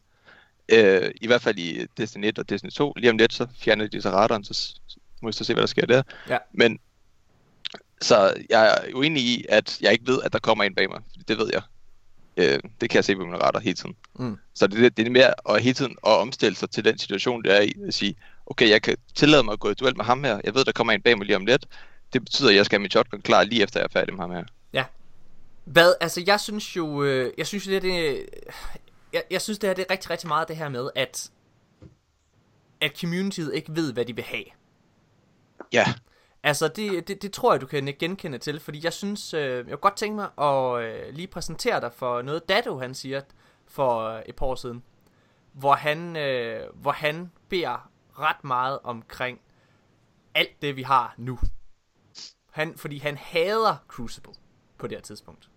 Øh, I hvert fald i Destiny 1 og Destiny 2. Lige om lidt, så fjerner de så radaren, så må vi så se, hvad der sker der. Ja. Men så jeg er uenig i, at jeg ikke ved, at der kommer en bag mig. Det ved jeg. Øh, det kan jeg se på mine radar hele tiden. Mm. Så det, det er mere at hele tiden at omstille sig til den situation, det er i. At sige, okay, jeg kan tillade mig at gå i duel med ham her. Jeg ved, der kommer en bag mig lige om lidt. Det betyder, at jeg skal have min shotgun klar lige efter, jeg er færdig med ham her. Hvad, altså jeg synes jo, øh, jeg synes jo det, er det jeg, jeg synes det her, det er rigtig, rigtig meget det her med, at, at communityet ikke ved, hvad de vil have. Ja, Altså, det, det, det tror jeg, du kan genkende til, fordi jeg synes, øh, jeg kunne godt tænke mig at øh, lige præsentere dig for noget, Dado han siger for øh, et par år siden, hvor han, øh, hvor han beder ret meget omkring alt det, vi har nu. Han, fordi han hader Crucible på det her tidspunkt.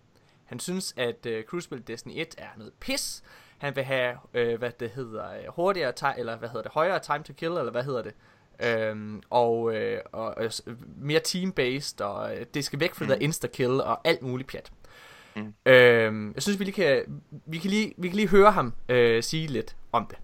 Han synes, at øh, Crucible Destiny 1 er noget pis. Han vil have, øh, hvad det hedder, øh, hurtigere time, eller hvad hedder det, højere time to kill, eller hvad hedder det. Øhm, og, øh, og, og mere team-based, og øh, det skal væk fra mm. der insta-kill, og alt muligt pjat. Mm. Øhm, jeg synes, vi lige kan, vi kan lige, vi kan lige høre ham øh, sige lidt om det.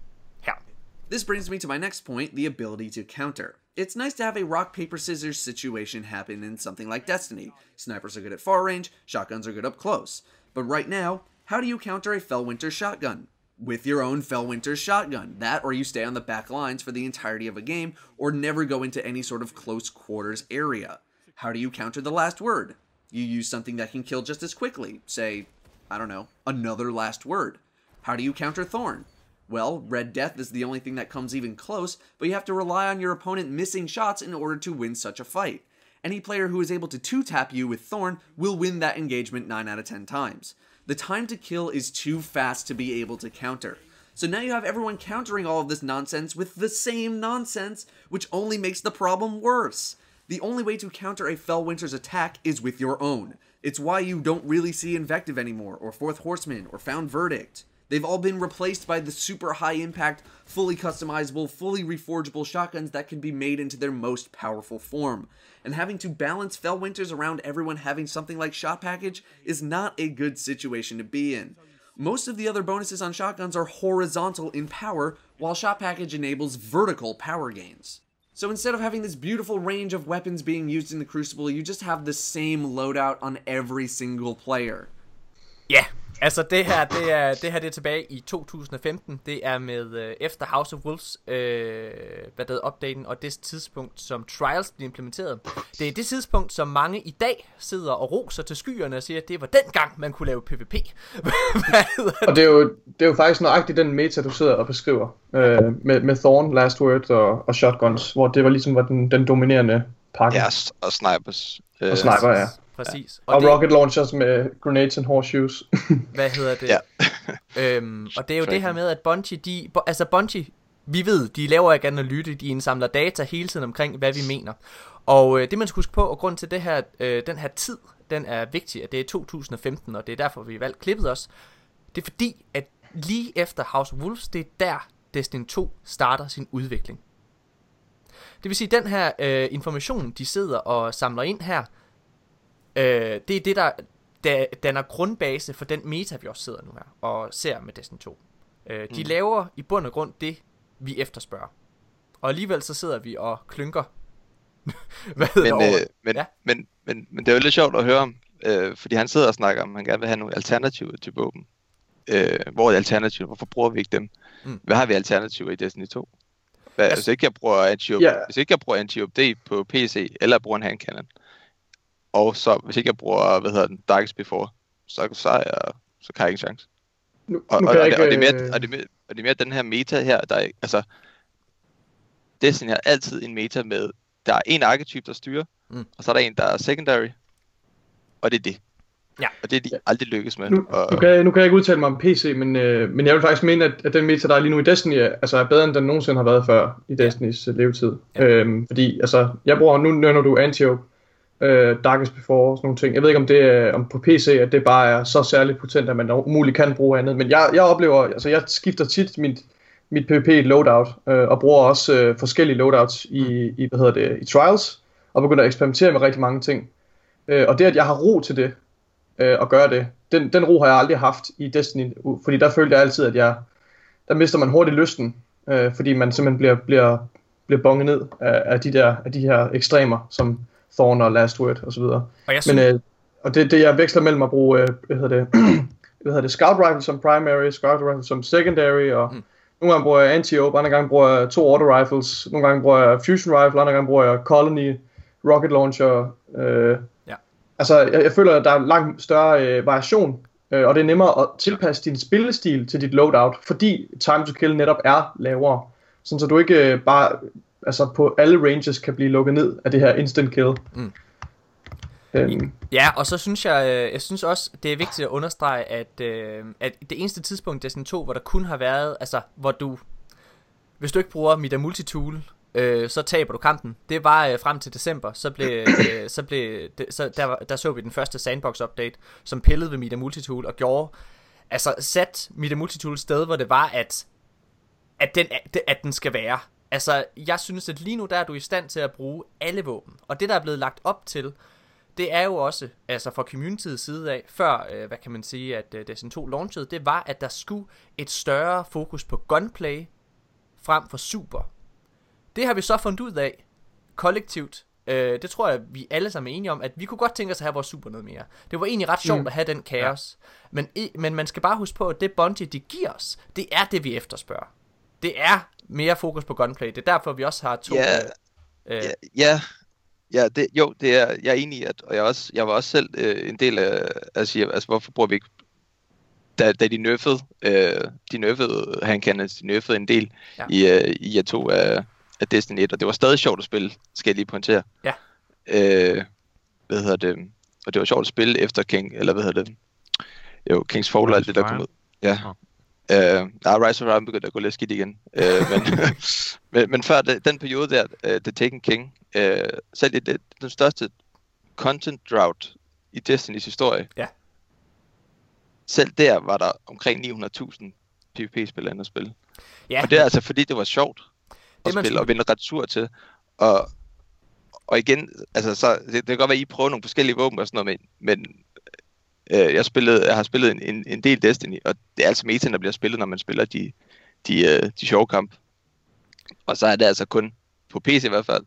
This brings me to my next point the ability to counter. It's nice to have a rock, paper, scissors situation happen in something like Destiny. Snipers are good at far range, shotguns are good up close. But right now, how do you counter a Fellwinter shotgun? with your own Fellwinter's shotgun. That, or you stay on the back lines for the entirety of a game, or never go into any sort of close quarters area. How do you counter the last word? You use something that can kill just as quickly. Say, I don't know, another last word. How do you counter Thorn? Well, Red Death is the only thing that comes even close, but you have to rely on your opponent missing shots in order to win such a fight. Any player who is able to 2 tap you with Thorn will win that engagement 9 out of 10 times. The time to kill is too fast to be able to counter. So now you have everyone countering all of this nonsense with the same nonsense, which only makes the problem worse. The only way to counter a Fellwinter's attack is with your own. It's why you don't really see Invective anymore, or Fourth Horseman, or Found Verdict. They've all been replaced by the super high impact, fully customizable, fully reforgeable shotguns that can be made into their most powerful form. And having to balance Fellwinters around everyone having something like Shot Package is not a good situation to be in. Most of the other bonuses on shotguns are horizontal in power, while Shot Package enables vertical power gains. So instead of having this beautiful range of weapons being used in the Crucible, you just have the same loadout on every single player. Ja, altså det her, det er, det her det er tilbage i 2015. Det er med øh, efter House of Wolves, øh, hvad det hedder, opdaten, og det tidspunkt, som Trials bliver implementeret. Det er det tidspunkt, som mange i dag sidder og roser til skyerne og siger, at det var den gang, man kunne lave PvP. Og det er, jo, det er jo faktisk nøjagtigt den meta, du sidder og beskriver, øh, med, med Thorn, Last Word og, og Shotguns, hvor det var ligesom var den, den dominerende pakke. Ja, og snipers. Øh, Og sniper, ja. Præcis. Og, og det- rocket launchers med grenades and horseshoes. hvad hedder det? Ja. øhm, og det er jo det her med, at Bungie, de, altså Bungie, vi ved, de laver ikke analyse, de indsamler data hele tiden omkring, hvad vi mener. Og øh, det man skal huske på, og grund til det her, øh, den her tid, den er vigtig, at det er 2015, og det er derfor, vi har valgt klippet os. Det er fordi, at lige efter House of Wolves, det er der Destiny 2 starter sin udvikling. Det vil sige, den her øh, information, de sidder og samler ind her, øh, det er det, der, der danner grundbase for den meta, vi også sidder nu her og ser med Destiny 2. Øh, de Mm. laver i bund og grund det, vi efterspørger. Og alligevel så sidder vi og klynker. Hvad hedder men, det over? øh, men, Ja. men, men, men det er jo lidt sjovt at høre om, øh, fordi han sidder og snakker om, at han gerne vil have nogle alternativer til våben. Øh, hvor er alternativer? Hvorfor bruger vi ikke dem? Mm. Hvad har vi alternativer i Destiny 2? Hvad, Altså- hvis ikke jeg bruger anti yeah. hvis ikke jeg bruger anti på PC, eller bruger en handcannon, og så hvis ikke jeg bruger, hvad hedder den, Darkest Before, så, så, er jeg, så kan jeg ikke en chance. Nu, Og, nu og, kan og, jeg det, og, det er ikke, mere, og, det er mere, og det er mere den her meta her, der er, altså, Destiny har altid en meta med, der er en arketype, der styrer, Mm. og så er der en, der er secondary, og det er det. Ja. Og det er de aldrig lykkes med. Nu, og, nu, kan jeg, nu kan jeg ikke udtale mig om PC, men, øh, men jeg vil faktisk mene, at, at den meta, der er lige nu i Destiny, er, altså er bedre, end den nogensinde har været før i Destinys ja. levetid. Ja. Ja. Øhm, fordi, altså, jeg bruger, nu nævner du Antiope, øh, Darkest Before og sådan nogle ting. Jeg ved ikke, om det er om på PC, at det bare er så særligt potent, at man umuligt kan bruge andet. Men jeg, jeg oplever, altså jeg skifter tit mit, mit PvP loadout, øh, og bruger også øh, forskellige loadouts i, i, hvad hedder det, i Trials, og begynder at eksperimentere med rigtig mange ting. Øh, og det, at jeg har ro til det, øh, at gøre det, den, den ro har jeg aldrig haft i Destiny, fordi der følte jeg altid, at jeg, der mister man hurtigt lysten, øh, fordi man simpelthen bliver, bliver, bliver bonget ned af, af, de der, af de her ekstremer, som Thorn og Last Word og så videre. Og jeg synes, Men øh, og det, det jeg veksler mellem at bruge, øh, hvad hedder det, hvad hedder det, Scout Rifle som primary, Scout Rifle som secondary, og Mm. nogle gange bruger jeg Anti-Ope, andre gange bruger jeg to Auto Rifles, nogle gange bruger jeg Fusion Rifle, andre gange bruger jeg Colony, Rocket Launcher. Øh, Ja. Altså, jeg, jeg føler, at der er langt større øh, variation, øh, og det er nemmere at tilpasse din spillestil til dit loadout, fordi time to kill netop er lavere. Sådan så du ikke øh, bare altså på alle ranges kan blive lukket ned af det her instant kill. Mm. Øhm, Ja, og så synes jeg, øh, jeg synes også, det er vigtigt at understrege, at, øh, at det eneste tidspunkt i Destiny 2, hvor der kun har været, altså, hvor du, hvis du ikke bruger Mida Multitool, øh, så taber du kampen. Det var øh, frem til december, så blev, øh, så blev, det, så der, var- der så vi den første sandbox update, som pillede ved Mida Multitool og gjorde, altså sat Mida Multitool et sted, hvor det var, at, at, den, at den skal være. Altså, jeg synes, at lige nu der er du i stand til at bruge alle våben. Og det, der er blevet lagt op til, det er jo også, altså fra communityets side af, før, øh, hvad kan man sige, at øh, Destiny 2 launchede, det var, at der skulle et større fokus på gunplay frem for super. Det har vi så fundet ud af, kollektivt, Øh, det tror jeg, vi alle sammen er enige om, at vi kunne godt tænke os at have vores super noget mere. Det var egentlig ret sjovt Mm. at have den kaos. Ja. Men, men man skal bare huske på, at det Bungie, de giver os, det er det, vi efterspørger. Det er mere fokus på gunplay. Det er derfor, vi også har to... Ja, øh, Ja, ja, ja det, jo, det er, jeg er enig i, at, og jeg, også, jeg var også selv øh, en del af at sige, altså hvorfor bruger vi ikke, da, da de nerfede, øh, de nerfede Han Cannons, de nerfede en del Ja. i, øh, i jer to af, af Destiny 1, og det var stadig sjovt at spille, skal jeg lige pointere. Ja. Øh, hvad hedder det, og det var sjovt at spille efter King, eller hvad hedder det, jo, Kings Fall og alt det, der kom ud. Ja. Uh, nej, Rise of Iron begyndte at gå lidt skidt igen. Uh, men, men, men før det, den periode der, uh, The Taken King, uh, selv i det, den største content drought i Destinys historie, Ja. selv der var der omkring 900.000 PvP-spillere inde at spille. ja, Og det er altså fordi, det var sjovt at Det, spille og vinde retur til. Og, og igen, altså så, det, det kan godt være, at I prøver nogle forskellige våben og sådan noget, men, men øh, jeg, spillede, jeg har spillet en, en, en del Destiny, og det er altså metaen, der bliver spillet, når man spiller de, de, øh, de sjove kamp. Og så er det altså kun, på PC i hvert fald,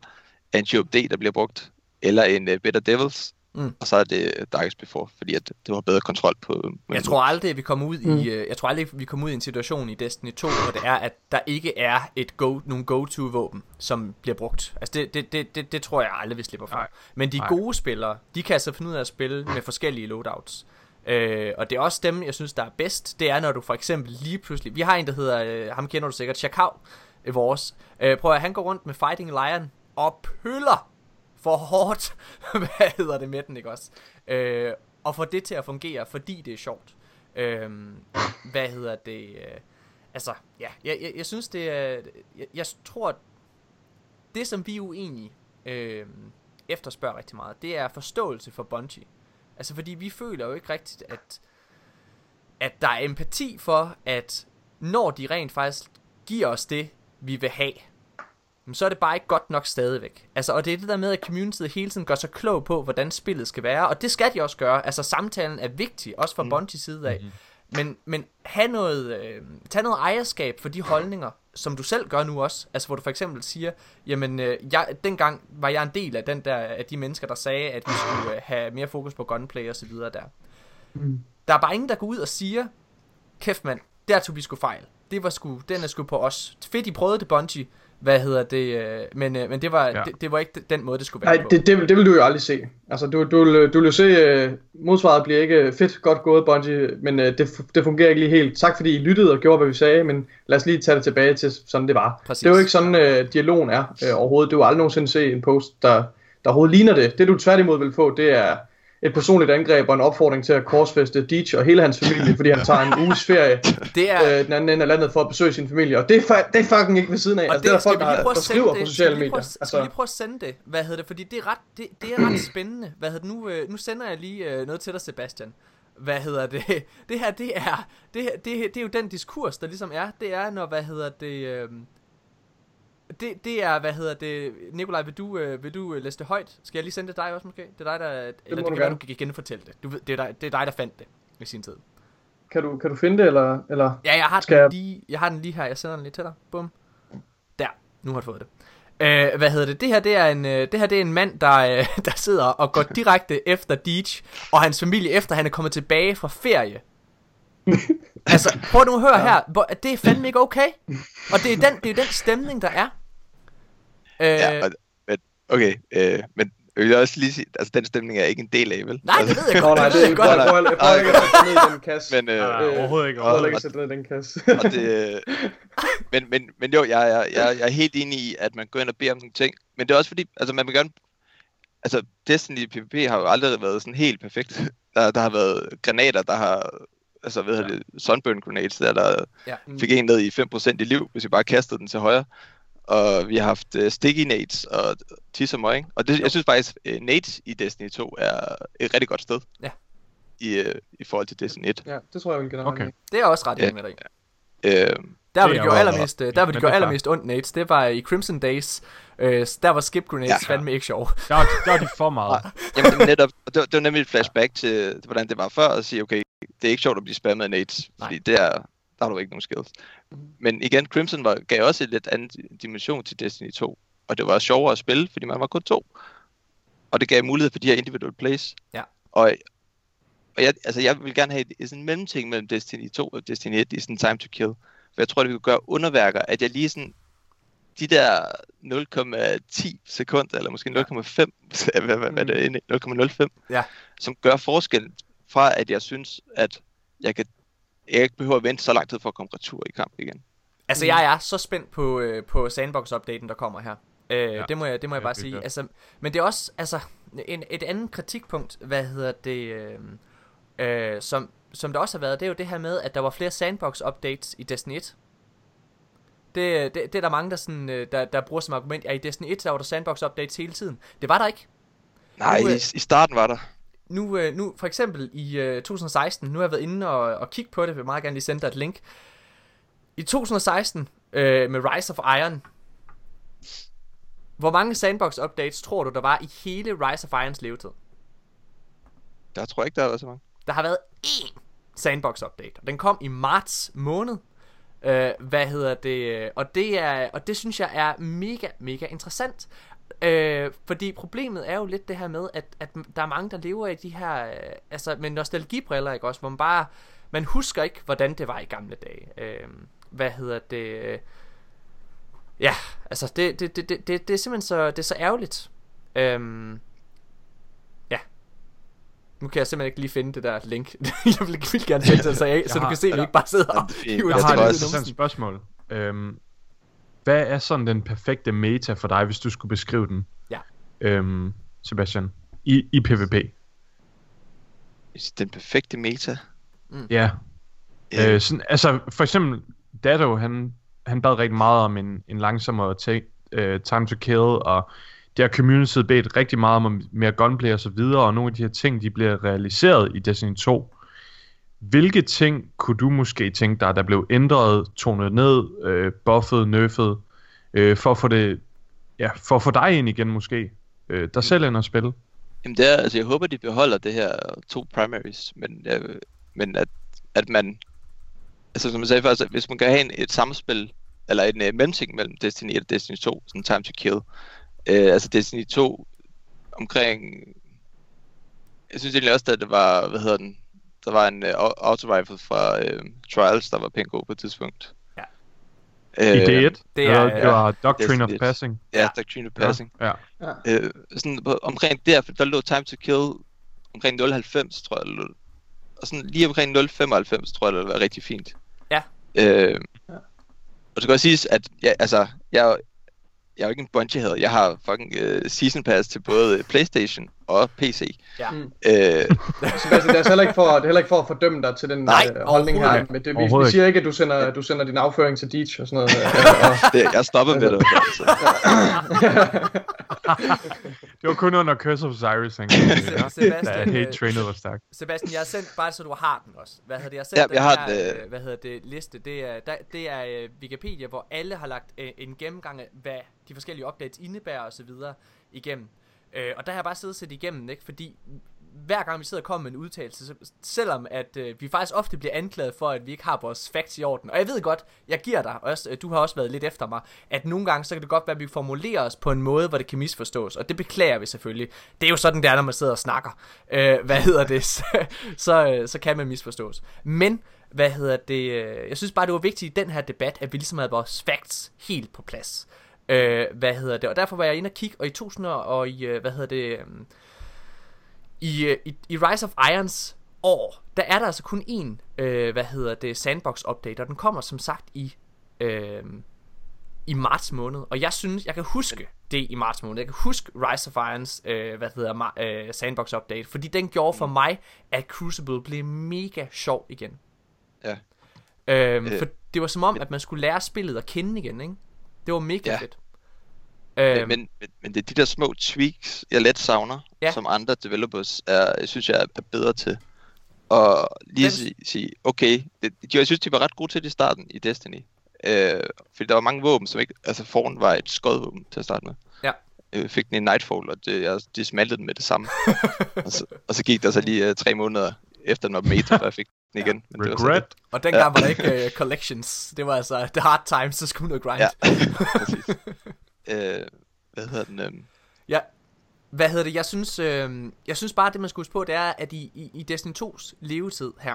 en D, der bliver brugt, eller en øh, Better Devils, Mm. og så er det Darkest Before, fordi at det var bedre kontrol på... Jeg tror aldrig, vi kommer ud Mm. i, øh, jeg tror aldrig, vi kommer ud i en situation i Destiny 2, hvor det er, at der ikke er et go, nogle go-to-våben, som bliver brugt. Altså, det, det, det, det, det tror jeg aldrig, vi slipper for. Nej. Men de Nej. gode spillere, de kan altså finde ud af at spille med forskellige loadouts. Øh, og det er også dem, jeg synes, der er bedst. Det er, når du for eksempel lige pludselig... Vi har en, der hedder... Øh, ham kender du sikkert. Chakao. Øh, vores. Øh, prøv at han går rundt med Fighting Lion og pøller for hårdt. Hvad hedder det med den, ikke også? Øh, og få det til at fungere, fordi det er sjovt. Øh, hvad hedder det? Øh, altså, ja, jeg, jeg, jeg synes, det er... Jeg, jeg tror, det som vi er uenige øh, efterspørger rigtig meget, det er forståelse for Bungie. Altså, fordi vi føler jo ikke rigtigt, at, at der er empati for, at når de rent faktisk giver os det, vi vil have, men så er det bare ikke godt nok stadigvæk. Altså, og det er det der med, at communityet hele tiden gør sig klog på, hvordan spillet skal være, og det skal de også gøre. Altså, samtalen er vigtig, også fra mm. Bungies side af. Mm-hmm. Men, men have noget, øh, tag noget ejerskab for de holdninger, som du selv gør nu også. Altså, hvor du for eksempel siger, jamen, øh, jeg, dengang var jeg en del af, den der, af de mennesker, der sagde, at vi skulle øh, have mere fokus på gunplay og så videre der. Mm. Der er bare ingen, der går ud og siger, kæft mand, der tog vi sgu fejl. Det var sgu, den er sgu på os. Fedt, I prøvede det, Bungie. Hvad hedder det? Øh, men, øh, men det var, ja. Det, det var ikke den måde, det skulle være Nej, på. det, det, vil- det vil du jo aldrig se. Altså, du, du, vil- du vil jo se, uh, modsvaret bliver ikke fedt, godt gået, Bungie, men det, det fungerer ikke lige helt. Tak fordi I lyttede og gjorde, hvad vi sagde, men lad os lige tage det tilbage til, sådan det var. Præcis. Det er jo ikke sådan, uh, dialogen er uh, overhovedet. Du vil aldrig nogensinde se en post, der, der overhovedet ligner det. Det du tværtimod vil få, det er et personligt angreb og en opfordring til at korsfeste Deitch og hele hans familie, fordi han tager en uges ferie det er, øh, den anden ende af landet for at besøge sin familie. Og det er, fa- det er fucking ikke ved siden af. Og Altså, det, er der skal folk, der, der skriver det? på sociale medier. at- Skal vi Altså, lige prøve at sende det? Hvad hedder det? Fordi det er ret, det, det er ret spændende. Hvad hedder det? Nu, øh, nu sender jeg lige øh, noget til dig, Sebastian. Hvad hedder det? Det her, det er, det, her, det, det er jo den diskurs, der ligesom er. Det er, når, hvad hedder det... Øh, det, det er, hvad hedder det... Nikolaj, vil du, øh, vil du øh, læse det højt? Skal jeg lige sende det dig også måske? Det er dig, der... Eller det, må det du kan være, du kan genfortælle det. Du, ved- det, er dig, det er dig, der fandt det i sin tid. kan, du, kan du finde det, eller... eller? Ja, jeg har, Skal den jeg- lige, jeg har den lige her. Jeg sender den lige til dig. Bum. Der. Nu har du fået det. Øh, hvad hedder det? Det her, det er en, øh, det her, det er en mand, der, øh, der sidder og går direkte efter Deitch og hans familie, efter han er kommet tilbage fra ferie. altså, prøv nu at høre ja. her. Det er fandme ikke okay. Og det er den, det er den stemning, der er. Øh, Ja, og, men, okay, øh, men jeg vil også lige sige, altså den stemning er ikke en del af, vel? nej, det altså, ved jeg godt. nej, det ved det jeg er godt. godt. Jeg prøver, jeg prøver ikke at sætte ned i den kasse. Men, øh, Nej, nej, overhovedet ikke. Jeg prøver ikke at sætte ned i den kasse. og det, men, men, men jo, jeg, jeg, jeg, jeg er helt enig i, at man går ind og beder om nogle ting. Men det er også fordi, altså man vil gerne... Altså, Destiny PvP har jo aldrig været sådan helt perfekt. Der, der har været granater, der har... Altså, hvad hedder det? Sunburn grenades, der, der Ja. fik en ned i 5% i liv, hvis vi bare kastede den til højre. Og vi har haft uh, sticky nades og tis og møg. Og det, jeg synes faktisk, uh, nades i Destiny 2 er et rigtig godt sted. Ja. I, uh, I forhold til Destiny 1. Ja, det tror jeg, vi kan Okay. okay. Det er også ret enig Ja. med dig i. Uh, Der, hvor Det gjorde jo- allermest, der, men det gjorde er allermest ondt, Nate, det var i Crimson Days. Øh, der var skip grenades Ja. fandme ikke sjov. Der var, der var de for meget. Jamen det var netop, det var, det var nemlig et flashback til, hvordan det var før, at sige, okay, det er ikke sjovt at blive spammet af nades, fordi det er, der har du ikke nogen skills. Men igen, Crimson var, gav også et lidt anden dimension til Destiny 2, og det var sjovere at spille, fordi man var kun to. og det gav mulighed for de her individual plays. Ja. Og, og jeg, altså, jeg vil gerne have et, sådan en mellemting mellem Destiny 2 og Destiny 1 i sådan time to kill. For jeg tror, det vil gøre underværker, at jeg lige sådan de der 0,10 sekunder, eller måske 0,5, hvad, hvad, hvad er det, inde i? 0,05, Ja. som gør forskel fra, at jeg synes, at jeg kan jeg ikke behøver at vente så lang tid for at komme retur i kamp igen. Altså, jeg er så spændt på, øh, på Sandbox-updaten, der kommer her. Øh, ja. Det må jeg, det må jeg Ja, bare det sige. Altså, men det er også, altså, en, et andet kritikpunkt, hvad hedder det, øh, øh, som, som der også har været, det er jo det her med, at der var flere Sandbox-updates i Destiny 1. Det, det, det er der mange, der, sådan, øh, der, der bruger som argument, at i Destiny 1, der var der Sandbox-updates hele tiden. Det var der ikke. Nej, Nu, øh, i, i starten var der. Nu, øh, nu for eksempel i øh, 2016, nu har jeg været inde og, og kigge på det, vil meget gerne lige sende dig et link. I 2016, øh, med Rise of Iron, hvor mange sandbox updates tror du, der var i hele Rise of Irons levetid? Der tror jeg ikke, der var så mange. Der har været én sandbox update, og den kom i marts måned. Øh, hvad hedder det? Og det er, og det synes jeg er mega, mega interessant. Øh, fordi problemet er jo lidt det her med, at, at der er mange, der lever i de her, øh, altså med nostalgibriller, ikke også? Hvor man bare, man husker ikke, hvordan det var i gamle dage. Øh, hvad hedder det? Ja, altså det, det, det, det, det, det er simpelthen så, det er så ærgerligt. Øhm, ja. Nu kan jeg simpelthen ikke lige finde det der link. jeg vil, vil gerne sende det, så, jeg, så du har- kan se, at vi ikke bare sidder og det er hiver Jeg det har ud et af spørgsmål. Øhm, hvad er sådan den perfekte meta for dig, hvis du skulle beskrive den? Ja. Øhm, Sebastian. I, I PvP. Den perfekte meta. Ja. Øh, Øh, sådan, altså, for eksempel, Dado, han, han bad rigtig meget om en, en langsommere te, øh, time to kill, og det har communityet bedt rigtig meget om mere gunplay og så videre, og nogle af de her ting, de bliver realiseret i Destiny 2. Hvilke ting kunne du måske tænke dig, der blev ændret, tonet ned, øh, buffet, nerfed, øh, for at få det, ja, for at få dig ind igen måske, øh, der selv ind og spille? Jamen det er, altså jeg håber, de beholder det her to primaries, men, øh, men at, at man, altså som jeg sagde før, altså, hvis man kan have en, et samspil, eller en øh, mellemting mellem Destiny 1 og Destiny 2, sådan time to kill, øh, altså Destiny 2 omkring, jeg synes egentlig også, at det var, hvad hedder den, der var en uh, auto-rifle fra uh, Trials, der var pænt god på et tidspunkt. Ja. Øh, I D1? det er- det var Doctrine of Destiny 1. Passing. Ja, Doctrine of Passing. Ja. Øh, sådan på, omkring der, for der lå Time to Kill omkring 0,90, tror jeg, der lå. Og sådan lige omkring 0,95, tror jeg, det var rigtig fint. Ja. Øh, og det skal også siges, at ja, altså, jeg, er jo- jeg er jo ikke en bungie hader. Jeg har fucking uh, season pass til både Playstation og PC. Ja. Mm. Øh, Sebastian, det er altså heller ikke for, det er heller ikke for at fordømme dig til den Nej, øh, holdning her, men det, vi, vi siger ikke, at du sender, du sender din afføring til Deitch og sådan noget. øh, og, det, jeg stopper med det. Altså. Det var kun under Curse of Osiris, han det. Sebastian, Da øh, hate trainet var stærkt. Sebastian, jeg har sendt, bare så du har den også. Hvad hedder det? Jeg har sendt Ja, den jeg har her, den, øh, øh, hvad hedder det, liste. Det er, der, det er øh, Wikipedia, hvor alle har lagt øh, en gennemgang af, hvad de forskellige updates indebærer og så videre igennem. Øh, og der har jeg bare siddet og set igennem, ikke? Fordi hver gang vi sidder og kommer med en udtalelse, så, selvom at øh, vi faktisk ofte bliver anklaget for, at vi ikke har vores facts i orden. Og jeg ved godt, jeg giver dig også, øh, du har også været lidt efter mig, at nogle gange, så kan det godt være, at vi formulerer os på en måde, hvor det kan misforstås. Og det beklager vi selvfølgelig. Det er jo sådan, det er, når man sidder og snakker. Øh, hvad hedder det? Så, så, øh, så kan man misforstås. Men, hvad hedder det? Øh, jeg synes bare, det var vigtigt i den her debat, at vi ligesom havde vores facts helt på plads. Øh, hvad hedder det? Og derfor var jeg inde og kigge, og i 2000 og i, øh, hvad hedder det, øhm, i, øh, i, i Rise of Irons år, der er der altså kun én, øh, hvad hedder det, sandbox update, og den kommer som sagt i, øh, i marts måned. Og jeg synes, jeg kan huske det i marts måned. Jeg kan huske Rise of Irons, øh, hvad hedder, øh, sandbox update, fordi den gjorde for mig, at Crucible blev mega sjov igen. Ja. Øhm, Øh, for det var som om, at man skulle lære spillet at kende igen, ikke? Det var mega Ja. fedt. Men, Øhm, men, men, men det er de der små tweaks, jeg let savner, Ja. som andre developers er, synes, jeg er bedre til. Og lige sige, sige, okay, det, de, jeg synes, de var ret gode til det i starten i Destiny. Øh, fordi der var mange våben, som ikke, altså foran var et skodvåben til at starte med. Ja. Jeg fik den i Nightfall, og det, jeg, de smaltede den med det samme. og, så, og så gik der så lige uh, tre måneder efter den var meta, jeg fik igen. Men det var så Regret. det. og dengang var der ikke uh, collections. Det var altså the hard times, så skulle man noget grind. Ja, præcis. øh, hvad hedder den? Um, Hvad hvad hedder det, jeg synes, øh, jeg synes bare, det man skal huske på, det er, at i, i, i Destiny 2's levetid her,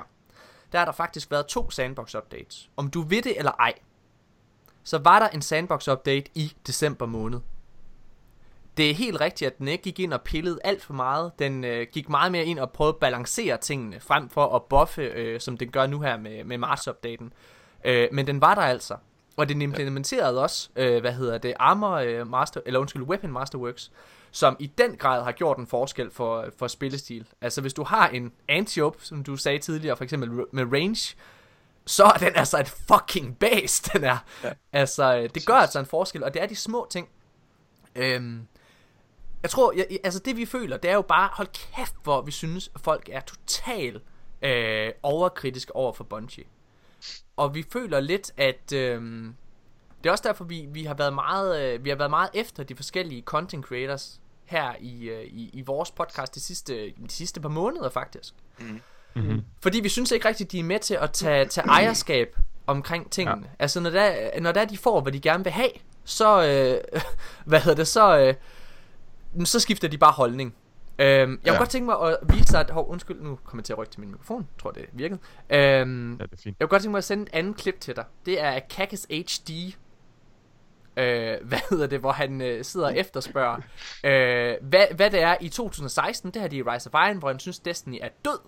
der har der faktisk været to sandbox updates. Om du ved det eller ej, så var der en sandbox update i december måned. Det er helt rigtigt, at den ikke gik ind og pillede alt for meget. Den øh, gik meget mere ind og prøvede at balancere tingene, frem for at buffe, øh, som den gør nu her med, med Mars-updaten. Øh, men den var der altså. Og den implementerede også, øh, hvad hedder det, Armor øh, Master, eller undskyld, Weapon Masterworks, som i den grad har gjort en forskel for, for spillestil. Altså hvis du har en anti som du sagde tidligere, for eksempel med range, så er den altså et fucking base, den er. Ja. Altså, øh, det gør altså en forskel, og det er de små ting. Øhm, jeg tror, jeg, altså det vi føler, det er jo bare, hold kæft, hvor vi synes, at folk er totalt øh, overkritiske over for Bungie. Og vi føler lidt, at øh, det er også derfor, vi, vi, har været meget, øh, vi har været meget efter de forskellige content creators her i, øh, i, i vores podcast de sidste, de sidste par måneder faktisk. Mm. Mm-hmm. Fordi vi synes ikke rigtigt, de er med til at tage, tage ejerskab omkring tingene. Ja. Altså når der, når der de får, hvad de gerne vil have, så, øh, hvad hedder det, så, øh, så skifter de bare holdning. Øhm, jeg ja. kunne godt tænke mig at vise dig, at, hov, undskyld, nu kommer jeg til at rykke til min mikrofon, jeg tror det virkede. Øhm, ja, det er fint. Jeg kunne godt tænke mig at sende et andet klip til dig. Det er Kakis HD, øh, hvad hedder det, hvor han øh, sidder og efterspørger, øh, hvad, hvad det er i 2016, det her de i Rise of Iron, hvor han synes Destiny er død.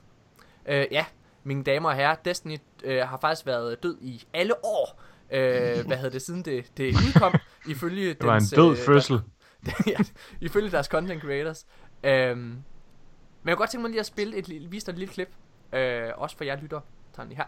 Øh, ja, mine damer og herrer, Destiny øh, har faktisk været død i alle år. Øh, hvad hedder det, siden det, det udkom, ifølge Det var dens, en død øh, fødsel. ja, ifølge deres content creators. Øhm, men jeg kunne godt tænke mig lige at spille et, vise dig et lille klip, øh, også for jer lytter. lige her.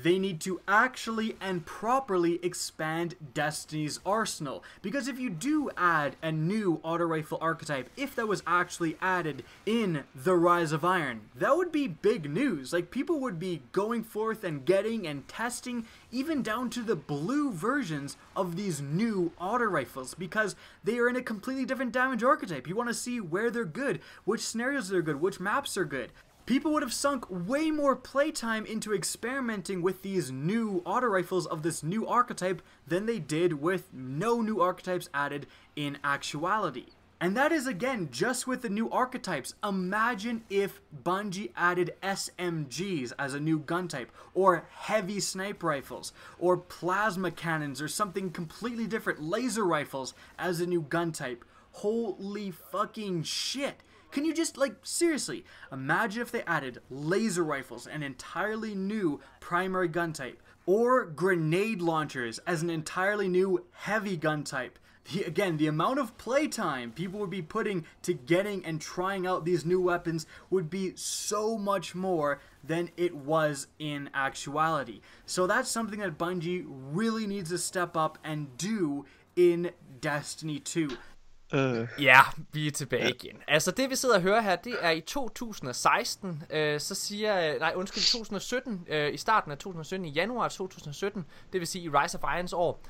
They need to actually and properly expand Destiny's arsenal. Because if you do add a new auto rifle archetype, if that was actually added in The Rise of Iron, that would be big news. Like, people would be going forth and getting and testing, even down to the blue versions of these new auto rifles, because they are in a completely different damage archetype. You want to see where they're good, which scenarios they're good, which maps are good people would have sunk way more playtime into experimenting with these new auto rifles of this new archetype than they did with no new archetypes added in actuality. And that is again just with the new archetypes. Imagine if Bungie added SMGs as a new gun type, or heavy sniper rifles, or plasma cannons, or something completely different, laser rifles as a new gun type. Holy fucking shit! Can you just, like, seriously, imagine if they added laser rifles, an entirely new primary gun type, or grenade launchers as an entirely new heavy gun type? The, again, the amount of playtime people would be putting to getting and trying out these new weapons would be so much more than it was in actuality. So that's something that Bungie really needs to step up and do in Destiny 2. Uh. Ja, vi er tilbage igen. Altså det vi sidder og hører her, det er i 2016, øh, så siger, nej undskyld, 2017, øh, i starten af 2017, i januar 2017, det vil sige i Rise of Irons år,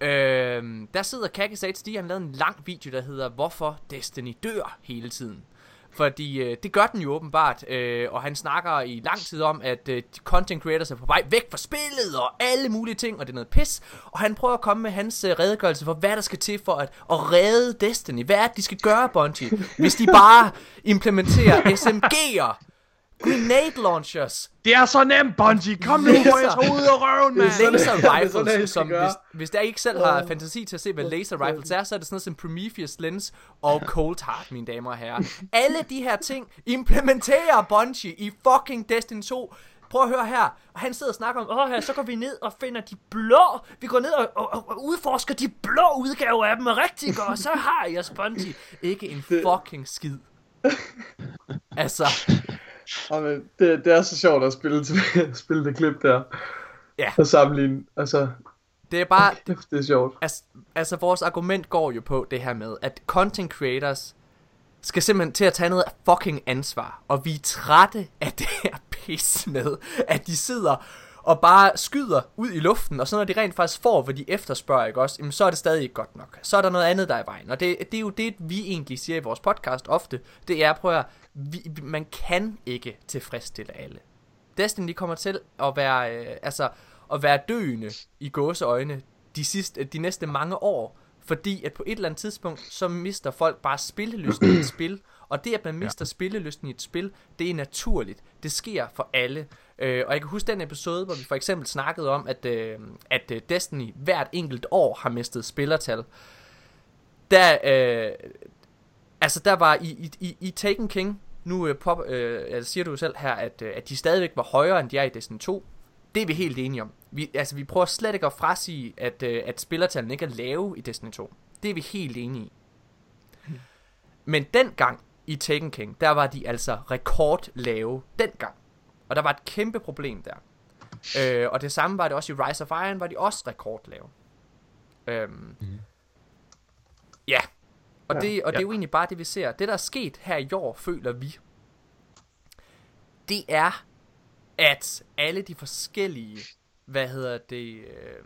øh, der sidder Kakis HD, han lavede en lang video, der hedder, hvorfor Destiny dør hele tiden. Fordi øh, det gør den jo åbenbart, øh, og han snakker i lang tid om, at øh, content creators er på vej væk fra spillet, og alle mulige ting, og det er noget pis. Og han prøver at komme med hans øh, redegørelse for, hvad der skal til for at, at redde Destiny. Hvad er det, de skal gøre, Bungie, hvis de bare implementerer SMG'er Grenade launchers. Det er så nemt, Bungie. Kom nu, hvor jeg tager ud og røven, mand. Laser rifles, som hvis, hvis der ikke selv har fantasi til at se, hvad laser rifles er, så er det sådan noget som Prometheus Lens og Cold Heart, mine damer og herrer. Alle de her ting implementerer Bungie i fucking Destiny 2 prøv at høre her. Og han sidder og snakker om, åh her, så går vi ned og finder de blå. Vi går ned og, og, og udforsker de blå udgaver af dem rigtig godt. Og så har jeg Bungie ikke en fucking skid. altså, Jamen, det, det er så sjovt at spille, spille det klip der. Ja. Og sammenligne. Altså, det er bare... Okay, det er sjovt. Altså, altså, vores argument går jo på det her med, at content creators skal simpelthen til at tage noget fucking ansvar. Og vi er trætte af det her pis med, at de sidder og bare skyder ud i luften, og så når de rent faktisk får, hvad de efterspørger, ikke også, jamen, så er det stadig ikke godt nok. Så er der noget andet, der er i vejen. Og det, det er jo det, vi egentlig siger i vores podcast ofte. Det er, prøv at vi, man kan ikke tilfredsstille alle. Destiny kommer til at være, øh, altså, at være døende i gåseøjne de, sidste, de næste mange år, Fordi at på et eller andet tidspunkt, så mister folk bare spillelysten i et spil. Og det, at man mister ja. spillelysten i et spil, det er naturligt. Det sker for alle. Øh, og jeg kan huske den episode, hvor vi for eksempel snakkede om, at, øh, at øh, Destiny hvert enkelt år har mistet spillertal. Der, øh, altså der var i, i, i, i Taken King, nu øh, pop, øh, altså siger du selv her, at, øh, at de stadigvæk var højere, end de er i Destiny 2. Det er vi helt enige om. Vi, altså, vi prøver slet ikke at frasige, at, øh, at spillertallene ikke er lave i Destiny 2. Det er vi helt enige i. Men dengang i Taken King, der var de altså rekordlave dengang. Og der var et kæmpe problem der. Øh, og det samme var det også i Rise of Iron, var de også rekordlave. Øhm, mm. Ja. Og, Ja. det, og det er Ja. jo egentlig bare det, vi ser. Det, der er sket her i år, føler vi, det er, at alle de forskellige, hvad hedder det, øh,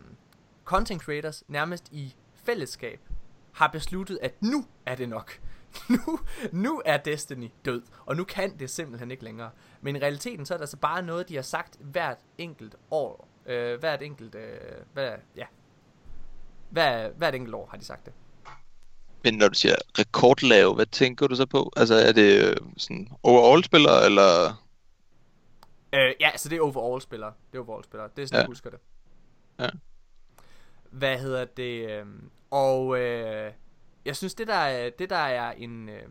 content creators, nærmest i fællesskab, har besluttet, at nu er det nok. Nu, nu er Destiny død, og nu kan det simpelthen ikke længere. Men i realiteten, så er det altså bare noget, de har sagt hvert enkelt år. Øh, hvert enkelt, øh, hvad, ja. Hver, hvert enkelt år har de sagt det. Men når du siger rekordlav, hvad tænker du så på? Altså er det øh, sådan overall-spillere, eller... Øh, ja, så det er overall-spillere. Det er overall-spillere. Det er sådan, Ja. jeg husker det. Ja. Hvad hedder det? Øh, og øh, jeg synes, det der, er, det der er en... Øh,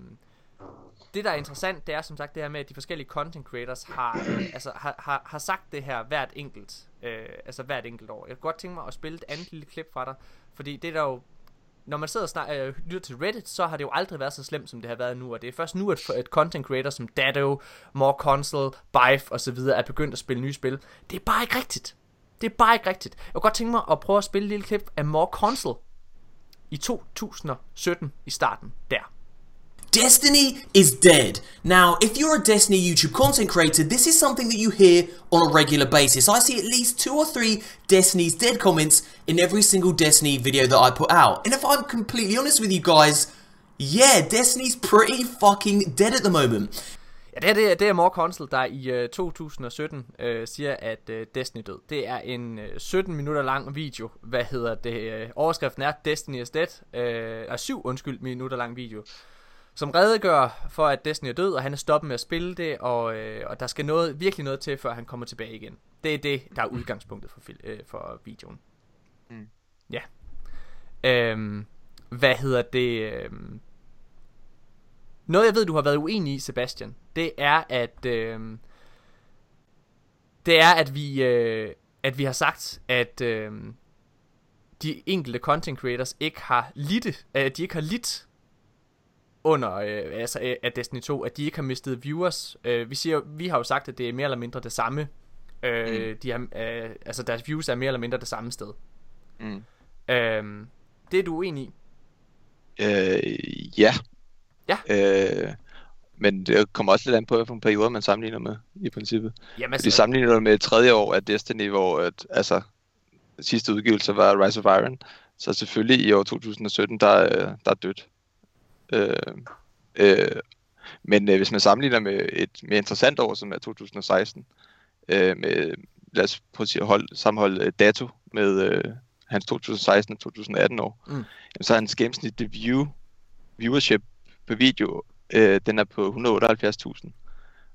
det der er interessant, det er som sagt det her med, at de forskellige content creators har, øh, altså, har, har, har sagt det her hvert enkelt, øh, altså hvert enkelt år. Jeg kunne godt tænke mig at spille et andet lille klip fra dig, fordi det er der jo, når man sidder og snak, øh, lytter til Reddit, så har det jo aldrig været så slemt, som det har været nu, og det er først nu, at et content creator som Dado, More Console, Bife og så videre er begyndt at spille nye spil. Det er bare ikke rigtigt. Det er bare ikke rigtigt. Jeg kunne godt tænke mig at prøve at spille et lille klip af More Console i 2017 i starten der. Destiny is dead. Now, if you're a Destiny YouTube content creator, this is something that you hear on a regular basis. I see at least two or three Destiny's dead comments in every single Destiny video that I put out. And if I'm completely honest with you guys, yeah, Destiny's pretty fucking dead at the moment. Ja, det her det er, det er More Console, der i øh, 2017 øh, siger, at øh, Destiny er død. Det er en øh, 17 minutter lang video. Hvad hedder det? Øh, overskriften er Destiny is dead. Øh, er 7, undskyld, minutter lang video. Som redegør for, at Destiny er død, og han er stoppet med at spille det, og, øh, og der skal noget, virkelig noget til, før han kommer tilbage igen. Det er det, der er udgangspunktet for, fil- øh, for videoen. Mm. Ja. Øhm, hvad hedder det? Øhm, noget jeg ved, du har været uenig i, Sebastian, det er, at øhm, det er, at vi, øh, at vi har sagt, at øhm, de enkelte content creators ikke har lidt, øh, de ikke har lidt under øh, altså øh, af Destiny 2, at de ikke har mistet viewers. Øh, vi siger, vi har jo sagt, at det er mere eller mindre det samme. Øh, de har, øh, altså deres views er mere eller mindre det samme sted. Mm. Øh, det er du uenig i. Øh, ja. Ja. Øh, men det kommer også lidt an på, hvilke perioder man sammenligner med, i princippet. Jamen, Fordi altså- sammenligner du med et tredje år af Destiny, hvor at, altså, sidste udgivelse var Rise of Iron, så selvfølgelig i år 2017, der, er- der er dødt. Øh, øh, men øh, hvis man sammenligner med et mere interessant år, som er 2016, øh, med, lad os prøve at hold, sammenholde øh, dato med øh, hans 2016 og 2018 år, Mm. så er hans gennemsnitlige view, viewership på video, øh, den er på 178.000.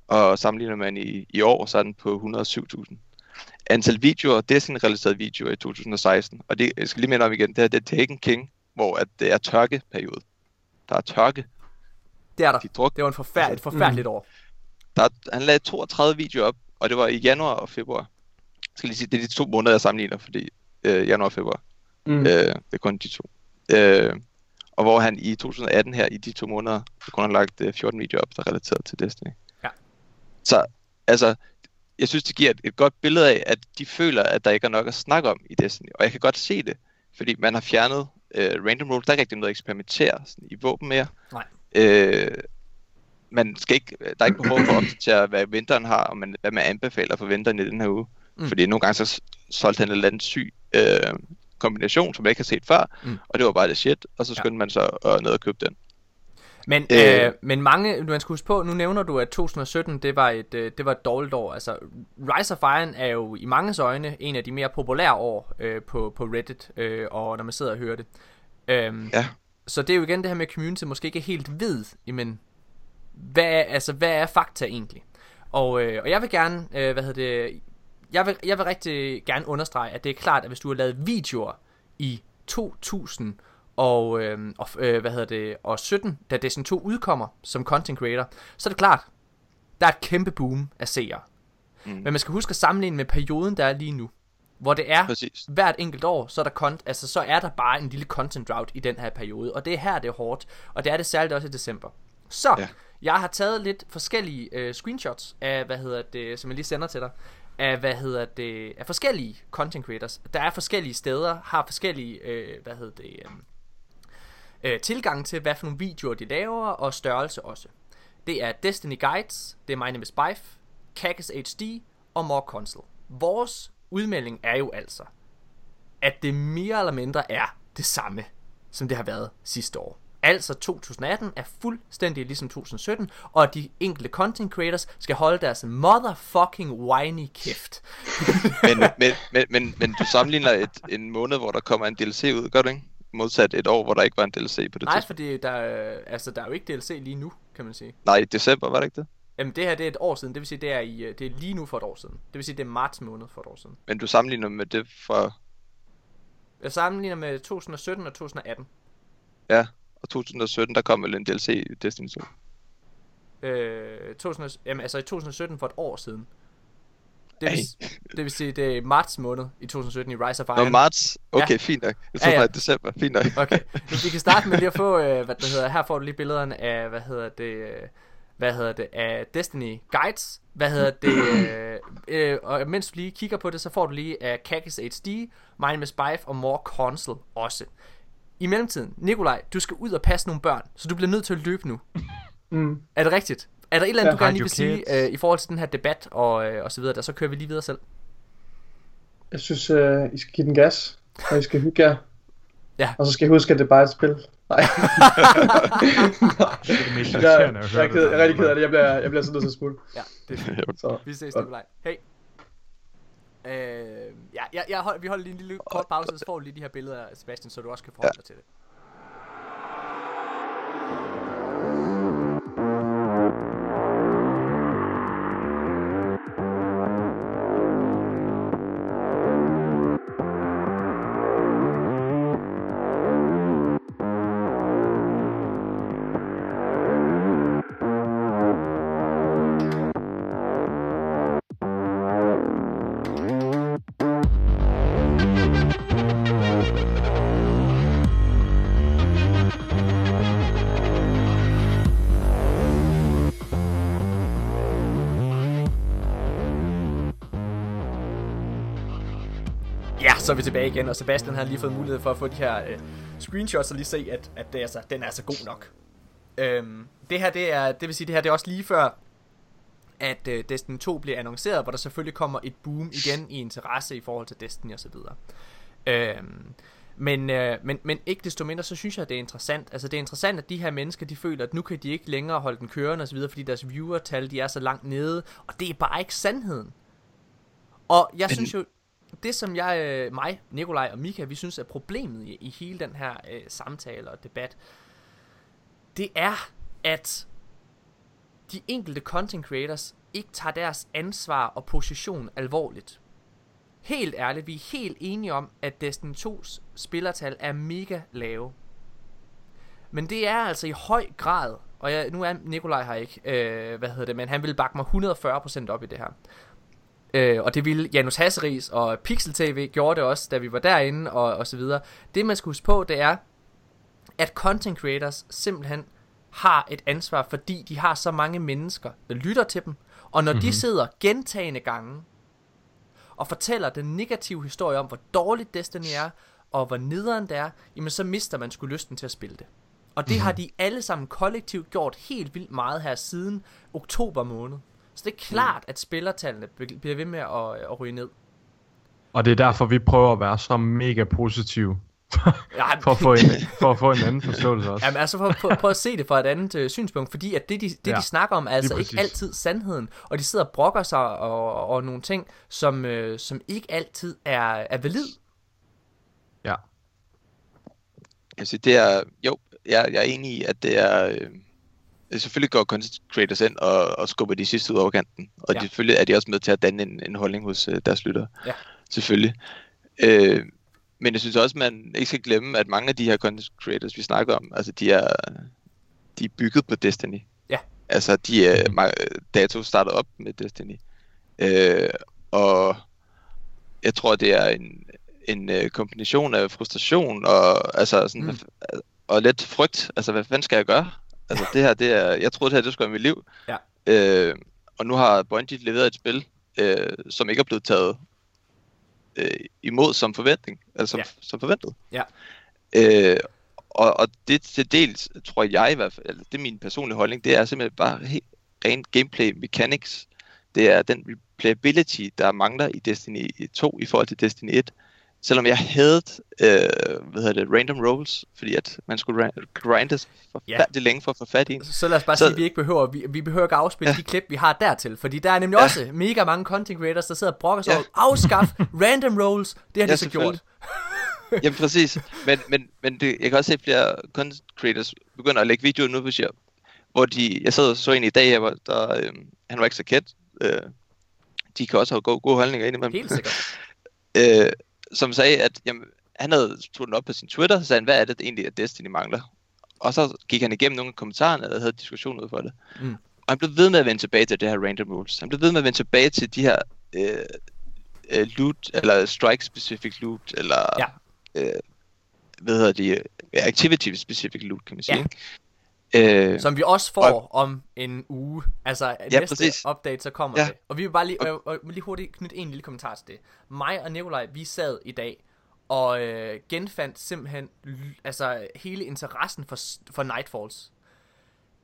Og sammenligner man i, i år, så er den på 107.000. Antal videoer, det er sådan realiserede videoer i 2016. Og det, jeg skal lige minde om igen, det her det er Taken King, hvor at det er tørkeperiode. Der er tørke. Det er der. De druk, Det var en forfærdelig, et forfærdeligt år. der, er- han lagde 32 videoer op, og det var i januar og februar. Jeg skal lige sige, det er de to måneder, jeg sammenligner, fordi øh, januar og februar. Mm. Øh, det er kun de to. Øh, og hvor han i 2018 her, i de to måneder, så kun har lagt øh, 14 videoer op, der er relateret til Destiny. Ja. Så, altså, jeg synes, det giver et, et godt billede af, at de føler, at der ikke er nok at snakke om i Destiny. Og jeg kan godt se det, fordi man har fjernet øh, random roll. Der er ikke rigtig noget at eksperimentere sådan, i våben mere. Nej. Øh, man skal ikke, der er ikke behov for at opdatere, hvad vinteren har, og man, hvad man anbefaler for vinteren i den her uge. Mm. Fordi nogle gange så solgte han et eller andet syg øh, kombination, som jeg ikke har set før, mm. og det var bare det shit, og så skyndte ja. man så øh, ned og købe den. Men, øh, Øh. men mange, man skal huske på, nu nævner du, at 2017, det var et, øh, det var et dårligt år. Altså, Rise of Iron er jo i manges øjne en af de mere populære år øh, på, på Reddit, øh, og når man sidder og hører det. Øhm, Ja. Så det er jo igen det her med, at community måske ikke er helt ved, men hvad er, altså, hvad er fakta egentlig? Og, øh, og jeg vil gerne, øh, hvad hedder det, jeg vil, jeg vil rigtig gerne understrege, at det er klart, at hvis du har lavet videoer i 2000 og, øh, og øh, hvad hedder det, og 17, da Destiny 2 udkommer som content creator, så er det klart, der er et kæmpe boom af seere. Mm. Men man skal huske at sammenligne med perioden, der er lige nu. Hvor det er Præcis. hvert enkelt år, så er, der kont- altså, så er der bare en lille content drought i den her periode. Og det er her, det er hårdt. Og det er det særligt også i december. Så, ja. jeg har taget lidt forskellige øh, screenshots af, hvad hedder det, som jeg lige sender til dig, af, hvad hedder det, af forskellige content creators. Der er forskellige steder, har forskellige, øh, hvad hedder det, øh, øh, tilgang til, hvad for nogle videoer de laver, og størrelse også. Det er Destiny Guides, det er My Name is Bife, Kakas HD og More Console. Vores udmelding er jo altså, at det mere eller mindre er det samme, som det har været sidste år. Altså 2018 er fuldstændig ligesom 2017, og de enkelte content creators skal holde deres motherfucking whiny kæft. men, men, men, men, men du sammenligner et, en måned, hvor der kommer en DLC ud, gør du ikke? Modsat et år, hvor der ikke var en DLC på det Nej, tidspunkt. fordi der, er- altså, der er jo ikke DLC lige nu, kan man sige. Nej, i december, var det ikke det? Jamen det her det er et år siden, det vil sige det er, i, øh, det er lige nu for et år siden. Det vil sige det er marts måned for et år siden. Men du sammenligner med det fra... Jeg sammenligner med 2017 og 2018. Ja, og 2017, der kom vel en DLC i Destiny 2. Øh, 2000, jamen, altså i 2017 for et år siden. Det vil, det vil sige, det er marts måned i 2017 i Rise of Iron. Nå, marts. Okay, fint nok. Jeg troede bare, december. Fint nok. Okay, vi kan starte med lige at få, øh, hvad det hedder, her får du lige billederne af, hvad hedder det, øh, hvad hedder det, af Destiny Guides, hvad hedder det, øh, øh, og mens du lige kigger på det, så får du lige af Kakis HD, Mind Miss Bife og More Console også. I mellemtiden, Nikolaj, du skal ud og passe nogle børn, så du bliver nødt til at løbe nu. Mm. Er det rigtigt? Er der et eller andet, Ja. du gerne lige vil sige øh, i forhold til den her debat og, øh, og så videre, der så kører vi lige videre selv. Jeg synes, øh, I skal give den gas, og I skal hygge jer. Ja. Og så skal I huske, at det bare er et spil. Nej. Jeg, at jeg, høre er ked, jeg er rigtig ked af det. Jeg bliver, jeg bliver så nødt til at smutte. Ja, det er fint. Så, Vi ses. Nikolaj. Hej. Øh, ja, jeg, jeg hold, vi holder lige en lille kort pause, så får du lige de her billeder af Sebastian, så du også kan forholde dig til det. Så er vi tilbage igen, og Sebastian har lige fået mulighed for at få de her øh, screenshots og lige se, at, at det er altså, den er altså god nok. Øhm, det her, det er, det vil sige, det her det er også lige før, at øh, Destiny 2 bliver annonceret, hvor der selvfølgelig kommer et boom igen i interesse i forhold til Destiny og så videre. Øhm, men, øh, men, men ikke desto mindre, så synes jeg, at det er interessant. Altså det er interessant, at de her mennesker, de føler, at nu kan de ikke længere holde den kørende og så videre, fordi deres viewertal, de er så langt nede, og det er bare ikke sandheden. Og jeg Men- synes jo, det som jeg, øh, mig, Nikolaj og Mika, vi synes er problemet i, i hele den her øh, samtale og debat, det er, at de enkelte content creators ikke tager deres ansvar og position alvorligt. Helt ærligt, vi er helt enige om, at Destiny 2's spillertal er mega lave. Men det er altså i høj grad, og jeg, nu er Nikolaj her ikke, øh, hvad hedder det, men han vil bakke mig 140% op i det her. Øh, og det ville Janus Hasseris og Pixel TV gjorde det også, da vi var derinde og, og så videre. Det man skal huske på, det er, at content creators simpelthen har et ansvar, fordi de har så mange mennesker, der lytter til dem. Og når mm-hmm. de sidder gentagende gange og fortæller den negative historie om, hvor dårligt Destiny er, og hvor nederen det er, jamen så mister man sgu lysten til at spille det. Og det mm-hmm. har de alle sammen kollektivt gjort helt vildt meget her siden oktober måned. Så det er klart, at spillertallene bliver ved med at, at ryge ned. Og det er derfor, vi prøver at være så mega positive. For, at få en, for at få en anden forståelse også. Jamen altså, for, for, prøv at se det fra et andet øh, synspunkt, fordi at det, de, det Ja, de snakker om, er altså ikke altid sandheden, og de sidder og brokker sig og, og nogle ting, som, øh, som ikke altid er, er valid. Ja. Altså, det er, jo, jeg, jeg er enig i, at det er, øh, selvfølgelig går content creators ind og, og skubber de sidste ud over kanten, og Ja. ja. selvfølgelig er de også med til at danne en, en holdning hos øh, deres lyttere. Ja. Selvfølgelig. Øh, men jeg synes også, man ikke skal glemme, at mange af de her content creators, vi snakker om, altså de er, de er bygget på Destiny. Ja. Altså, de er, Dato startede op med Destiny. Øh, og jeg tror, det er en, en øh, kombination af frustration og, altså, sådan, mm. og lidt frygt. Altså, hvad fanden skal jeg gøre? Altså, det her, det er, jeg troede, det her, det skulle være mit liv. Ja. Øh, og nu har Bungie leveret et spil, øh, som ikke er blevet taget øh, imod som forventning, altså som, Ja. som forventet. Ja. Øh, og, og det til dels, tror jeg i hvert fald, eller det er min personlige holdning, det er simpelthen bare helt rent gameplay mechanics. Det er den replayability, der mangler i Destiny 2 i forhold til Destiny 1. Selvom jeg havde øh, hvad hedder det, random rolls, fordi at man skulle grinde forfærdeligt længe for at få fat i en. Så lad os bare Så- sige, at vi ikke behøver, vi, vi behøver ikke afspille ja. de klip, vi har dertil. Fordi der er nemlig ja. også mega mange content creators, der sidder og brokker sig Ja. over, afskaf random rolls. Det har de Ja, så gjort. Jamen præcis. Men, men, men det, jeg kan også se flere content creators begynder at lægge videoer nu på siger, hvor de, jeg sad og så en i dag hvor der, øh, han var ikke så kendt. Øh, de kan også have gode, gode holdninger ind imellem. Helt sikkert. øh, som sagde, at jamen, han havde tog den op på sin Twitter, så sagde han, hvad er det egentlig, at Destiny mangler? Og så gik han igennem nogle af kommentarerne, og havde diskussion ud for det. Mm. Og han blev ved med at vende tilbage til det her random rules. Han blev ved med at vende tilbage til de her øh, øh, loot, eller strike-specific loot, eller Ja. øh, hvad hedder de, activity-specific loot, kan man sige. Ja. Øh, Som vi også får og, om en uge. Altså Ja, næste præcis. update, så kommer Ja. det. Og vi vil bare lige, og, og, lige hurtigt knytte en lille kommentar til det. Mig og Nikolaj, vi sad i dag og øh, genfandt simpelthen altså hele interessen for, for Nightfalls.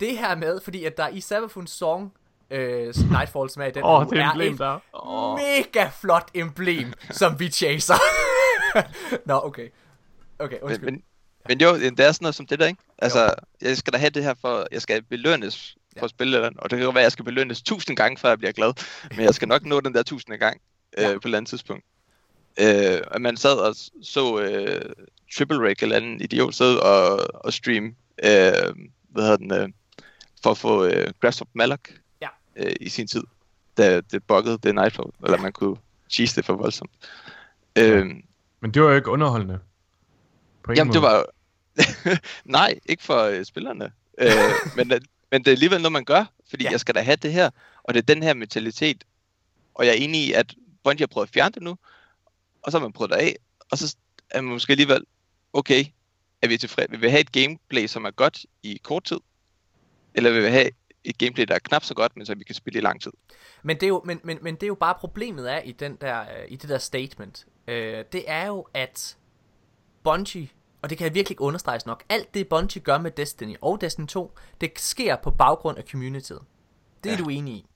Det her med, fordi at der i Sabafuns song, øh, Nightfalls med i den Åh, uge, det er emblem et der. Åh. mega flot emblem, som vi chaser. Nå, okay. Okay, undskyld. men, men jo, det er sådan noget som det der, ikke? Altså, jeg skal da have det her for, jeg skal belønnes for at spille den, og det kan jo være, at jeg skal belønnes tusind gange, før jeg bliver glad, men jeg skal nok nå den der tusinde gang øh, på et eller andet tidspunkt. Øh, og man sad og så øh, Triple Rake eller anden idiot sidde og, og stream, øh, hvad hedder den, øh, for at få øh, of Malak Ja. øh, i sin tid, da det buggede det Nightfall, eller man kunne cheese det for voldsomt. Øh, Men det var jo ikke underholdende. På Jamen, det måde. var... Nej, ikke for øh, spillerne. Øh, men, øh, men det er alligevel noget, man gør, fordi Ja. ja. jeg skal da have det her, og det er den her mentalitet. Og jeg er enig i, at Bungie har prøvet at fjerne det nu, og så har man prøvet det af, og så er man måske alligevel, okay, er vi tilfredse? Vil vi have et gameplay, som er godt i kort tid? Eller vil vi have et gameplay, der er knap så godt, men som vi kan spille i lang tid? Men det er jo, men, men, men det er jo bare problemet er i, den der, øh, i det der statement. Øh, det er jo, at Bungie, og det kan jeg virkelig ikke understreges nok, alt det Bungie gør med Destiny og Destiny 2, det sker på baggrund af communityet. Det er Ja. du enig i.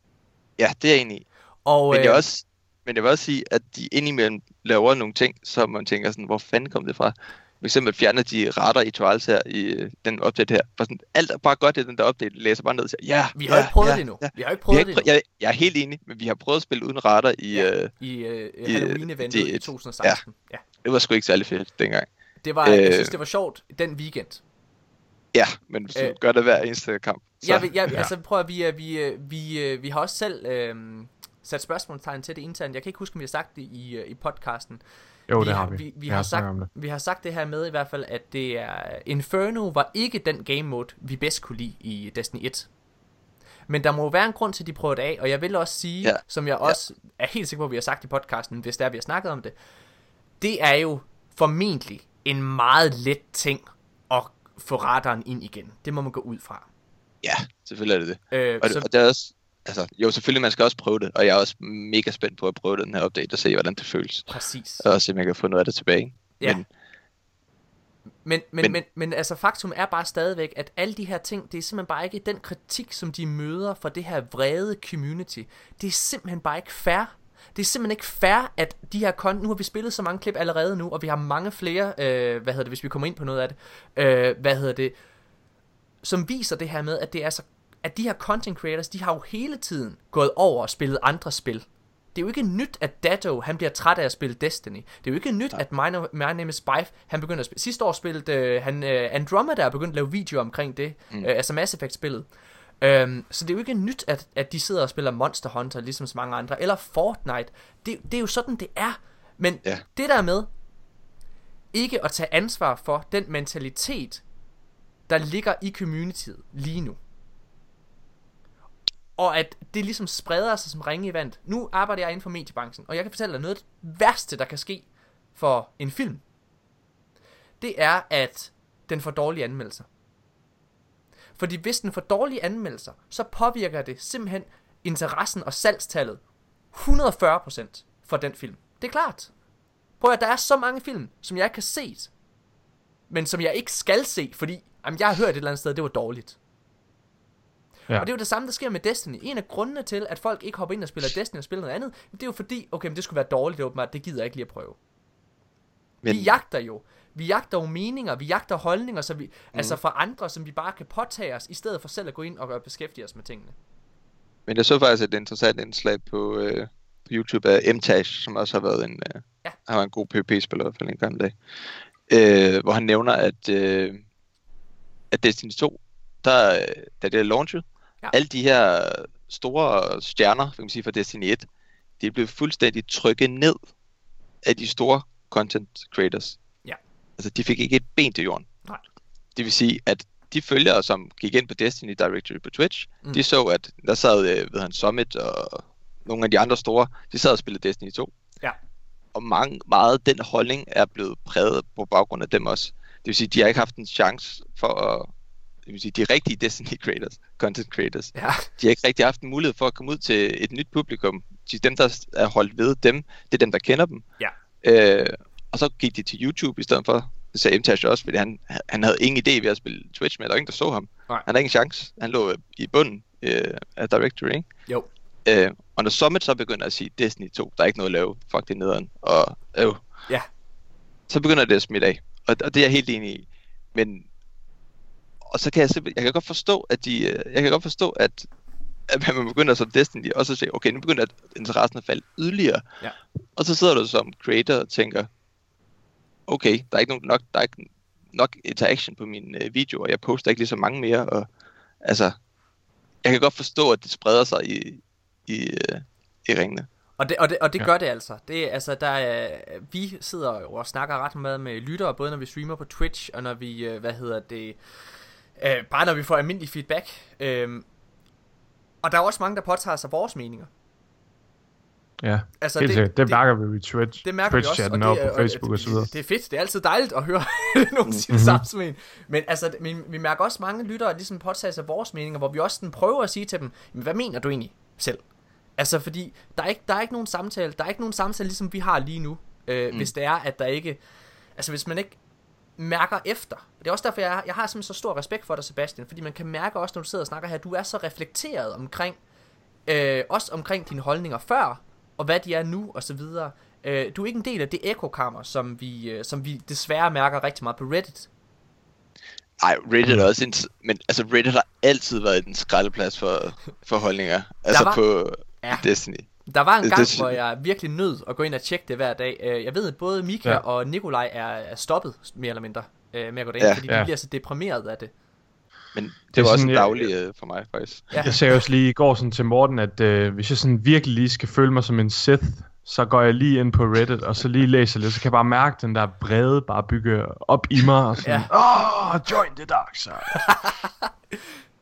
Ja, det er jeg enig i. Og, Men jeg, øh, også, men jeg vil også sige, at de indimellem laver nogle ting, som man tænker sådan, hvor fanden kom det fra? For eksempel fjerner de retter i Trials her, i øh, den update her. For sådan, alt er bare godt i den der update. Læser bare ned og siger, ja, Vi har ja, ikke prøvet ja, det endnu. Ja. Vi har ikke Vi prøvet har det ikke prø- jeg, jeg er helt enig, men vi har prøvet at spille uden retter i... Ja, øh, i øh, i, Halloween-eventet i det- 2016. Ja. Det var sgu ikke særlig fedt dengang. Det var, jeg Øh, synes, det var sjovt den weekend. Ja, men hvis du Øh, gør det hver eneste kamp. Så, Ja, vi, ja, altså prøv at vi, vi, vi, øh, vi har også selv øh, sat spørgsmålstegn til det internt. Jeg kan ikke huske, om vi har sagt det i, øh, i podcasten. Jo, vi det har vi. Vi, vi, Jeg har sagt, det. vi har sagt det her med i hvert fald, at det er Inferno var ikke den game mode, vi bedst kunne lide i Destiny 1. Men der må jo være en grund til, at de prøvede det af, og jeg vil også sige, ja. Ja. som jeg også er helt sikker på, at vi har sagt i podcasten, hvis der vi har snakket om det, det er jo formentlig en meget let ting at få radaren ind igen. Det må man gå ud fra. Ja, selvfølgelig er det det. Øh, Og, så- og det er også... Altså, jo, selvfølgelig, man skal også prøve det, og jeg er også mega spændt på at prøve den her update og se, hvordan det føles. Præcis. Og se, om jeg kan få noget af det tilbage. Ja. Men, Men, men, men, Men- men, men altså faktum er bare stadigvæk, at alle de her ting, det er simpelthen bare ikke den kritik, som de møder fra det her vrede community. Det er simpelthen bare ikke fair. Det er simpelthen ikke fair, at de her kon... Nu har vi spillet så mange klip allerede nu, og vi har mange flere, øh, hvad hedder det, hvis vi kommer ind på noget af det, øh, hvad hedder det, som viser det her med, at det er så, at de her content creators, de har jo hele tiden gået over og spillet andre spil. det er jo ikke nyt, at Datto, han bliver træt af at spille Destiny. Det er jo ikke nyt, ja. at My, My Name is Spife, han begynder at spille. Sidste år spillede øh, han øh, Andromeda og begyndte at lave video omkring det, mm. øh, altså Mass Effect-spillet. Øhm, så det er jo ikke nyt, at, at de sidder og spiller Monster Hunter, ligesom så mange andre, eller Fortnite. Det, det er jo sådan, det er. Men ja. det der med, ikke at tage ansvar for den mentalitet, der ligger i communityet lige nu. Og at det ligesom spreder sig som ringe i vand. Nu arbejder jeg inden for mediebranchen, og jeg kan fortælle dig noget af det værste, der kan ske for en film. Det er, at den får dårlige anmeldelser. Fordi hvis den får dårlige anmeldelser, så påvirker det simpelthen interessen og salgstallet 140% for den film. Det er klart. Prøv at der er så mange film, som jeg ikke har set, men som jeg ikke skal se, fordi jamen, jeg har hørt et eller andet sted, at det var dårligt. Ja. Og det er jo det samme, der sker med Destiny. En af grundene til, at folk ikke hopper ind og spiller Destiny og spiller noget andet, det er jo fordi, okay, men det skulle være dårligt, det åbenbart, det gider jeg ikke lige at prøve. Men... Vi jagter jo. Vi jagter jo meninger, vi jagter holdninger, så vi, mm. altså fra andre, som vi bare kan påtage os, i stedet for selv at gå ind og beskæftige os med tingene. Men jeg så faktisk et interessant indslag på, øh, på YouTube af Mtash, som også har været en, øh, ja. han var en god PvP-spiller for en gang dag, øh, hvor han nævner, at, øh, at Destiny 2, der, da det er launchet, Ja. Alle de her store stjerner, kan man sige, fra Destiny 1, de blev fuldstændig trykket ned af de store content creators. Altså, de fik ikke et ben til jorden. Nej. Det vil sige, at de følgere, som gik ind på Destiny Directory på Twitch, mm. de så, at der sad, øh, ved han, Summit og nogle af de andre store, de sad og spillede Destiny 2. Ja. Og mange, meget den holdning er blevet præget på baggrund af dem også. Det vil sige, de har ikke haft en chance for at det vil sige, de rigtige Destiny creators, content creators, ja. de har ikke rigtig haft en mulighed for at komme ud til et nyt publikum. De, dem, der er holdt ved dem, det er dem, der kender dem. Ja. Øh, og så gik de til YouTube i stedet for. Sagde Imtash også, fordi han, han havde ingen idé ved at spille Twitch med, der var ingen, der så ham. Nej. Han havde ingen chance. Han lå i bunden øh, af Directory, ikke? Jo. Øh, og når Summit så begynder at sige, Destiny 2, der er ikke noget at lave, fuck det nederen, og øh, ja. så begynder det at smitte af. Og, og det er jeg helt enig i. Men og så kan jeg simpelthen, jeg kan godt forstå, at de, øh, jeg kan godt forstå, at, at man begynder som Destiny også at se, okay, nu begynder interessen at falde yderligere. Ja. Og så sidder du som creator og tænker, okay, der er ikke nok, der er ikke nok interaction på mine øh, videoer, jeg poster ikke lige så mange mere, og altså, jeg kan godt forstå, at det spreder sig i, i, øh, i ringene. Og det, og det, og det ja. gør det altså. Det, altså der er, vi sidder jo og snakker ret meget med lyttere, både når vi streamer på Twitch, og når vi, øh, hvad hedder det, Øh, bare når vi får almindelig feedback. Øh, og der er også mange, der påtager sig vores meninger. Ja, altså, helt det, sikkert. Det, det mærker vi i Twitch, det mærker Twitch vi også, og, det, og på Facebook og, så videre. Det er fedt, det er altid dejligt at høre nogen sige mm-hmm. samme som en. Men altså, vi, vi mærker også mange lyttere ligesom påtager sig vores meninger, hvor vi også sådan prøver at sige til dem, hvad mener du egentlig selv? Altså, fordi der er ikke, der er ikke nogen samtale, der er ikke nogen samtale, ligesom vi har lige nu, øh, mm. hvis det er, at der ikke, altså hvis man ikke mærker efter. Det er også derfor, jeg, jeg har simpelthen så stor respekt for dig, Sebastian, fordi man kan mærke også, når du sidder og snakker her, du er så reflekteret omkring, øh, også omkring dine holdninger før, og hvad de er nu, og så videre. Øh, du er ikke en del af det ekokammer, som vi, øh, som vi desværre mærker rigtig meget på Reddit. Nej, Reddit er også en, men altså Reddit har altid været en skraldeplads for, for holdninger. Altså var, på ja. Destiny. Der var en gang, det, hvor jeg virkelig nød at gå ind og tjekke det hver dag. Øh, jeg ved, at både Mika ja. og Nikolaj er, er stoppet, mere eller mindre, øh, med at gå derind, ja, fordi ja. de bliver så deprimeret af det. Men det, det var også en daglig ja. Øh, for mig, faktisk. Ja. Jeg sagde også lige i går sådan til Morten, at øh, hvis jeg sådan virkelig lige skal føle mig som en Sith, så går jeg lige ind på Reddit, og så lige læser lidt, så kan jeg bare mærke den der brede bare bygge op i mig, og sådan, åh, ja. oh, join the dark side.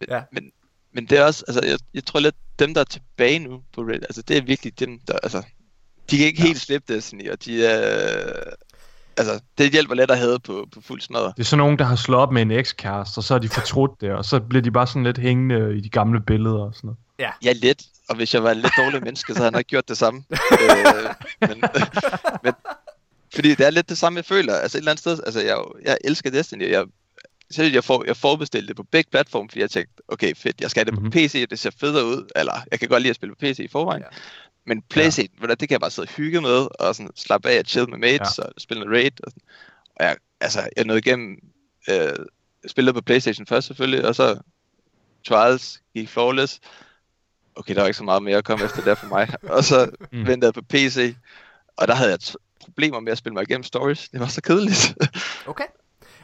ja. Men men det er også, altså, jeg, jeg tror lidt, dem der er tilbage nu på Reddit, altså det er virkelig dem, der, altså, de kan ikke ja. helt slippe Destiny, og de er, altså, det hjælper let at have på, på fuld smadre. Det er sådan nogen, der har slået op med en ekskæreste, og så har de fortrudt det, og så bliver de bare sådan lidt hængende i de gamle billeder og sådan noget. Ja. ja, lidt. Og hvis jeg var en lidt dårlig menneske, så havde jeg nok gjort det samme. øh, men, men, fordi det er lidt det samme, jeg føler. Altså et eller andet sted, altså jeg, jeg elsker Destiny, jeg så jeg, for, jeg forbestilte det på begge platforme, fordi jeg tænkte, okay fedt, jeg skal have det mm-hmm. på PC, og det ser federe ud, eller jeg kan godt lide at spille på PC i forvejen. Ja. Men Playstation, ja. det kan jeg bare sidde og hygge med, og sådan slappe af og chill med mates, ja. og spille noget raid. Og, sådan. og jeg, altså, jeg nåede igennem, øh, spillet på Playstation først selvfølgelig, og så Trials gik flawless. okay, der var ikke så meget mere at komme efter der for mig. Og så mm. ventede jeg på PC, og der havde jeg t- problemer med at spille mig igennem stories. Det var så kedeligt. Okay.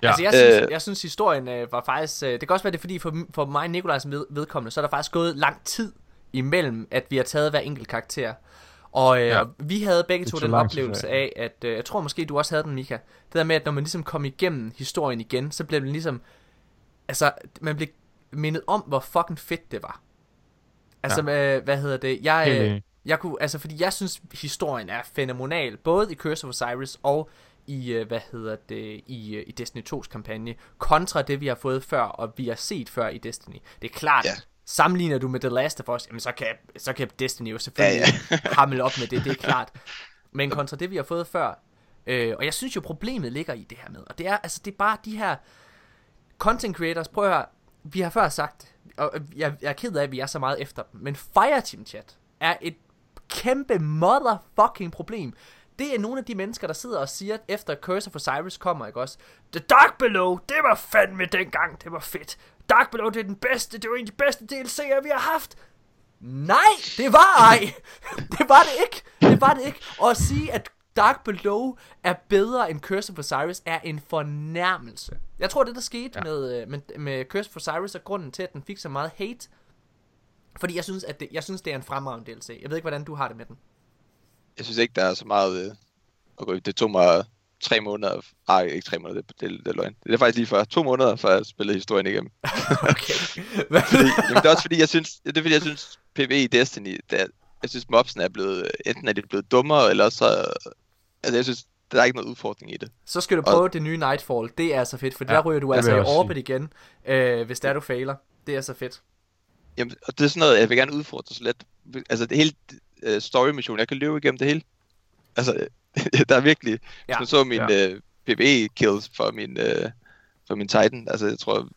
Ja. Ja. Altså, jeg synes, Øh. jeg synes historien øh, var faktisk... Øh, det kan også være, det er fordi, for, for mig og Nikolajs ved, vedkommende, så er der faktisk gået lang tid imellem, at vi har taget hver enkelt karakter. Og øh, Ja. vi havde begge to den oplevelse af, at... Øh, jeg tror måske, du også havde den, Mika. Det der med, at når man ligesom kom igennem historien igen, så blev det ligesom... Altså, man blev mindet om, hvor fucking fedt det var. Altså, ja. øh, hvad hedder det? Jeg, øh, jeg kunne, altså, fordi jeg synes, historien er fænomenal, både i Curse of Osiris og i, øh, hvad hedder det, i, øh, i Destiny 2's kampagne, kontra det, vi har fået før, og vi har set før i Destiny. Det er klart, Ja. Sammenligner du med The Last of Us, jamen så kan, så kan Destiny jo selvfølgelig ja, ja. hamle op med det, det er klart. Men kontra det, vi har fået før, øh, og jeg synes jo, problemet ligger i det her med, og det er, altså, det er bare de her content creators, prøv at høre, vi har før sagt, og jeg, jeg er ked af, at vi er så meget efter dem, men Fireteam Chat er et kæmpe motherfucking problem. Det er nogle af de mennesker, der sidder og siger, at efter Curse of Osiris kommer, ikke også? The Dark Below, det var fandme dengang, det var fedt. Dark Below, det er den bedste, det var en af de bedste DLC'er, vi har haft. Nej, det var ej. det var det ikke. Det var det ikke. Og at sige, at Dark Below er bedre end Curse of Osiris, er en fornærmelse. Jeg tror, det der skete ja. med, øh, med, med Curse of Osiris, er grunden til, at den fik så meget hate. Fordi jeg synes, at det, jeg synes, det er en fremragende DLC. Jeg ved ikke, hvordan du har det med den. jeg synes ikke, der er så meget... Øh, okay, det tog mig tre måneder... Ej, ikke tre måneder, det, det, det er løgn. Det er faktisk lige før. To måneder, før jeg spillede historien igennem. Okay. fordi, jamen, det er også fordi, jeg synes... Det er fordi, jeg synes, PvE i Destiny... Det er, jeg synes, mobsen er blevet... Enten er de blevet dummere, eller så... Altså, jeg synes, der er ikke noget udfordring i det. Så skal du Og- prøve det nye Nightfall. Det er så fedt, for ja, der ryger du det altså i orbit igen, øh, hvis der du fejler. Det er så fedt. Jamen, og det er sådan noget, jeg vil gerne udfordre så lidt. Altså, det hele uh, story mission, jeg kan løbe igennem det hele. Altså, der er virkelig... Ja. Hvis man så min Ja. uh, PvE-kills for min, uh, for min Titan, altså, jeg tror,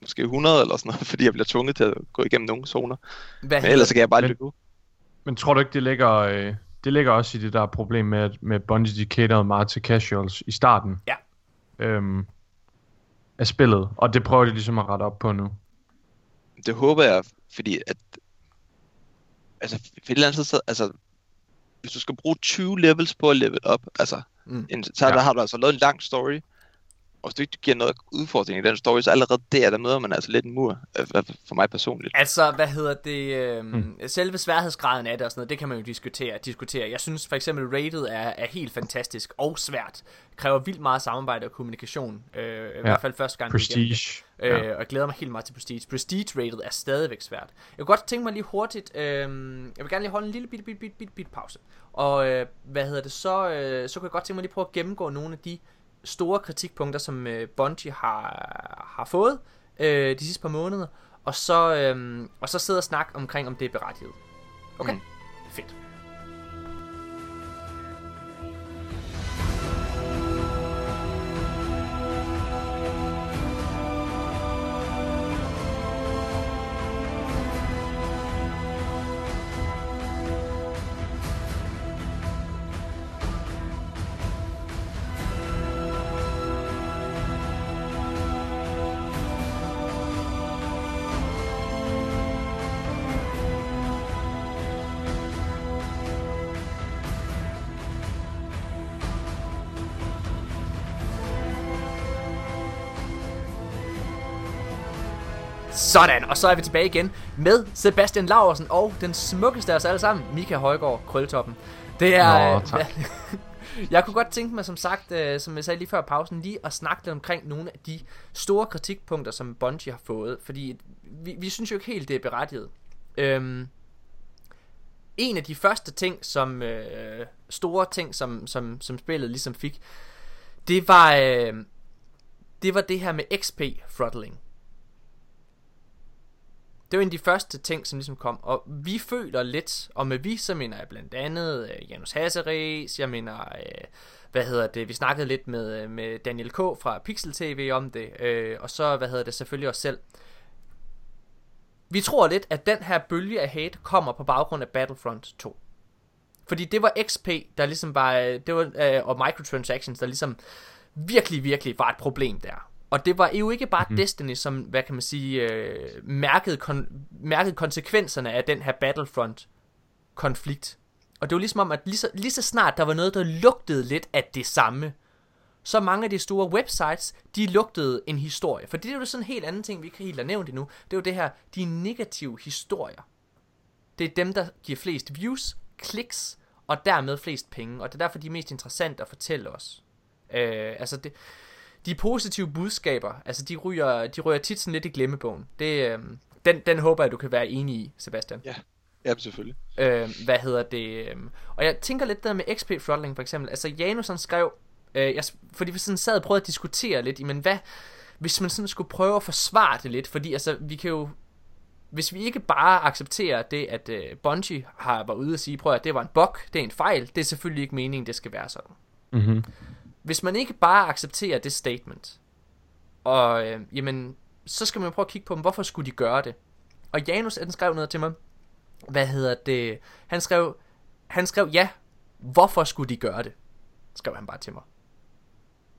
måske 100 eller sådan noget, fordi jeg bliver tvunget til at gå igennem nogle zoner. Hvad Men ellers så kan jeg bare Men- løbe ud. Men tror du ikke, det ligger, øh, det ligger også i det der problem med, at med Bungie de caterede meget til casuals i starten Ja. øhm, af spillet, og det prøver de ligesom at rette op på nu. Det håber jeg, fordi at... Altså, for et eller andet sted, så, altså... Hvis du skal bruge 20 levels på at level op, altså... Mm. En, så Ja. der har du altså lavet en lang story. Og hvis du ikke giver noget udfordring i den story, så allerede der, der møder man altså lidt en mur, øh, for mig personligt. Altså, hvad hedder det? Øh, Hmm. mm. Selve sværhedsgraden af det og sådan noget, det kan man jo diskutere. diskutere. Jeg synes for eksempel, rated er, er helt fantastisk og svært. Kræver vildt meget samarbejde og kommunikation. Øh, I hvert fald første gang. Prestige. Øh, Ja. og jeg glæder mig helt meget til Prestige. Prestige rated er stadigvæk svært. Jeg kunne godt tænke mig lige hurtigt, øh, jeg vil gerne lige holde en lille bitte, bitte, bitte, bitte, bitte pause. Og øh, hvad hedder det, så, øh, så kunne jeg godt tænke mig lige prøve at gennemgå nogle af de store kritikpunkter, som øh, Bungie har, har fået øh, de sidste par måneder. Og så, øh, og så sidde og snakke omkring, om det er berettiget. Okay? Mm. Fedt. Sådan, og så er vi tilbage igen med Sebastian Laursen og den smukkeste af os alle sammen, Mika Højgaard, Krøltoppen. Det er... Nå, øh, tak. jeg kunne godt tænke mig, som sagt, øh, som jeg sagde lige før pausen, lige at snakke lidt omkring nogle af de store kritikpunkter, som Bungie har fået. Fordi vi, vi synes jo ikke helt, det er berettiget. Øhm, en af de første ting, som øh, store ting, som, som, som spillet ligesom fik, det var, øh, det var det her med XP throttling. Det var en af de første ting, som ligesom kom. Og vi føler lidt, og med vi, så mener jeg blandt andet øh, Janus Hasseris, jeg mener, øh, hvad hedder det, vi snakkede lidt med, øh, med Daniel K. fra Pixel TV om det, øh, og så, hvad hedder det, selvfølgelig os selv. Vi tror lidt, at den her bølge af hate kommer på baggrund af Battlefront 2. Fordi det var XP, der ligesom var, øh, det var, øh, og microtransactions, der ligesom virkelig, virkelig var et problem der. Og det var jo ikke bare mm-hmm. Destiny, som, hvad kan man sige, øh, mærkede, kon- mærkede konsekvenserne af den her Battlefront-konflikt. Og det var ligesom om, at lige så, lige så snart der var noget, der lugtede lidt af det samme, så mange af de store websites, de lugtede en historie. For det er jo sådan en helt anden ting, vi ikke helt har nævnt endnu. Det er jo det her, de negative historier. Det er dem, der giver flest views, kliks, og dermed flest penge. Og det er derfor, de er mest interessante at fortælle os. Øh, altså, det, de positive budskaber, altså de ryger, de ryger tit sådan lidt i glemmebogen. Det, øh, den, den håber jeg, du kan være enig i, Sebastian. Ja, ja selvfølgelig. Øh, hvad hedder det? Øh, og jeg tænker lidt der med XP throttling for eksempel. Altså Janus han skrev, øh, jeg, fordi vi sådan sad og prøvede at diskutere lidt, men hvad, hvis man sådan skulle prøve at forsvare det lidt, fordi altså vi kan jo, hvis vi ikke bare accepterer det, at øh, Bungie har været ude og sige, prøv at det var en bug, det er en fejl, det er selvfølgelig ikke meningen, det skal være sådan. Mhm. Hvis man ikke bare accepterer det statement, og øh, jamen, så skal man prøve at kigge på dem, hvorfor skulle de gøre det? Og Janus, han skrev noget til mig, hvad hedder det, han skrev, han skrev, ja, hvorfor skulle de gøre det? Skrev han bare til mig.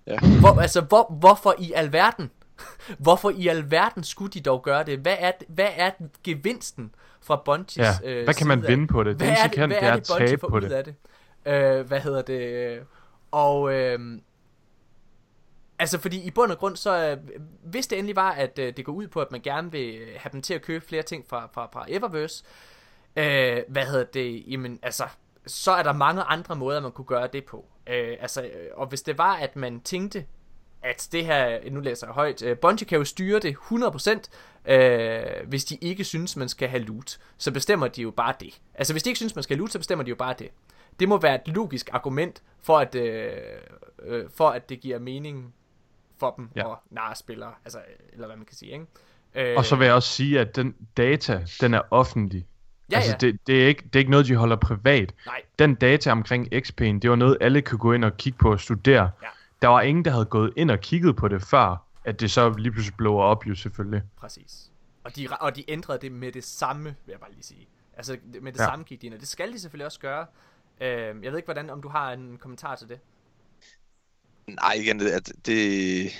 Ja. Hvor, altså, hvor, hvorfor i alverden? Hvorfor i alverden skulle de dog gøre det? Hvad er, hvad er gevinsten fra Bungies Ja, øh, hvad kan man vinde på det? Det Hvad eneste, er de kan, hvad det er det, at Bungie tabe på ud det. af det? Øh, hvad hedder det? Og øh, altså fordi i bund og grund så øh, hvis det endelig var at øh, det går ud på at man gerne vil have dem til at købe flere ting fra fra, fra Eververse, øh, hvad hedder det? Jamen altså så er der mange andre måder man kunne gøre det på. Øh, altså øh, og hvis det var at man tænkte at det her, nu læser jeg højt, øh, Bungie kan jo styre det 100%, øh, hvis de ikke synes, man skal have loot. Så bestemmer de jo bare det. Altså hvis de ikke synes, man skal have loot, så bestemmer de jo bare det. Det må være et logisk argument for, at, øh, øh, for at det giver mening for dem Ja. at narre spillere, altså, eller hvad man kan sige, ikke? Øh, Og så vil jeg også sige, at den data, den er offentlig. Ja, altså, ja. Det, det, er ikke, det er ikke noget, de holder privat. Nej. Den data omkring XP'en, det var noget, alle kunne gå ind og kigge på og studere. Ja. Der var ingen, der havde gået ind og kigget på det før, at det så lige pludselig blower op jo selvfølgelig. Præcis. Og de, og de ændrede det med det samme, vil jeg bare lige sige. Altså med det ja. samme gik de ind, og det skal de selvfølgelig også gøre. Øh, jeg ved ikke, hvordan, om du har en kommentar til det. Nej, igen, det, at det...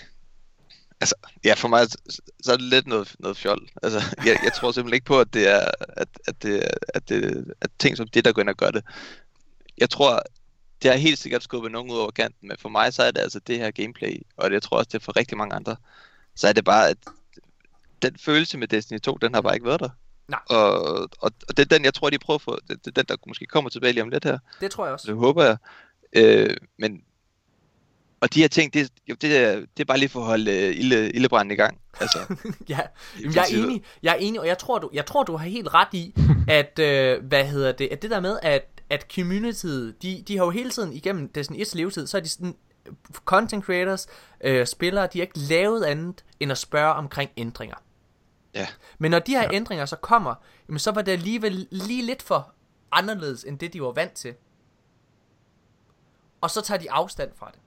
Altså, ja, for mig, så- er det lidt noget, noget fjol. Altså, jeg, jeg tror simpelthen ikke på, at det er, at, at det, at det at ting som det, der går ind og gør det. Jeg tror, det har helt sikkert skubbet nogen ud over kanten, men for mig, så er det altså det her gameplay, og det, jeg tror også, det er for rigtig mange andre, så er det bare, at den følelse med Destiny 2, den har bare ikke været der. Nej. Og, og, og det er den, jeg tror, de prøver at få, det, det er den, der måske kommer tilbage lige om lidt her. Det tror jeg også. Det håber jeg. Øh, men og de her ting, det, jo, det, er, det er bare lige for at holde øh, ilde, ildebranden i gang. Altså, ja, Jamen, jeg er enig. Jeg er enig, og jeg tror, du, jeg tror, du har helt ret i, at, øh, hvad hedder det, at det der med, at, at communityet, de, de har jo hele tiden igennem Destiny 1's levetid, så er de sådan, content creators, øh, spillere, de har ikke lavet andet, end at spørge omkring ændringer. Ja. Men når de her ja. ændringer så kommer, jamen så var det alligevel lige lidt for anderledes, end det de var vant til. Og så tager de afstand fra det.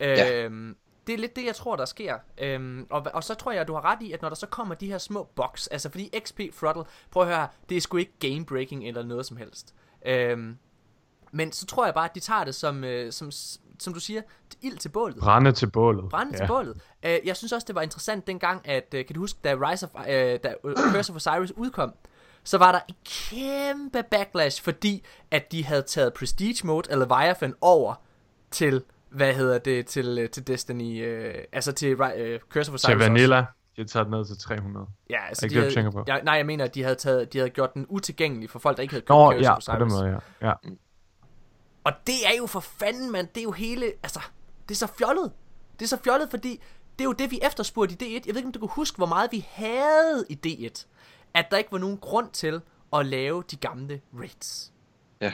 Ja. Øhm, det er lidt det, jeg tror, der sker. Øhm, og, og så tror jeg, at du har ret i, at når der så kommer de her små box, altså fordi XP Throttle, prøv at høre, det er sgu ikke game breaking eller noget som helst. Øhm, men så tror jeg bare, at de tager det som, øh, som, som du siger, ild til bålet. Brænde til bålet. Brænde Ja. til bålet. Uh, jeg synes også, det var interessant dengang, at, uh, kan du huske, da Rise of, uh, da uh, Curse of Osiris udkom, så var der en kæmpe backlash, fordi at de havde taget Prestige Mode eller Leviathan over til, hvad hedder det, til, uh, til Destiny, uh, altså til uh, Curse of Osiris Til også. Vanilla, de har taget den ned til 300. Ja, altså er de det, havde, tænker på? ja, nej, jeg mener, at de havde, taget, de havde gjort den utilgængelig for folk, der ikke havde købt Nå, Curse ja, of på Osiris. den måde, ja. ja. Og det er jo for fanden, mand. Det er jo hele... Altså, det er så fjollet. Det er så fjollet, fordi det er jo det, vi efterspurgte i D1. Jeg ved ikke, om du kan huske, hvor meget vi havde i D1. At der ikke var nogen grund til at lave de gamle raids. Ja.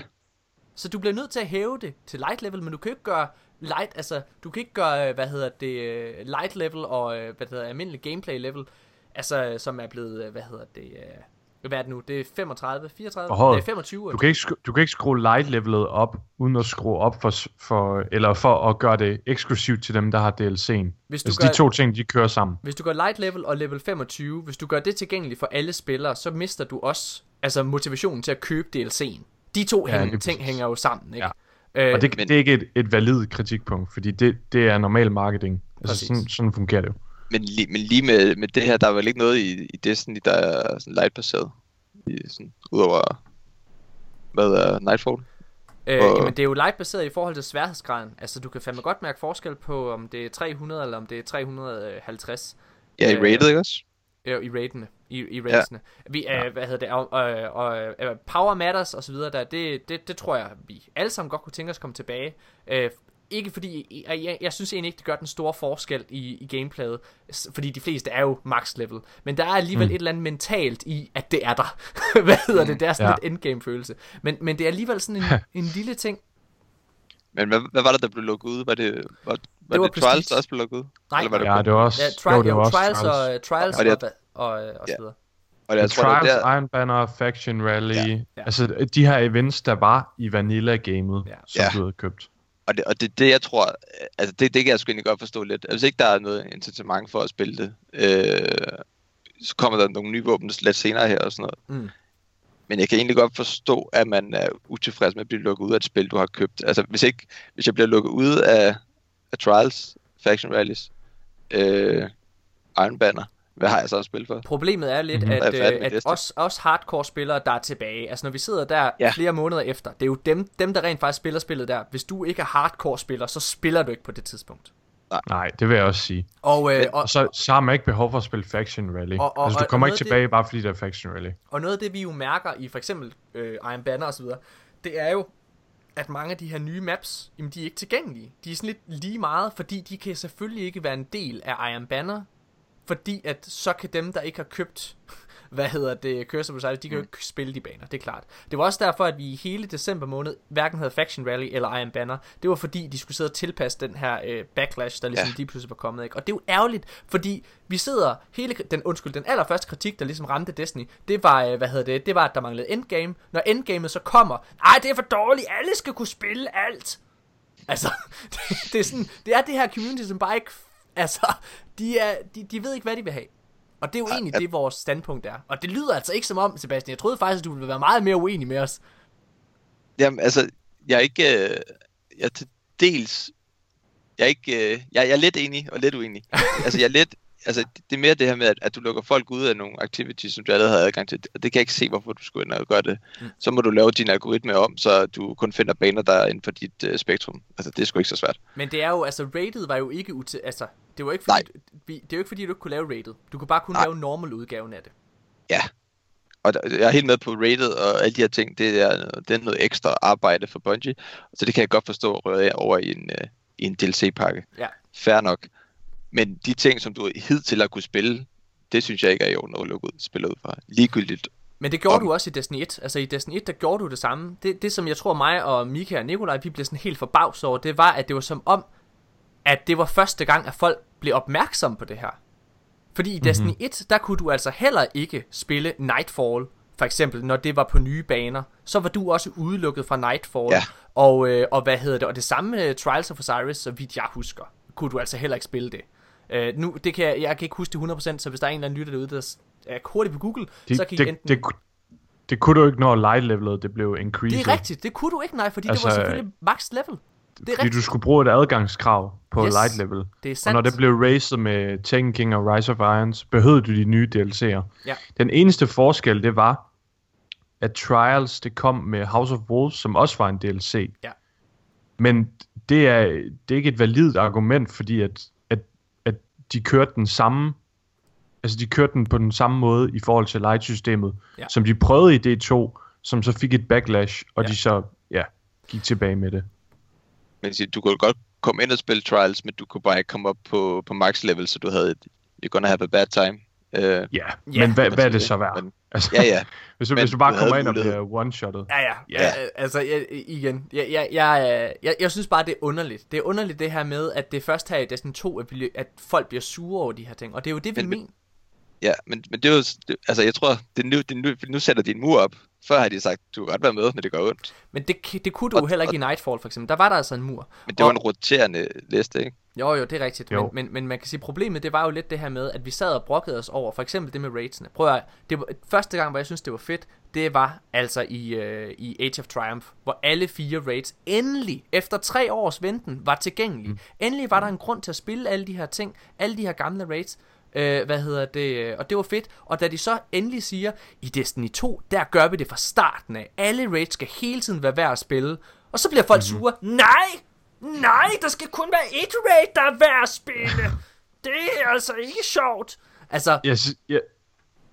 Så du bliver nødt til at hæve det til light level, men du kan ikke gøre light, altså, du kan ikke gøre, øh, hvad hedder det, øh, light level og, øh, hvad hedder almindelig gameplay level, altså, som er blevet, hvad hedder det, hvad er det nu, det er 35, 34, Forhøjet. det er 25. Du kan, ikke, skru- du kan ikke skrue light levelet op, uden at skrue op for, for, eller for at gøre det eksklusivt til dem, der har DLC'en. Hvis du altså gør- de to ting, de kører sammen. Hvis du gør light level og level 25, hvis du gør det tilgængeligt for alle spillere, så mister du også altså motivationen til at købe DLC'en. De to Ja, ja, lige ting hænger jo sammen, ikke? og det, det er ikke et, et valid kritikpunkt, fordi det, det er normal marketing. Altså Præcis. sådan, sådan fungerer det jo. Men, li, men lige med, med det her, der er vel ikke noget i, i Destiny, der er sådan light-baseret. I, sådan, udover, hvad er Nightfall? Øh, Og- jamen, det er jo light-baseret i forhold til sværhedsgraden. Altså, du kan fandme godt mærke forskel på, om det er 300 eller om det er 350. Ja, i Øh, rated, ikke også? Ja, i raidene. I, i raidsene. Ja. Vi, øh, hvad hedder det, og, og, og øh, Power Matters og så videre der, det, det, det tror jeg, vi alle sammen godt kunne tænke os at komme tilbage. Øh, ikke fordi, jeg, jeg, jeg synes egentlig ikke, det gør den store forskel i, i gameplayet, fordi de fleste er jo max level, men der er alligevel Mm. et eller andet mentalt i, at det er der. hvad hedder det? Det er sådan Ja. lidt endgame følelse. Men, men det er alligevel sådan en, en lille ting. Men hvad, hvad var det, der blev lukket ud? Var det, var, var det, var det Trials, Prestige. der også blev lukket ud? Nej. Eller var det Ja, det var også... Ja, tri- jo, det jo, var også trials, og, Trials. trials Og og, det og, og, og Ja. så videre. Og det, jeg tror, det Trials, var der, Iron Banner, Faction Rally, ja. Ja. altså de her events, der var i Vanilla-gamet, Ja. som Ja. du havde købt. Og det, og det, det jeg tror, altså det, det kan jeg sgu egentlig godt forstå lidt. Hvis ikke der er noget incitament for at spille det, øh, så kommer der nogle nye våben lidt senere her og sådan noget. Mm. Men jeg kan egentlig godt forstå, at man er utilfreds med at blive lukket ud af et spil, du har købt. Altså hvis, ikke, hvis jeg bliver lukket ud af, af Trials, Faction Rallies, øh, Iron Banner, hvad har jeg så at spille for? Problemet er lidt, Mhm. mm-hmm. Er at, øh, at os, os hardcore spillere, der er tilbage, altså når vi sidder der Ja. flere måneder efter, det er jo dem, dem, der rent faktisk spiller spillet der. Hvis du ikke er hardcore spiller, så spiller du ikke på det tidspunkt. Nej, det vil jeg også sige. Og, øh, og, Og så, så har man ikke behov for at spille Faction Rally. Og- og- altså, du og kommer noget ikke tilbage, bare fordi der er Faction Rally. og noget af det, vi jo mærker i for eksempel øh, Iron Banner osv., det er jo, at mange af de her nye maps, jamen de er ikke tilgængelige. De er sådan lidt lige meget, fordi de kan selvfølgelig ikke være en del af Iron Banner, fordi at så kan dem, der ikke har købt, hvad hedder det, Curse of Osiris, de kan jo ikke spille de baner, det er klart. Det var også derfor, at vi i hele december måned hverken havde Faction Rally eller Iron Banner. Det var fordi, de skulle sidde og tilpasse den her øh, backlash, der ligesom ja. lige pludselig var kommet. Ikke? Og det er jo ærgerligt, fordi vi sidder, hele, den, undskyld, den allerførste kritik, der ligesom ramte Destiny, det var, øh, hvad hedder det, det var, at der manglede endgame. Når endgamet så kommer, nej, det er for dårligt, alle skal kunne spille alt. Altså, det, det, er sådan, det er det her community, som bare ikke, altså, de, er, de, de ved ikke, hvad de vil have. Og det er jo egentlig at- det, vores standpunkt er. Og det lyder altså ikke som om, Sebastian, jeg troede faktisk, at du ville være meget mere uenig med os. Jamen, altså, jeg er ikke... Øh, jeg er til dels... Jeg er ikke... Øh, jeg, jeg er lidt enig og lidt uenig. altså, jeg er lidt... Altså, det er mere det her med, at, at du lukker folk ud af nogle activities, som du allerede havde adgang til. Og det kan jeg ikke se, hvorfor du skulle ind og gøre det. Mm. Så må du lave din algoritme om, så du kun finder baner, der er inden for dit øh, spektrum. Altså, det er sgu ikke så svært. Men det er jo, altså, rated var jo ikke ud til, altså, det var ikke fordi, vi, det er jo ikke fordi, du ikke kunne lave rated. Du kunne bare kunne Nej. lave normal udgaven af det. Ja. Og jeg er helt med på rated og alle de her ting. Det er, det er noget ekstra arbejde for Bungie. Så det kan jeg godt forstå at røre over i en, øh, i en DLC-pakke. Ja. Fair nok. Men de ting, som du hidtil har kunne spille, det synes jeg ikke er i orden at lukke ud, spille ud fra. Ligegyldigt. Men det gjorde Om- du også i Destiny 1. Altså i Destiny 1, der gjorde du det samme. Det, det som jeg tror mig og Mika og Nikolaj, vi blev sådan helt forbavset over, det var, at det var som om, at det var første gang, at folk blev opmærksomme på det her. Fordi i Destiny 1, der kunne du altså heller ikke spille Nightfall, for eksempel, når det var på nye baner. Så var du også udelukket fra Nightfall. Ja. Og, øh, og hvad hedder det? Og det samme uh, Trials of Osiris, så vidt jeg husker, kunne du altså heller ikke spille det. Uh, nu, det kan jeg, jeg kan ikke huske det 100%, så hvis der er en eller anden lytter derude, der er hurtigt på Google, Det, så kan I det, enten... det, det kunne du ikke, når light levelet det blev increased. Det er rigtigt, det kunne du ikke, nej, fordi altså, det Altså, var selvfølgelig max level. Det er Fordi rigtigt. du skulle bruge et adgangskrav på Yes, light level. det er Og sandt. når det blev raised med Taken King og Rise of Irons, behøvede du de nye DLC'er. Ja. Den eneste forskel, det var, at Trials, det kom med House of Wolves, som også var en DLC. Ja. Men det er, det er ikke et validt argument, fordi at de kørte den samme altså de kørte den på den samme måde i forhold til light-systemet, Ja. som de prøvede i D2, som så fik et backlash, og Ja. de så ja, gik tilbage med det. Men siger, du kunne godt komme ind og spille Trials, men du kunne bare ikke komme op på, på max level, så du havde et, you're gonna have a bad time. Uh, Ja, Ja, men hvad, hvad er det så værd? Men- Altså, ja, ja. hvis, du, Men hvis du bare du kommer ind og bliver one-shottet. Ja, ja. Ja. ja. altså, jeg, igen, jeg, jeg, jeg, jeg, jeg synes bare, det er underligt. Det er underligt det her med, at det først her i Destiny 2, at, vi, at folk bliver sure over de her ting. Og det er jo det, vi Men- mener. Ja, men, men det er jo, det, altså jeg tror, det nu, det nu, nu sætter de en mur op. Før har de sagt, du kan godt være med, men det gør ondt. Men det, det kunne du jo Og- heller ikke i Nightfall, for eksempel. Der var der altså en mur. Men det var Og- en roterende liste, ikke? Jo, jo, det er rigtigt. Jo. Men, men, men man kan sige, problemet det var jo lidt det her med, at vi sad og brokkede os over, for eksempel det med raidsene. Prøv at, det var, første gang, hvor jeg synes, det var fedt, det var altså i, øh, i Age of Triumph, hvor alle fire raids endelig, efter tre års venten, var tilgængelige. Mm. Endelig var der en grund til at spille alle de her ting, alle de her gamle raids. Øh, hvad hedder det? Og det var fedt. Og da de så endelig siger, i Destiny 2, der gør vi det fra starten af. Alle raids skal hele tiden være værd at spille. Og så bliver folk mm-hmm. sure. Nej! Nej, der skal kun være et raid, der er værd at spille. Det er altså ikke sjovt. Altså, Jeg, jeg,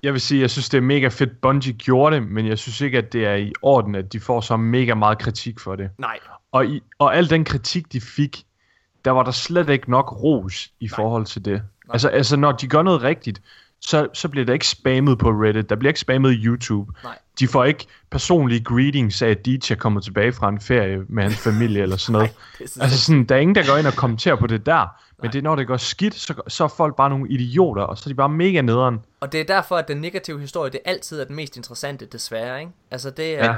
jeg vil sige, jeg synes, det er mega fedt, Bungie gjorde det, men jeg synes ikke, at det er i orden, at de får så mega meget kritik for det. nej. Og, i, og al den kritik, de fik, der var der slet ikke nok ros i forhold til det. Altså, altså, når de gør noget rigtigt, så, så bliver der ikke spammet på Reddit, der bliver ikke spammet i YouTube. Nej. De får ikke personlige greetings af, at DJ er kommet tilbage fra en ferie med hans familie eller sådan noget. det er så altså sådan, der er ingen, der går ind og kommenterer på det der. Men det er, når det går skidt, så, så er folk bare nogle idioter, og så er de bare mega nederen. Og det er derfor, at den negative historie, det altid er den mest interessante, desværre, ikke? Altså, det er... Ja.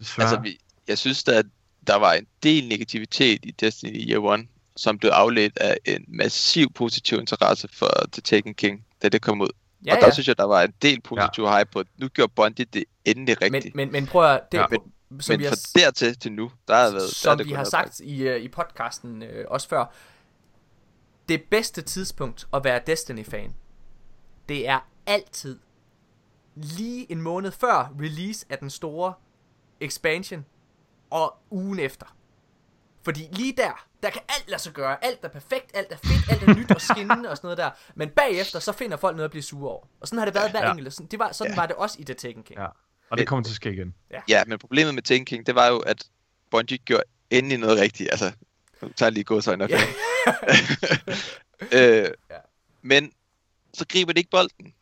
Desværre. Altså, vi, jeg synes, der, der var en del negativitet i Destiny Year 1, som blev afledt af en massiv positiv interesse for The Taken King, da det kom ud. Ja, og der ja. synes jeg, der var en del positiv ja. hype på, at nu gjorde Bungie det endelig Men, rigtigt. men, men prøv at... Det, Ja. Men, som men vi har, fra dertil til nu, der har været... der som det vi har sagt i, uh, i podcasten uh, også før, det bedste tidspunkt at være Destiny-fan, det er altid lige en måned før release af den store expansion, og ugen efter. Fordi lige der, der kan alt lade sig gøre. Alt er perfekt, alt er fedt, alt er nyt og skinnende og sådan noget der. Men bagefter, så finder folk noget at blive sure over. Og sådan har det været hver Ja. ja. enkelt. Sådan, det var, sådan ja. var det også i The Taken King. Ja. Og det kommer til at ske igen. Ja, men problemet med Taken King, det var jo, at Bungie gjorde endelig noget rigtigt. Altså, nu tager lige gåsøjne op. Ja. øh, Men så griber de ikke bolden.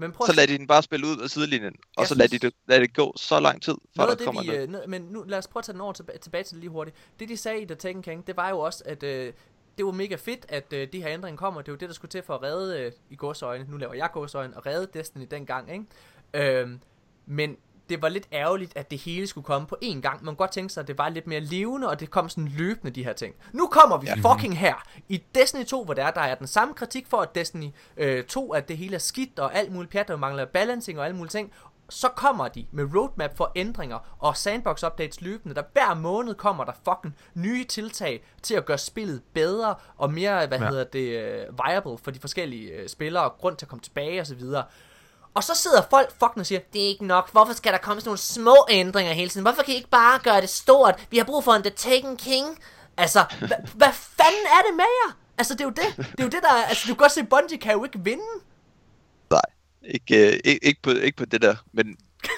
Men prøv Så lader de den bare spille ud af sidelinjen, og Jeg så lader de det, lader det gå så lang tid, før Noget der det, kommer vi, noget. øh, men nu, lad os prøve at tage den over tilbage, tilbage til det lige hurtigt. Det, de sagde i The Taken King, det var jo også, at øh, det var mega fedt, at øh, de her ændringer kommer. Det var det, der skulle til for at redde, øh, i gåsøjne, nu laver jeg gåsøjne, og redde Destiny dengang, ikke? Øhm, men det var lidt ærgerligt, at det hele skulle komme på én gang. Man kunne godt tænke sig, at det var lidt mere levende, og det kom sådan løbende, de her ting. Nu kommer vi ja. fucking her. I Destiny 2, hvor der er, der er den samme kritik for, at Destiny øh, 2, at det hele er skidt, og alt muligt pjat, der mangler balancing og alle mulige ting. Så kommer de med roadmap for ændringer og sandbox updates løbende, der hver måned kommer der fucking nye tiltag til at gøre spillet bedre og mere, hvad Ja. hedder det, øh, viable for de forskellige øh, spillere, og grund til at komme tilbage og så videre. Og så sidder folk fucking og siger, det er ikke nok, hvorfor skal der komme sådan nogle små ændringer hele tiden? Hvorfor kan I ikke bare gøre det stort? Vi har brug for en The Taken King. Altså, hva- hvad fanden er det med jer? Altså, det er jo det. Det er jo det, der er, altså, du kan godt se, Bungie kan jo ikke vinde. Nej, ikke, øh, ikke, ikke, på, ikke på det der, men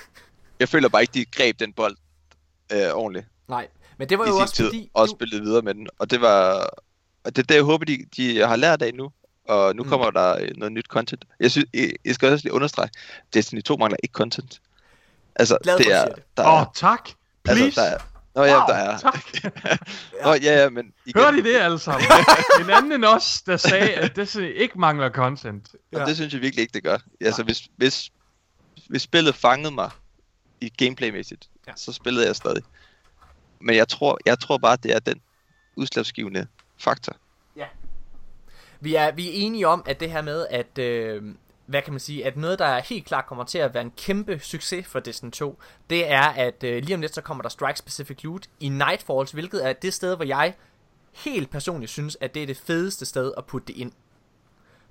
jeg føler bare ikke, de greb den bold øh, ordentligt Nej, men det var jo også tid, fordi... og nu- spillede videre med den. Og det var, og det er det, jeg håber, de, de har lært af nu. Og nu Mm. kommer der øh, noget nyt content. Jeg, synes, jeg, jeg skal også lige understrege, Destiny 2 mangler ikke content. Altså, Glad det er, der Åh, er, oh, tak. altså, Please. der er, Nå ja, Wow, der er. tak. Nå, ja, ja, men igen, Hørte I det alle sammen? en anden end os, der sagde, at det ikke mangler content. Og Ja. det synes jeg virkelig ikke, det gør. Altså, hvis, hvis, hvis spillet fangede mig i gameplaymæssigt, Ja. ja. så spillede jeg stadig. Men jeg tror, jeg tror bare, det er den udslagsgivende faktor. Vi er, vi er enige om, at det her med, at, øh, hvad kan man sige, at noget, der helt klart kommer til at være en kæmpe succes for Destiny 2, det er, at øh, lige om lidt, så kommer der Strike Specific Loot i Nightfalls, hvilket er det sted, hvor jeg helt personligt synes, at det er det fedeste sted at putte det ind.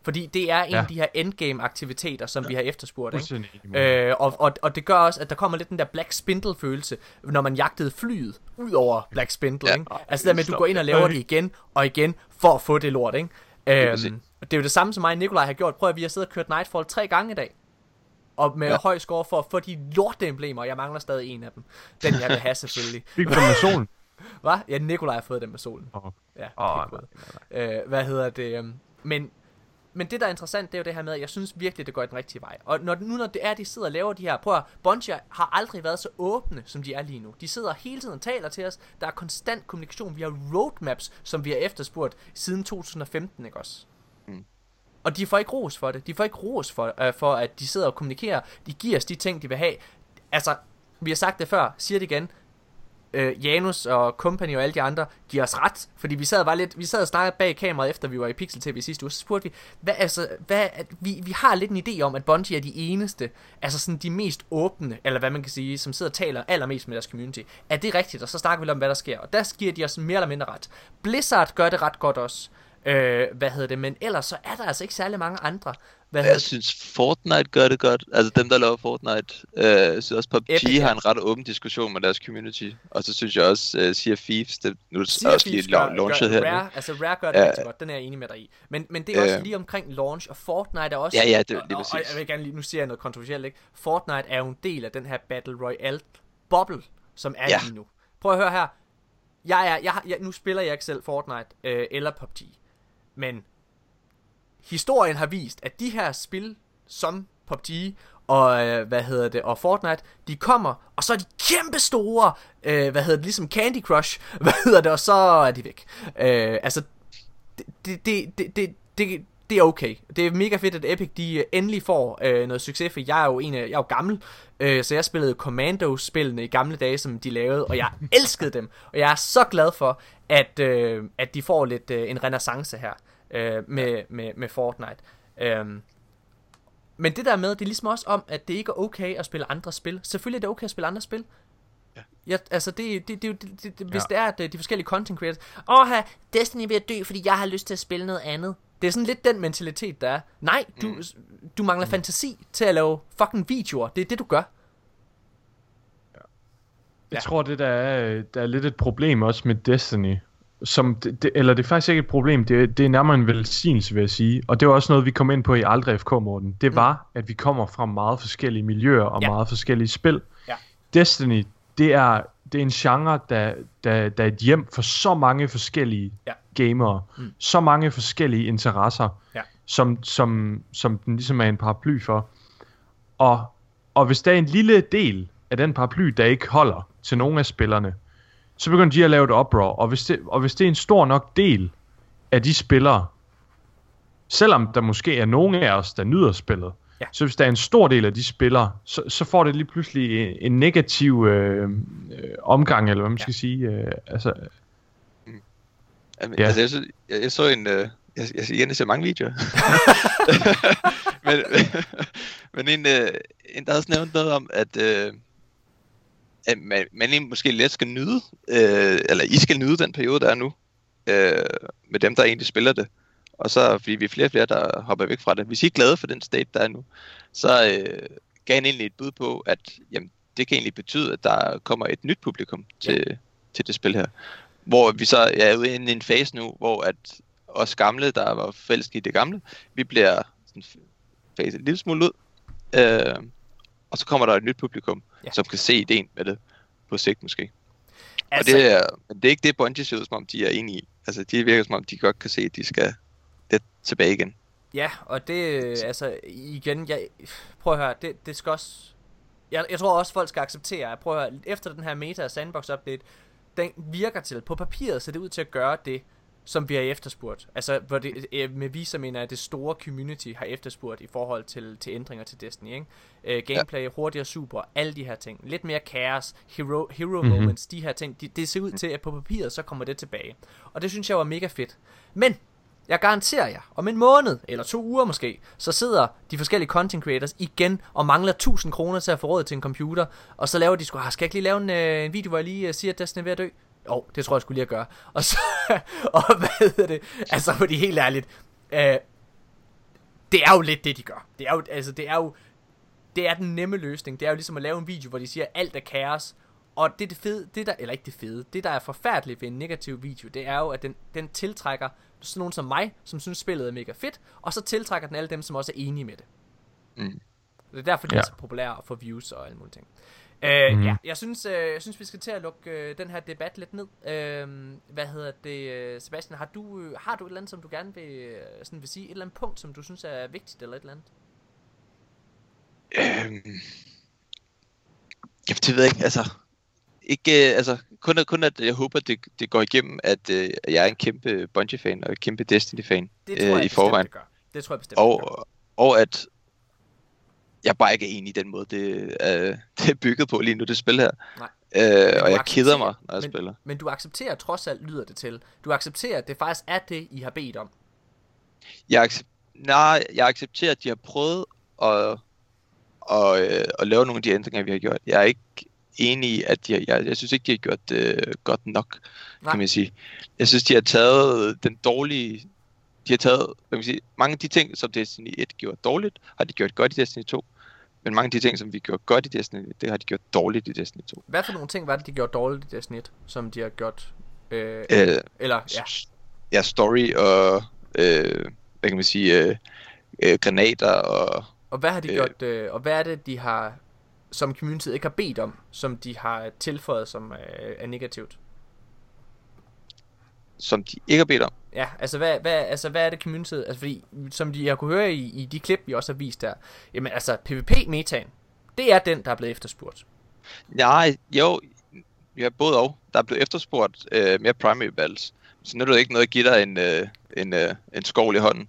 Fordi det er en Ja. af de her endgame-aktiviteter, som vi har efterspurgt. Ikke? Øh, og, og, og det gør også, at der kommer lidt den der Black Spindle-følelse, når man jagtede flyet ud over Black Spindle. Ja. Ikke? Altså der med, at du går ind og laver det igen og igen, for at få det lort. Ikke? Øhm, og det er jo det samme, som mig og Nikolaj har gjort. Prøv at vi har siddet og kørt Nightfall tre gange i dag. Og med ja. Høj score for at få de lorte-emblemer. Jeg mangler stadig en af dem. Den jeg vil have selvfølgelig. Fik du den med solen? Hvad? Ja, Nikolaj har fået den med solen. Åh. Ja, oh, øh, Hvad hedder det? øhm, Men, men det, der er interessant, det er jo det her med, at jeg synes virkelig, det går den rigtige vej. Og når, nu når det er, de sidder og laver de her... Prøv at, Bungie har aldrig været så åbne, som de er lige nu. De sidder hele tiden og taler til os. Der er konstant kommunikation. Vi har roadmaps, som vi har efterspurgt siden 2015, ikke også? Mm. Og de får ikke ros for det. De får ikke ros for, øh, for, at de sidder og kommunikerer. De giver os de ting, de vil have. Altså, vi har sagt det før, siger det igen øh, Janus og Company og alle de andre giver os ret, fordi vi sad, var lidt, vi sad og snakkede bag kameraet, efter vi var i Pixel TV sidste uge, så spurgte vi, hvad, altså, hvad, at vi, vi har lidt en idé om, at Bungie er de eneste, altså sådan de mest åbne, eller hvad man kan sige, som sidder og taler allermest med deres community. Er det rigtigt? Og så snakker vi lidt om, hvad der sker, og der giver de os mere eller mindre ret. Blizzard gør det ret godt også, øh, hvad hedder det, men ellers så er der altså ikke særlig mange andre. Hvad Jeg synes Fortnite gør det godt. Altså dem, der laver Fortnite. Øh, synes også PUBG Epic, har en ret åben diskussion med deres community. Og så synes jeg også, uh, Sea of Thieves, det nu er Sea også lige gør, launchet gør, her. Rare, nu. altså Rare gør det Ja. rigtig godt, den er jeg enig med dig i. Men, men det er også Øh. lige omkring launch, og Fortnite er også... Ja, ja, det er og, lige og, og præcis. jeg vil gerne lige, nu siger jeg noget kontroversielt, ikke? Fortnite er jo en del af den her Battle Royale-boble, som er Ja. lige nu. Prøv at høre her. Jeg er, jeg, jeg, nu spiller jeg ikke selv Fortnite øh, eller PUBG, men historien har vist, at de her spil som PUBG og øh, hvad hedder det og Fortnite, de kommer og så er de kæmpe store, øh, hvad hedder det, ligesom Candy Crush, hvad hedder det, og så er de væk. Øh, altså det det det det, det, det er okay. Det er mega fedt, at Epic de øh, endelig får øh, noget succes, for jeg er jo en af, jeg er jo gammel, øh, så jeg spillede Commando-spillene i gamle dage, som de lavede, og jeg elskede dem. Og jeg er så glad for, at, øh, at de får lidt øh, en renaissance her øh, med, med, med Fortnite. Øhm, men det der med, det er ligesom også om, at det ikke er okay at spille andre spil. Selvfølgelig er det okay at spille andre spil. Ja, altså det, det, det, det, det, det hvis Ja. det er, at øh, de forskellige content creators, åh, her, Destiny er ved at dø, fordi jeg har lyst til at spille noget andet. Det er sådan lidt den mentalitet, der er. Nej, du, mm. du mangler mm. fantasi til at lave fucking videoer. Det er det, du gør. Jeg tror, det der er, der er lidt et problem også med Destiny. Som det, det, eller det er faktisk ikke et problem, det, er- det er nærmere en velsignelse, vil jeg sige. Og det var også noget, vi kom ind på i Aldrig FK, Morten. Det var, at vi kommer fra meget forskellige miljøer og Ja. meget forskellige spil. Ja. Destiny, det er, det er en genre, der, der, der er et hjem for så mange forskellige Ja. gamere. Mm. Så mange forskellige interesser, Ja. som, som, som den ligesom er en paraply for. Og, og hvis der er en lille del af den paraply, der ikke holder til nogen af spillerne, så begynder de at lave et oprør. Og hvis det, og hvis det er en stor nok del af de spillere, selvom der måske er nogen af os, der nyder spillet, Ja. så hvis der er en stor del af de spillere, så, så får det lige pludselig en, en negativ øh, øh, omgang, eller hvad man skal sige. Øh, altså, Jamen, Ja. ja. altså, jeg, så, jeg, jeg så en... Øh, jeg, jeg, igen, jeg ser mange videoer. men, men en, øh, en, der har også nævnt noget om, at, øh, at man, man egentlig måske let skal nyde, øh, eller I skal nyde den periode, der er nu, øh, med dem, der egentlig spiller det. Og så, fordi vi er flere og flere, der hopper væk fra det. Hvis I er glade for den state, der er nu, så øh, gav han egentlig et bud på, at jamen, det kan egentlig betyde, at der kommer et nyt publikum til, ja. til det spil her. Hvor vi så er ude i en, en fase nu, hvor at os gamle, der var forelsket i det gamle, vi bliver sådan faset en lille smule ud. Øh, og så kommer der et nyt publikum, Ja. som kan se ideen med det på sigt måske. Altså, Og det er, men det er ikke det, Bungie ser ud som om, de er enige i. Altså, de virker som om, de godt kan se, at de skal lidt tilbage igen. Ja, og det, øh, altså, igen, jeg, prøv at høre, det, det skal også, jeg, jeg tror også, folk skal acceptere, at prøv at høre, efter den her meta sandbox update, den virker til, på papiret ser det ud til at gøre det, som vi har efterspurgt. Altså, hvor det, øh, med vi, så mener jeg, at det store community har efterspurgt i forhold til, til ændringer til Destiny, ikke? Øh, gameplay, hurtigere super, alle de her ting. Lidt mere chaos, hero, hero Mhm. mm-hmm. moments, de her ting. De, det ser ud til, at på papiret, så kommer det tilbage. Og det synes jeg var mega fedt. Men, jeg garanterer jer, om en måned, eller to uger måske, så sidder de forskellige content creators igen og mangler 1000 kroner til at få råd til en computer, og så laver de sgu, ah, skal jeg ikke lige lave en, øh, en video, hvor jeg lige øh, siger, at Destiny er ved at dø? Jo, det tror jeg skulle lige at gøre. Og så, og hvad hedder det, altså fordi helt ærligt, øh, det er jo lidt det, de gør. Det er jo, altså det er jo, det er den nemme løsning. Det er jo ligesom at lave en video, hvor de siger, at alt er kaos. Og det er det fede, det der, eller ikke det fede, det der er forfærdeligt ved en negativ video, det er jo, at den, den tiltrækker sådan nogen som mig, som synes spillet er mega fedt, og så tiltrækker den alle dem, som også er enige med det. Mm. Det er derfor, de Ja. er så populære og får views og alle mulige ting. Øh, Mhm. Ja, jeg synes, øh, jeg synes, vi skal til at lukke øh, den her debat lidt ned. Øh, hvad hedder det, øh, Sebastian? Har du, øh, har du et eller andet, som du gerne vil, sådan vil sige? Et eller andet punkt, som du synes er vigtigt, eller et eller andet? Øhm, jamen, det ved jeg ikke, altså... Ikke, øh, altså, kun, at- kun at jeg håber, det, det går igennem, at øh, jeg er en kæmpe Bungie-fan og en kæmpe Destiny-fan Det tror jeg i bestemt, forvejen. det gør. Det tror jeg bestemt, det gør. Og, og at jeg bare ikke er enig i den måde, det er, det er bygget på lige nu, det spil her. Nej. Øh, og jeg keder mig, når jeg men, spiller. Men du accepterer trods alt, lyder det til. Du accepterer, at det faktisk er det, I har bedt om. Jeg, accep- nej, jeg accepterer, at de har prøvet at, og, øh, at lave nogle af de ændringer, vi har gjort. Jeg er ikke enig i, at de har, jeg, jeg synes ikke, de har gjort det godt nok, Nej. kan man sige. Jeg synes, de har taget den dårlige... De har taget, hvad kan man sige, mange af de ting, som Destiny 1 gjorde dårligt, har de gjort godt i Destiny 2. Men mange af de ting, som vi gjorde godt i Destiny 1, det har de gjort dårligt i Destiny 2. Hvad for nogle ting var det, de gjorde dårligt i Destiny 1, som de har gjort... Øh, Øh, eller, ja. ja, story og, øh, hvad kan man sige, øh, øh, granater og... Og hvad har de øh, gjort, øh, og hvad er det, de har, som community ikke har bedt om, som de har tilføjet, som øh, er negativt? Som de ikke har bedt om. Ja, altså hvad, hvad, altså hvad er det community, altså fordi, som de har kunne høre i, i de klip, vi også har vist der, jamen altså PvP-metaen, det er den, der er blevet efterspurgt. Nej, jo, har både og. Der er blevet efterspurgt øh, mere primary battles. Så nu er det ikke noget at give dig en, øh, en, øh, en skovl i hånden,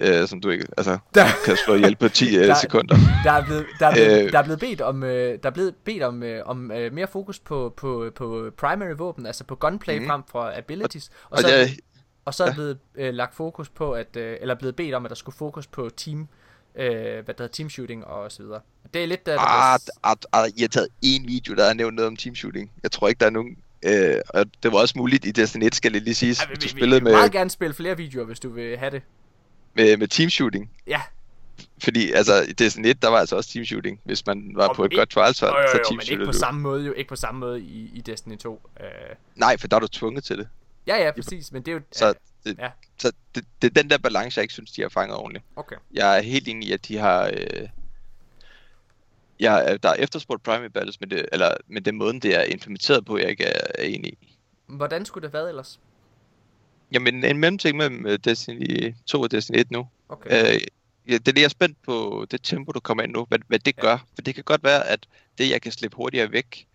øh, som du ikke altså, Der- kan slå ihjel på 10 øh, Der- sekunder. Der er blevet, der er blevet, Øh. der er blevet bedt om, øh, der er blevet bedt om, øh, om øh, mere fokus på, på, på primary våben, altså på gunplay mm. frem for abilities. Og, og så, er er- blevet- og så er der blevet øh, lagt fokus på, at, øh, eller blevet bedt om, at der skulle fokus på team, øh, hvad der hedder, team shooting og så videre. Det er lidt der, der Ah, ah, ah, I har taget en video, der har nævnt noget om teamshooting. Jeg tror ikke, der er nogen... Øh, og det var også muligt i Destiny 1, skal det lige. Ej, hvis vi, du vi, vi spillede vil med, meget gerne spille flere videoer, hvis du vil have det. Med, med teamshooting. Ja. Fordi altså, i Destiny 1, der var altså også teamshooting. Hvis man var Og på et ikke- godt trialshold, Jo, jo, så jo, men ikke teamshootede på du. samme måde jo, ikke på samme måde i, i Destiny 2. Øh, Nej, for der er du tvunget til det. ja, ja, præcis, men det er jo... Så, det, ja. så det, det er den der balance, jeg ikke synes, de har fanget ordentligt. Okay. Jeg er helt enig i, at de har... Øh, jeg, der er efterspurgt primary battles, men det, eller, men den måde, det er implementeret på, jeg ikke er, er enig i. Hvordan skulle det have været ellers? Jamen, en mellemting mellem øh, Destiny 2 og Destiny 1 nu. Okay. Øh, ja, det er det, jeg er spændt på, det tempo, du kommer ind nu, hvad, hvad det ja. gør. For det kan godt være, at det, jeg kan slippe hurtigere væk,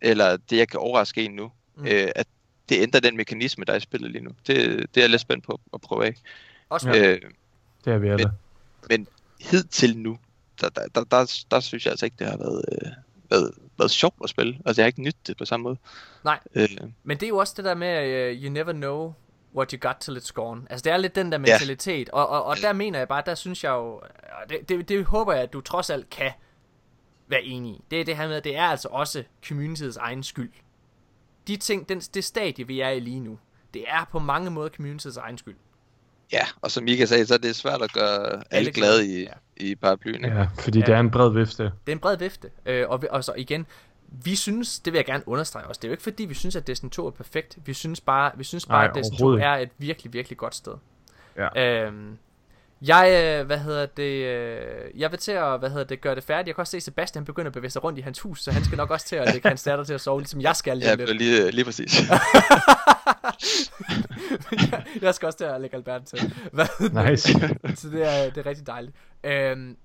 eller det, jeg kan overraske en nu, Mm. mm. øh, at det ændrer den mekanisme, der er i spillet lige nu. Det, det er jeg lidt spændt på at prøve af. Også øh, Det er vi alle. men, men hidtil nu, der, der, der, der, der synes jeg altså ikke, det har været, øh, været, været sjovt at spille. Altså, jeg har ikke nyttet det på samme måde. Nej, Øh, men det er jo også det der med, uh, you never know what you got till it's gone. Altså, det er lidt den der mentalitet, og, og, og der mener jeg bare, der synes jeg jo, det, det, det håber jeg, at du trods alt kan være enig i. Det er det her med, at det er altså også communityets egen skyld. De ting, den, det stadie, vi er i lige nu, det er på mange måder communityets egen skyld. ja, og som Mika sagde, så er det svært at gøre alle, alle glade i, ja. I paraplyen. Ikke? Ja, fordi det er en bred vifte. Det er en bred vifte. Øh, og, vi, og så igen, vi synes, det vil jeg gerne understrege også, det er jo ikke fordi, vi synes, at Destiny 2 er perfekt. Vi synes bare, vi synes bare Nej, at Destiny 2 overhovedet er et virkelig, virkelig godt sted. Ja. Øhm, jeg, øh, hvad hedder det, øh, jeg vil til at, hvad hedder det, gøre det færdigt. Jeg kan også se, at Sebastian begynder at bevæge sig rundt i hans hus, så han skal nok også til at lægge hans datter til at sove, ligesom jeg skal lige Ja, lidt. lige, lige præcis. jeg, jeg skal også til at lægge Albert til. Hvad? Nice. så det er, det er rigtig dejligt. Øhm,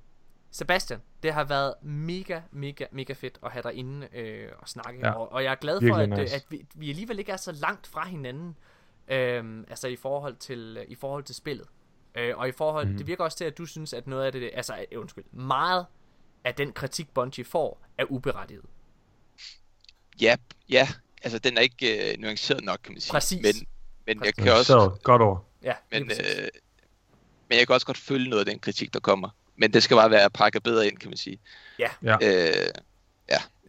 Sebastian, det har været mega, mega, mega fedt at have dig inde øh, og snakke. Ja. Og, og jeg er glad for, at, nice. nice. at vi, vi alligevel ikke er så langt fra hinanden. Øhm, altså i forhold til, i forhold til spillet. Øh, og i forhold, mm. det virker også til, at du synes, at noget af det, altså øh, undskyld, meget af den kritik, Bungie får, er uberettiget. ja, ja, altså den er ikke øh, nuanceret nok, kan man sige. Præcis. Men, men jeg kan Så også... godt over. Ja, Men, præcis. øh, men jeg kan også godt følge noget af den kritik, der kommer. Men det skal bare være pakket bedre ind, kan man sige. Ja. Ja. Øh,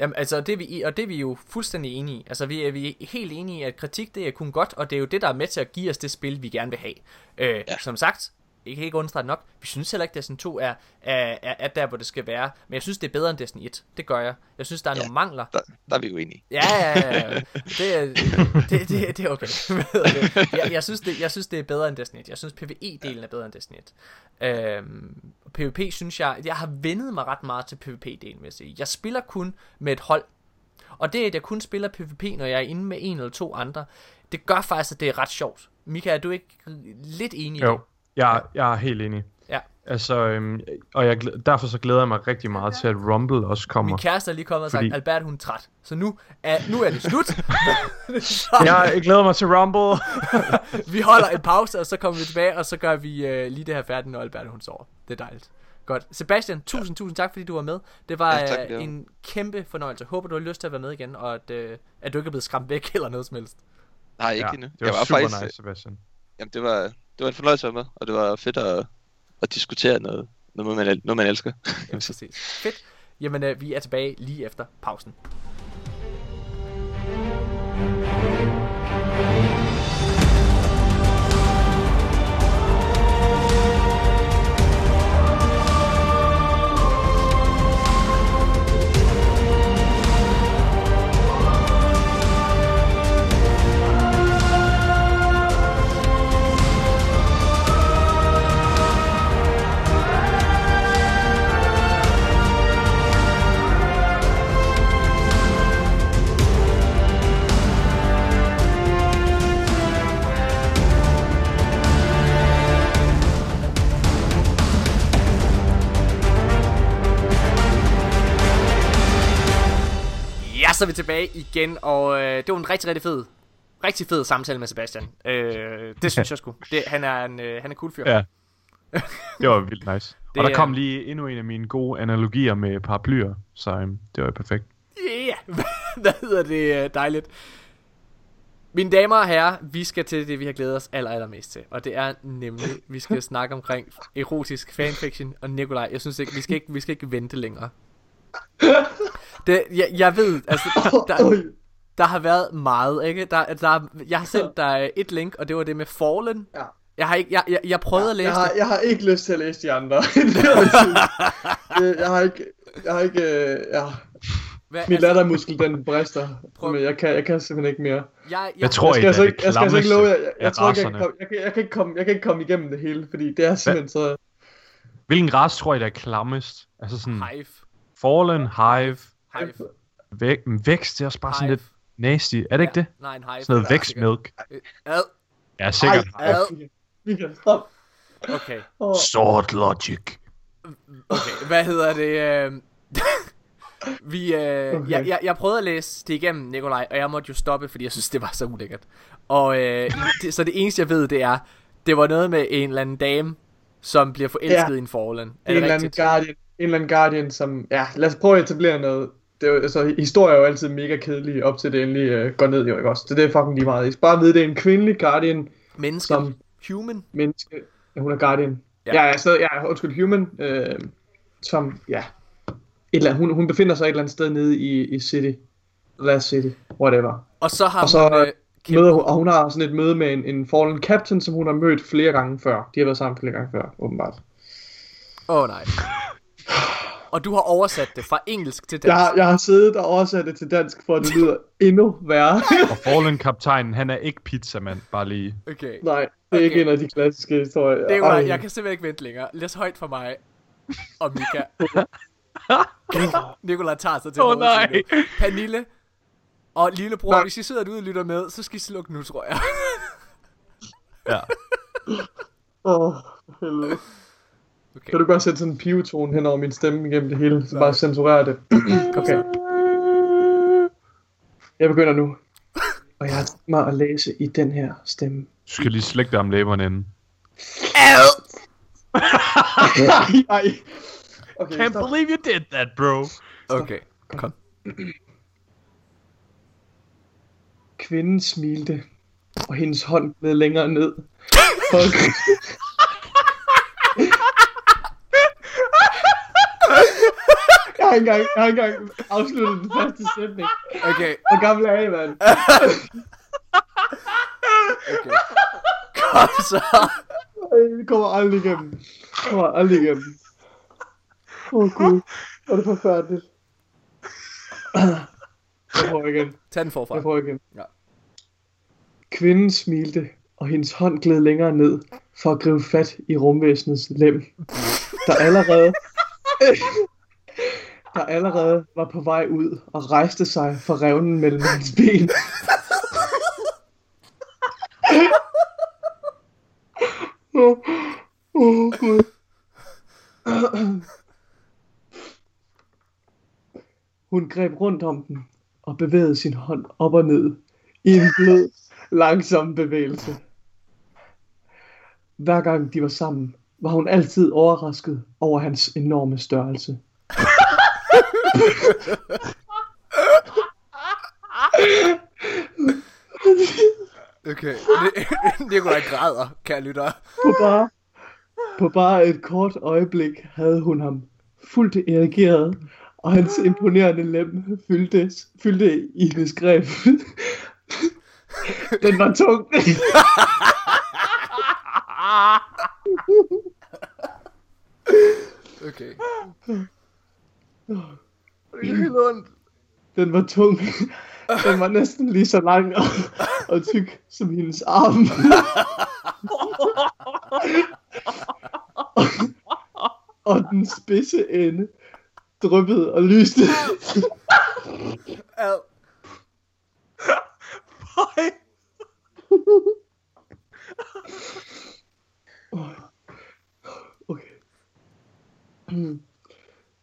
Jamen, altså, det er vi, og det er vi jo fuldstændig enige i. Altså, vi er, vi er helt enige i, at kritik, det er kun godt, og det er jo det, der er med til at give os det spil, vi gerne vil have. Øh, ja. Som sagt, jeg kan ikke understrege nok, vi synes heller ikke, Destiny 2 er, er, er, er der, hvor det skal være, men jeg synes, det er bedre end Destiny 1. Det gør jeg. Jeg synes, der er ja. nogle mangler. der, der er vi jo enige. Ja, ja, ja. Det er, det, det, det er okay. Jeg, jeg, synes, det, jeg synes, det er bedre end Destiny 1. Jeg synes, PvE-delen er bedre end Destiny 1. Øhm, PvP synes jeg, jeg har vendet mig ret meget til PvP-delen, vil jeg sige. Jeg spiller kun med et hold. Og det, at jeg kun spiller PvP, når jeg er inde med en eller to andre, det gør faktisk, at det er ret sjovt. Mika, er du ikke lidt enig i Jo, det? Jeg, jeg er helt enig. Ja. Altså, øhm, og jeg, derfor så glæder jeg mig rigtig meget til, at Rumble også kommer. Min kæreste er lige kommet og sagt, Fordi- Albert, hun er træt. Så nu er, nu er det slut. Jeg glæder mig til Rumble. vi holder en pause, og så kommer vi tilbage, og så gør vi øh, lige det her færdigt, når Albert hun sover. Det er dejligt. Godt. Sebastian, tusind, tusind tak, fordi du var med. Det var Ja, tak, ja, det var- en kæmpe fornøjelse. Håber, du har lyst til at være med igen, og at, øh, at du ikke er blevet skræmt væk eller noget som helst. Nej, ikke Ja, endnu. det var jeg var super faktisk, nice, Sebastian. Jamen, det var, det var en fornøjelse at være med, og det var fedt at, at diskutere noget, noget, man, noget, man elsker. Ja, præcis. Fedt. Jamen, øh, vi er tilbage lige efter pausen. Ja, så er vi tilbage igen, og øh, det var en rigtig, rigtig fed, rigtig fed samtale med Sebastian. Øh, det synes jeg sgu. Det, han, er en, øh, han er cool fyr. Ja. Det var vildt nice. Det og der er- kom lige endnu en af mine gode analogier med paraplyer, så um, det var jo perfekt. Ja, hvad hedder det øh, dejligt. Mine damer og herrer, vi skal til det, vi har glædet os aller, allermest til. Og det er nemlig, vi skal snakke omkring erotisk fanfiction. Og Nikolaj, jeg synes ikke, vi skal ikke, vi skal ikke vente længere. Det, jeg, jeg ved, altså, der, der har været meget, ikke? Der, der, jeg har sendt dig et link, og det var det med Fallen. Ja. Jeg har ikke, jeg, jeg, jeg prøvede at læse jeg har, det. jeg har ikke lyst til at læse de andre. Det jeg jeg har ikke... Jeg har ikke... Øh, ja. Hvad, Min altså- lattermuskel, den brister. Prøv- Men jeg kan, jeg kan simpelthen ikke mere. Jeg, Jeg tror jeg ikke, skal, altså ikke, jeg skal altså ikke love, jeg, jeg, af jeg tror ikke, jeg kan, komme, jeg, kan, jeg, kan ikke komme, jeg kan ikke komme igennem det hele, fordi det er simpelthen så... Hvilken race tror I, der er klammest? Altså sådan Hive. Fallen, Hive, Hive. væk, vækst, det er også bare sådan Hive. lidt nasty. Er det ikke det? Nej, en hive. Sådan noget Ja, vækstmælk. Øh, Ad. Ja, sikkert. Ej, Michael, stop. Okay. Sword logic. Okay, hvad hedder det? Øh... Vi, øh, Okay. jeg, jeg, jeg prøvede at læse det igennem, Nikolaj, og jeg måtte jo stoppe, fordi jeg synes, det var så ulækkert. Og øh, det, så det eneste, jeg ved, det er, det var noget med en eller anden dame, som bliver forelsket Ja. i en. Er en eller anden guardian, en eller anden guardian, som... Ja, lad os prøve at etablere noget. Det er altså, historier er jo altid mega kedelige, op til det endelig øh, går ned, jo ikke også? Så det er fucking lige meget. I skal bare vide, det er en kvindelig guardian, Menneske. som Human. menneske. Ja, hun er guardian. Ja. Ja, ja, så, ja undskyld, human, øh, som, ja, et eller andet, hun, hun befinder sig et eller andet sted nede i, i City. Last City, whatever. Og så har Og så hun... Øh, møder hun, og hun har sådan et møde med en, en fallen captain, som hun har mødt flere gange før. De har været sammen flere gange før, åbenbart. Åh oh, nej. Og du har oversat det fra engelsk til dansk. Jeg har, jeg har siddet og oversat det til dansk, for at det lyder endnu værre. Og Fallen kaptajnen, han er ikke pizzamand, bare lige. Okay. Nej, det er okay. ikke en af de klassiske historier. Det er jo, Ej. jeg kan simpelthen ikke vente længere. Læs højt for mig. Og Mika. Nikolaj tager sig til hovedsynet. nej. Pernille og lillebror, Nej. hvis I sidder derude og lytter med, så skal I slukke nu, tror jeg. Ja. Åh, for helvede. Okay. Kan du bare sætte sådan en pivetone hen over min stemme igennem det hele, så bare censurere det? okay. Jeg begynder nu. Og jeg har tænkt mig at læse i den her stemme. Du skal lige slække dig om læberne inden. Ej, ej. Okay, Can't stop. believe you did that, bro. Okay, kom. Kvinden smilte, og hendes hånd blev længere ned. For jeg har ikke engang, jeg har ikke engang afsluttet den første sætning. Okay, Hvor gammel er I, mand? okay. Kom så. Det kommer aldrig igennem. Det kommer aldrig igennem. Åh oh, gud, hvor er det forfærdeligt. Jeg prøver igen. Tag den forfra. Jeg prøver igen. Ja. Kvinden smilte, og hendes hånd gled længere ned for at gribe fat i rumvæsenets lem, der allerede, der allerede var på vej ud og rejste sig fra revnen mellem hans ben. Åh, oh, Gud. Hun greb rundt om den og bevægede sin hånd op og ned i en blød, langsom bevægelse. Hver gang de var sammen, var hun altid overrasket over hans enorme størrelse. Okay, Nikolaj græder, kære lytter. På bare, på bare et kort øjeblik havde hun ham fuldt erigeret, og hans imponerende lem fyldte, fyldte i hendes greb. Den var tung. Okay. Det er helt ondt. Den var tung. Den var næsten lige så lang og, og tyk som hendes arm. og den spidse ende dryppede og lyste. Ad. Okay.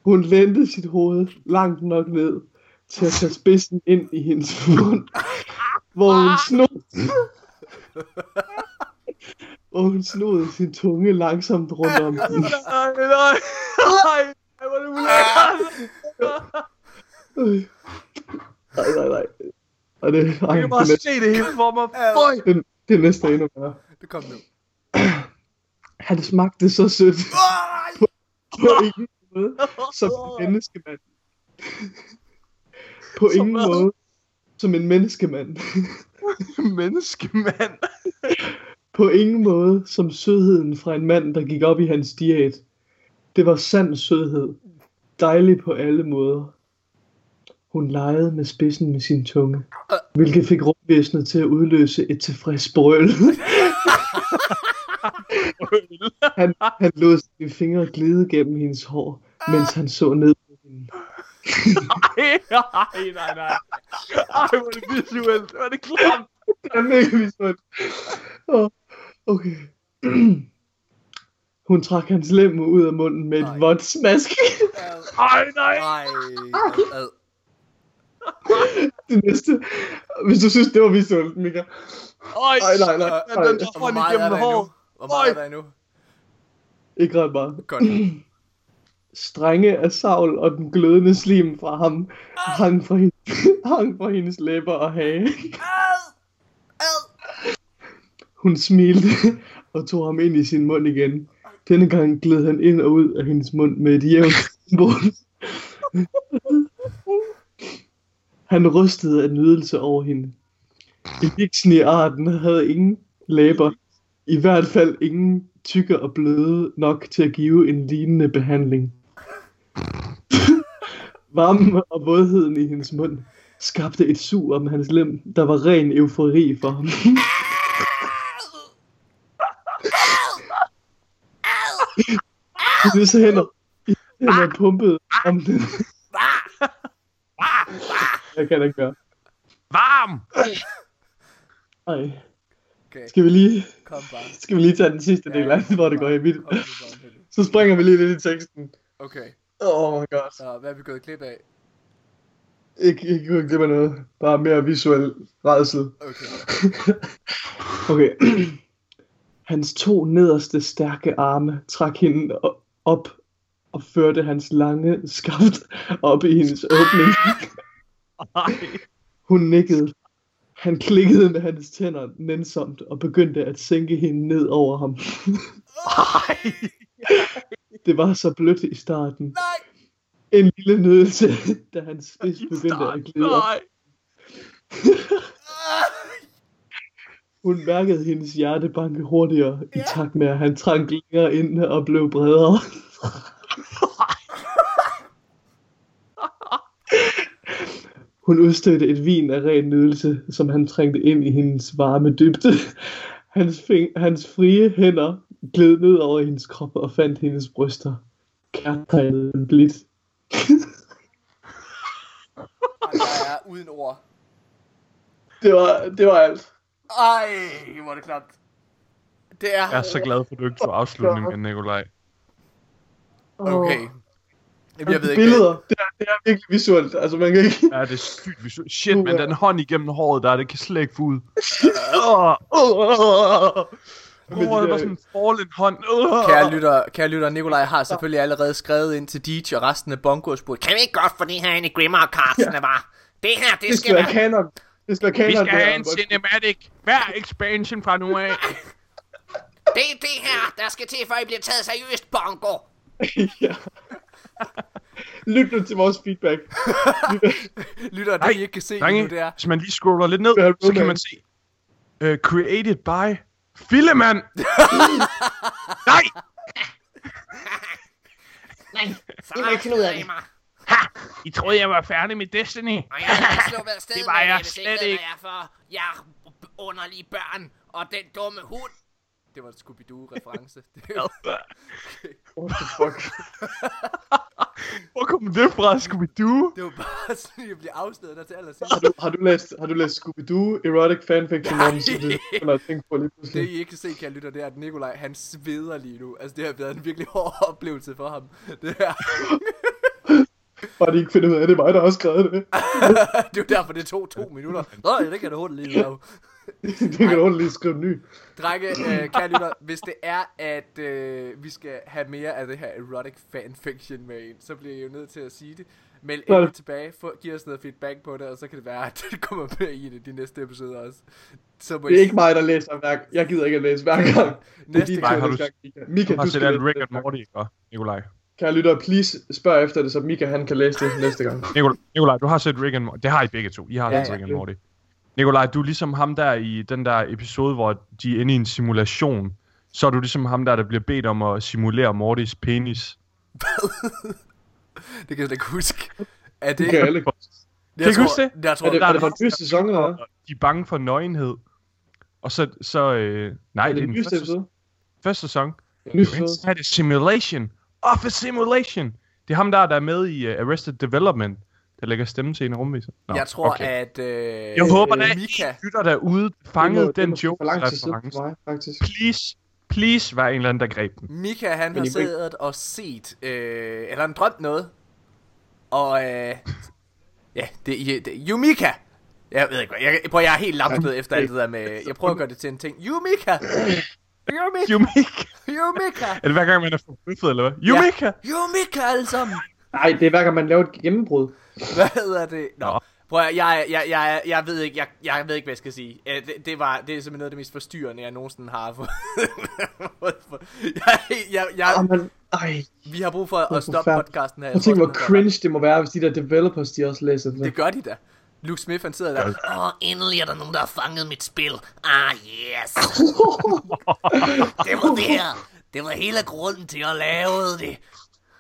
Hun lænte sit hoved langt nok ned til at tage spidsen ind i hendes mund, hvor hun snod, hvor hun snod sin tunge langsomt rundt om den. Nej, nej, nej. Hvor er det ulækkert. Nej, nej, nej. Og det, ej, Jeg kan bare det, er se det hele for mig. Føj. næsten- det, det er næsten endnu værre. Det kom nu. Han smagte så sødt. På, på ingen måde som en menneskemand. På ingen måde som en menneskemand. Menneskemand. På ingen måde som sødheden fra en mand, der gik op i hans diæt. Det var sand sødhed. Dejlig på alle måder. Hun legede med spidsen med sin tunge, hvilket fik rumvæsenet til at udløse et tilfreds brøl. han, han lod sine fingre glide gennem hendes hår, mens han så ned på hende. Nej, nej, nej, nej. Ej, hvor er det visuelt. Hvor er det klamt. Det er mega visuelt. Åh, Okay. Hun trak hans lem ud af munden med et vådt smask. Ej, nej. Ej, ad. det næste. Hvis du synes, det var visuelt, Mika. Ej, Ej, nej, nej. Ja, den der Hvor hånd meget er igennem der endnu? hår. Hvor meget er der endnu? Ikke ret meget. Godt. Strenge af savl og den glødende slim fra ham hang fra, hende, hang fra hendes læber og hage. Hun smilte og tog ham ind i sin mund igen. Denne gang gled han ind og ud af hendes mund med et jævnt tempo. Han rystede af nydelse over hende. Eliksen i arten havde ingen læber, i hvert fald ingen tykke og bløde nok til at give en lignende behandling. Varmen og vådheden i hendes mund skabte et sug om hans lem, der var ren eufori for ham. Hendes hænder, hænder pumpede om den. Jeg kan da ikke gøre. Varm! Ej. Okay. Skal vi lige, Kom bare. skal vi lige tage den sidste del af den, hvor det går i med det. Så springer vi lige lidt i teksten. Okay. Oh my god. Så hvad er vi gået glip af? Ikke, ikke gå glip af noget. Bare mere visuel redsel. Okay. Okay. Hans to nederste stærke arme trak hende op og førte hans lange skaft op i hendes åbning. Hun nikkede. Han klikkede med hans tænder nænsomt og begyndte at sænke hende ned over ham. Det var så blødt i starten. Nej! En lille nydelse, da hans spids begyndte at glide op. Nej. Hun mærkede hendes hjerte banke hurtigere, i takt med, at han trak længere ind og blev bredere. Hun udstødte et vin af ren nydelse, som han trængte ind i hendes varme dybde. Hans, fing- hans frie hænder gled ned over hendes krop og fandt hendes bryster. Kærtegnede blidt. Ej, jeg er uden ord. Det var, det var alt. Ej, hvor er det klamt. Det er... Jeg er så glad for, at du ikke tog afslutningen, Nikolaj. Okay. Jamen, jeg ved ikke... Billeder, det er, det er virkelig visuelt. Altså, man kan ikke... Ja, det er sygt visuelt. Shit, men den hånd igennem håret der, det kan slet ikke få ud. Åh. Åh, oh, det var sådan en fallen hånd. Uh. Kære lytter, kære lytter, Nikolaj har selvfølgelig allerede skrevet ind til DJ og resten af Bongo og spurgt, kan vi ikke godt få det her ind i Grimmer Cardsene, ja. var? Det her, det, Det skal være kanon. Det skal være kanon. Vi skal have en cinematic. Hver expansion fra nu af. Det er det her, der skal til, før I bliver taget seriøst, Bongo. ja. Lyt nu til vores feedback. Lytter, det Nej, I ikke kan se drenge, nu, det er... hvis man lige scroller lidt ned, så kan man se. Uh, created by Filleman. Nej! Så det var ikke finde ud af det. I troede, jeg var færdig med Destiny. Og jeg har sluppet afsted Det var med jeg hvis slet ikke. været for jer underlige børn og den dumme hund. Det var en Scooby-Doo-reference. Det er What the fuck? Hvor kom det fra, Scooby-Doo? det var bare sådan, at blive afsløret der til allersidst. Har du, har du læst, har du læst Scooby-Doo erotic fanfiction om, så det kan jeg tænke på lige Det pludselig. I ikke kan se, kære lytter, det er, at Nikolaj, han sveder lige nu. Altså, det har været en virkelig hård oplevelse for ham. Det her. Bare de ikke finder ud af, at det er mig, der har skrevet det. det er jo derfor, det tog to minutter. Nå, det kan du hurtigt lige lave. det kan du lige skrive ny. Drenge, øh, kære lytter, hvis det er, at øh, vi skal have mere af det her erotic fanfiction med en, så bliver jeg jo nødt til at sige det. Meld endelig tilbage, få, giv os noget feedback på det, og så kan det være, at det kommer med i en af de næste episoder også. Så må Det er I- ikke mig, der læser hver Jeg gider ikke at læse hver gang. Det er Næste gang. har du- Mika. Mika, Du har du set skal alt læse Rick det. and Morty, ikke? Nikolaj. Kære lytter, please spørg efter det, så Mika han kan læse det næste gang. Nikolaj, Nikolaj, du har set Rick and Morty. Det har I begge to. I har Ja, set ja. Rick and Morty. Nikolaj, du er ligesom ham der i den der episode, hvor de er inde i en simulation. Så er du ligesom ham der, der bliver bedt om at simulere Mortys penis. Det kan jeg slet ikke huske. Er det... Det kan ikke. Jeg Kan tror- huske det? Jeg tror, Er det, der er det for en ny sæson, eller? De er bange for nøgenhed. Og så, så øh, nej, Er det det er en den nyeste første, episode? første sæson. En ny episode? Inside a simulation of a simulation. Det er ham der, der er med i uh, Arrested Development, der lægger stemme til en rumviser. Nå, Jeg tror, okay. at... Øh, Jeg håber da, øh, at Mika... I lytter derude fangede det er den joke-reference. for mig, faktisk. Please, please, vær en eller anden, der greb den. Mika, han Men har siddet og set, øh, eller han drømt noget, og øh, ja, det, det Yumika, jeg ved ikke hvad, jeg, prøv, jeg er helt lamsket efter alt det der med, jeg prøver at gøre det til en ting, Yumika, Yumika, Yumika. Yumika, Er det hver gang, man er forbløffet, eller hvad? Yumika! Yumika alle sammen, Nej, det er hver gang, man laver et gennembrud. hvad hedder det, nå, Nå. Prøv at, jeg, jeg, jeg, jeg, ved ikke, jeg, jeg ved ikke, hvad jeg skal sige. Øh, Det, det, var, det er simpelthen noget af det mest forstyrrende, jeg nogensinde har fået. jeg, jeg, jeg, Jamen, ej. vi har brug for er at stoppe podcasten her. Prøv at tænke, hvor cringe det må være, hvis de der developers, de også læser det. Det gør de da. Luke Smith, han sidder der. Åh, oh, endelig er der nogen, der har fanget mit spil. Ah, yes. det var det her. Det var hele grunden til, at jeg lavede det.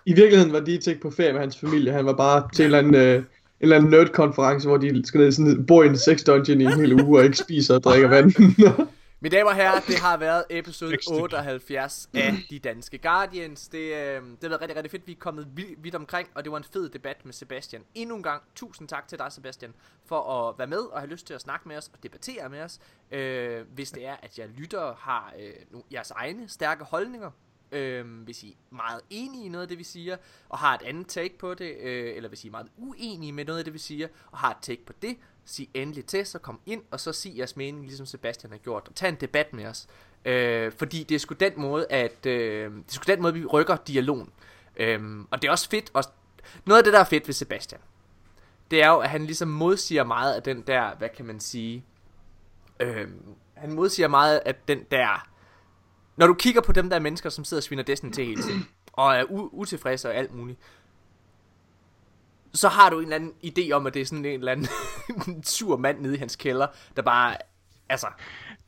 I virkeligheden var de ikke på ferie med hans familie. Han var bare til en eller anden, øh, en eller anden nerd-konference, hvor de skal ned i sådan, bo i en sex dungeon i en hel uge og ikke spiser og drikker vand. Mine damer og herrer, det har været episode Seks stykker. 78 af De Danske Guardians. Det, øh, det har været rigtig, rigtig fedt. Vi er kommet vidt, vidt omkring, og det var en fed debat med Sebastian. Endnu en gang, tusind tak til dig, Sebastian, for at være med og have lyst til at snakke med os og debattere med os. Øh, hvis det er, at jeg lytter har øh, nu, jeres egne stærke holdninger, øh, hvis I er meget enige i noget af det, vi siger, og har et andet take på det, øh, eller hvis I er meget uenige med noget af det, vi siger, og har et take på det, sig endelig til, så kom ind, og så sig jeres mening, ligesom Sebastian har gjort, og tag en debat med os. Øh, fordi det er sgu den måde, at øh, det er sgu den måde, vi rykker dialogen. Øh, og det er også fedt, og noget af det, der er fedt ved Sebastian, det er jo, at han ligesom modsiger meget af den der, hvad kan man sige, øh, han modsiger meget af den der, når du kigger på dem der mennesker, som sidder og sviner Destiny til hele tiden, og er u- utilfredse og alt muligt, så har du en eller anden idé om, at det er sådan en eller anden sur mand nede i hans kælder, der bare, altså...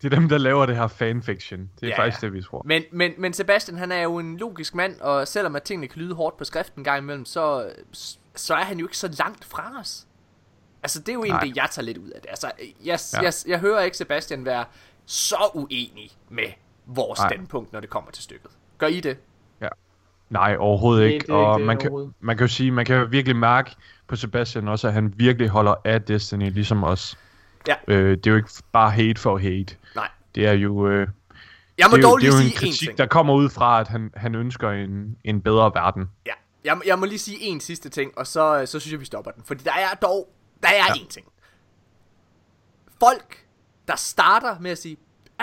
Det er dem, der laver det her fanfiction. Det er Ja, faktisk ja. det, vi tror. Men, men, men Sebastian, han er jo en logisk mand, og selvom at tingene kan lyde hårdt på skriften en gang imellem, så, så er han jo ikke så langt fra os. Altså, det er jo egentlig det, jeg tager lidt ud af det. Altså, jeg, ja. jeg, jeg hører ikke Sebastian være så uenig med vores Nej. standpunkt, når det kommer til stykket. Gør I det? Nej, overhovedet ikke. det ikke og det man, kan, man kan jo sige, man kan virkelig mærke på Sebastian også, at han virkelig holder af Destiny, ligesom os. Ja. Øh, det er jo ikke bare hate for hate. Nej. Det er jo... Øh, Jeg må det er jo, dog det er lige jo en sige en kritik, ting. der kommer ud fra, at han, han ønsker en, en bedre verden. Ja, jeg, må- jeg må lige sige en sidste ting, og så, så synes jeg, vi stopper den. Fordi der er dog, der er Ja. ja. en ting. Folk, der starter med at sige,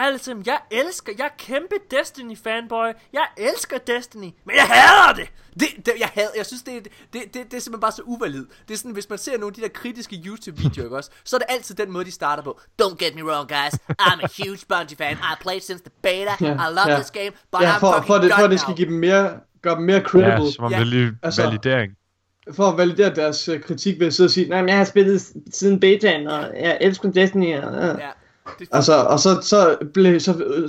Altså, jeg elsker, jeg er kæmpe Destiny-fanboy. Jeg elsker Destiny, men jeg hader det. Det, det jeg hader, jeg synes, det, er- det, det, det, det er simpelthen bare så uvalid. Det er sådan, hvis man ser nogle af de der kritiske YouTube-videoer, også, så er det altid den måde, de starter på. Don't get me wrong, guys. I'm a huge Bungie fan. I played since the beta. I love this game, but ja, I'm for, fucking for, det, for det skal give dem mere, gøre dem mere credible. Ja, som om det er lige Altså- validering. for at validere deres øh, kritik ved at sidde og sige, nej, men jeg har spillet siden betaen, og jeg elsker Destiny. Og, øh. Ja, det Altså, og så, så, ble, så øh,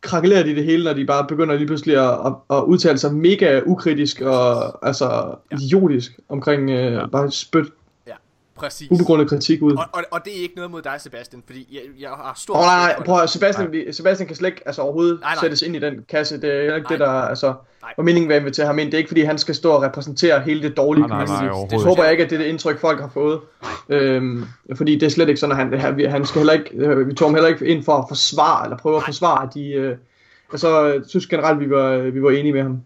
krakelerer de det hele, når de bare begynder lige pludselig at, at, at udtale sig mega ukritisk og altså idiotisk omkring øh, ja. bare spyt Ja, præcis. ubegrundet kritik ud. Og, og, og det er ikke noget mod dig, Sebastian, fordi jeg, jeg har stor oh, nej, nej, prøv at, Sebastian, vi, Sebastian kan slet ikke altså, overhovedet Nej, nej. sættes ind i den kasse. Det er ikke Nej. det, der altså, Nej. var meningen ved at invitere ham ind. Det er ikke, fordi han skal stå og repræsentere hele det dårlige Nej, nej, nej, community. overhovedet det håber jeg ikke, at det er det indtryk, folk har fået. Øhm, fordi det er slet ikke sådan, at han, han, vi- han skal heller ikke, øh, vi tog ham heller ikke ind for at forsvare, eller prøve at forsvare de... Øh, altså, jeg synes generelt, vi var, vi var enige med ham.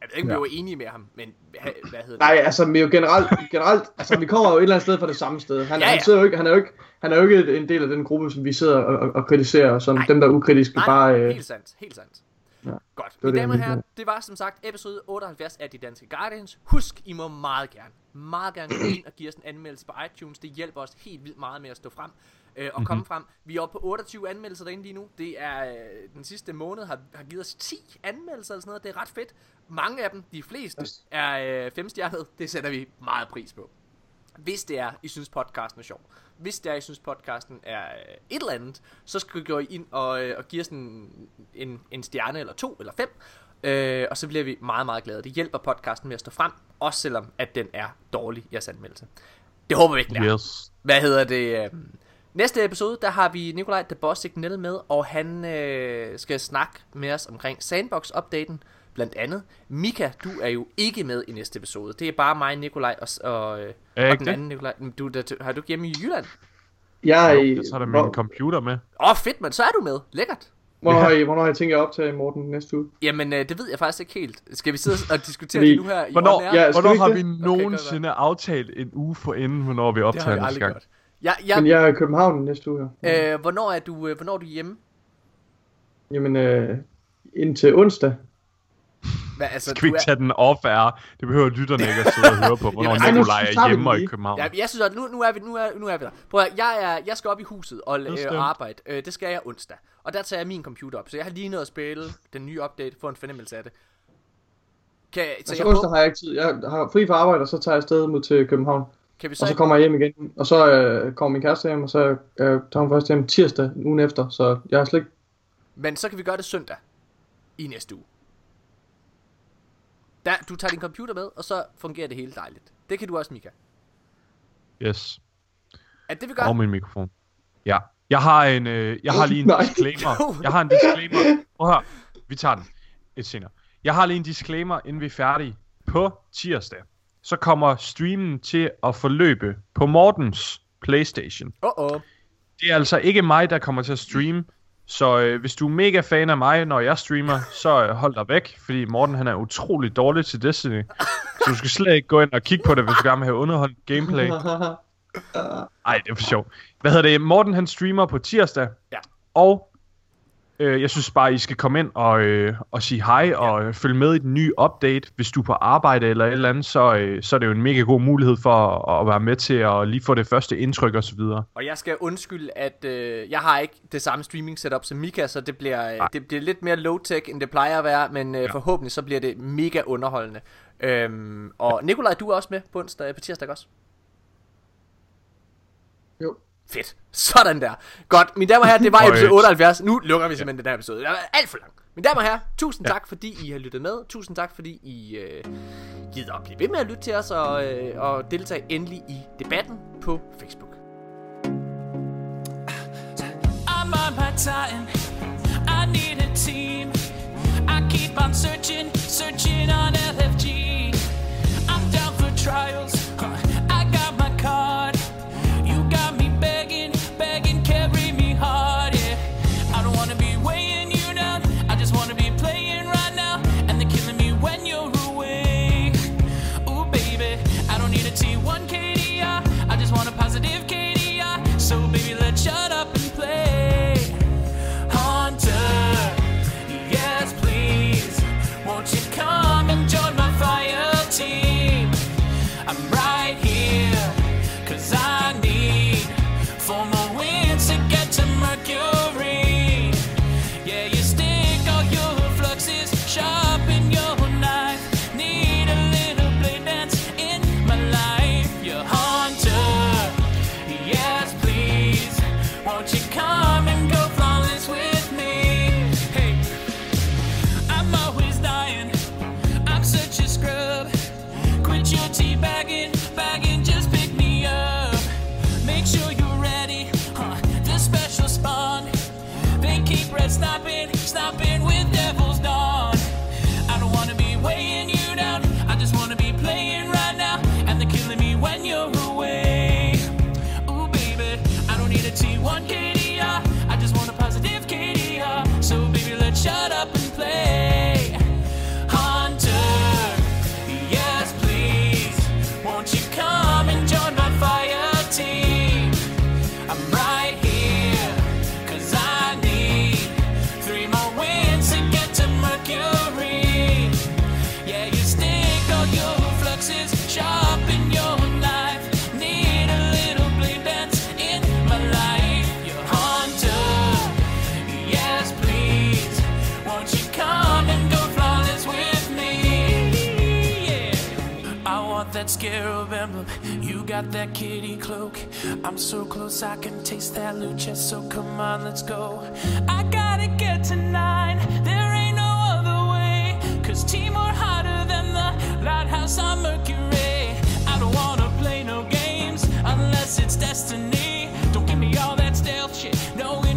Jeg ved ikke, om vi var enige med ham, men hvad, hvad hedder Nej, altså, men jo generelt, generelt, altså, vi kommer jo et eller andet sted fra det samme sted. Han, Ja, ja, ja. han, sidder jo ikke, han er jo ikke, han er jo ikke en del af den gruppe, som vi sidder og, og, og kritiserer, og som Nej. dem, der er ukritiske, Nej, bare... nej, Øh, helt sandt, helt sandt. Ja. Godt. Mine det, damer og herrer, det var som sagt episode 78 af De Danske Guardians. Husk, I må meget gerne, meget gerne gå ind og give os en anmeldelse på iTunes. Det hjælper os helt vildt meget med at stå frem øh, og Mhm. komme frem. Vi er oppe på 28 anmeldelser derinde lige nu. Det er øh, den sidste måned har, har givet os 10 anmeldelser eller sådan noget. Det er ret fedt. Mange af dem, de fleste, er øh, femstjernede. Det sætter vi meget pris på. Hvis det er, I synes podcasten er sjov. Hvis det er, I synes podcasten er øh, et eller andet, så skal I gå ind og, øh, og give os en, en, en stjerne eller to eller fem. Øh, og så bliver vi meget, meget glade. Det hjælper podcasten med at stå frem, også selvom at den er dårlig, jeres anmeldelse. Det håber vi ikke, den er. Yes. Hvad hedder det? øh, Næste episode, der har vi Nikolaj The Boss Signal med, og han øh, skal snakke med os omkring Sandbox-updaten, blandt andet. Mika, du er jo ikke med i næste episode. Det er bare mig, Nikolaj og, og, øh, jeg og den anden Nikolaj. Du, der, har du ikke hjemme i Jylland? jeg er i, Jo, så er der hvor, min computer med. Åh, oh, fedt, men så er du med. Lækkert. hvornår, har I, hvornår har I tænkt jer op til Morten næste uge? Jamen, øh, det ved jeg faktisk ikke helt. Skal vi sidde og diskutere det nu her i Hvornår? Ja, skal hvornår vi har vi nogensinde aftalt en uge for inden, hvornår vi Det har optager næste aldrig gang? gjort. Ja, ja, Men jeg er i København næste uge. Ja. øh, hvornår er du, øh, hvornår er du hjemme? Jamen, øh, indtil onsdag. Hvad, altså, Skal vi ikke tage den off air? Det behøver lytterne ikke at sidde og høre på, hvornår Jamen, Nikolaj er tager vi hjemme og i. København. Ja, jeg synes, at nu, nu, er vi, nu, er, nu er vi der. Prøv at, jeg, er, jeg skal op i huset og, øh, arbejde. Øh, det skal jeg onsdag. Og der tager jeg min computer op. Så jeg har lige nået at spille den nye update, få en fornemmelse af det. Kan, så Altså jeg onsdag håber, har jeg ikke tid. Jeg har fri fra arbejde, og så tager jeg afsted mod til København. kan vi så, Og så kommer jeg hjem igen. Og så øh, kommer min kæreste hjem, og så øh, tager hun først hjem tirsdag ugen efter. Så jeg har slet ikke... men så kan vi gøre det søndag i næste uge. Der, du tager din computer med, og så fungerer det hele dejligt. Det kan du også, Mika. Yes. Er det, vi gør? Og min mikrofon. Ja. Jeg har en, øh, jeg har lige en Nej. disclaimer. Jeg har en disclaimer. Prøv høre. Vi tager den. Et senere. Jeg har lige en disclaimer, inden vi er færdige. På tirsdag, så kommer streamen til at forløbe på Mortens Playstation. Åh, oh, oh. Det er altså ikke mig, der kommer til at streame. Så øh, hvis du er mega fan af mig, når jeg streamer, så øh, hold dig væk. Fordi Morten han er utrolig dårlig til Destiny. Så du skal slet ikke gå ind og kigge på det, hvis du gerne vil have underholdt gameplay. Ej, det er for sjov. Hvad hedder det? Morten han streamer på tirsdag. Ja. Og øh, jeg synes bare, I skal komme ind og, øh, og sige hej og øh, følge med i den nye update. Hvis du er på arbejde eller et eller andet, så, øh, så er det jo en mega god mulighed for at, at være med til at lige få det første indtryk og så videre. Og jeg skal undskylde, at øh, jeg har ikke det samme streaming setup som Mika, så det bliver, øh, det bliver lidt mere low-tech, end det plejer at være, men øh, ja. forhåbentlig så bliver det mega underholdende. Øhm, og Nikolaj, du er også med på onsdag, på tirsdag også? Fedt. Sådan der. Godt, mine damer og herrer, det var episode 78. Nu lukker vi simpelthen den her episode. Det var alt for lang. Mine damer og herrer, tusind tak, fordi I har lyttet med. Tusind tak, fordi I øh, gider at blive ved med at lytte til os og, øh, og deltage endelig i debatten på Facebook. I'm on my time. I need a team. I keep on searching, searching on LFG. I'm down for trials. got that kitty cloak. I'm so close, I can taste that lucha, so come on, let's go. I gotta get to nine, there ain't no other way. Cause team hotter than the lighthouse on Mercury. I don't wanna play no games unless it's destiny. Don't give me all that stale shit, no.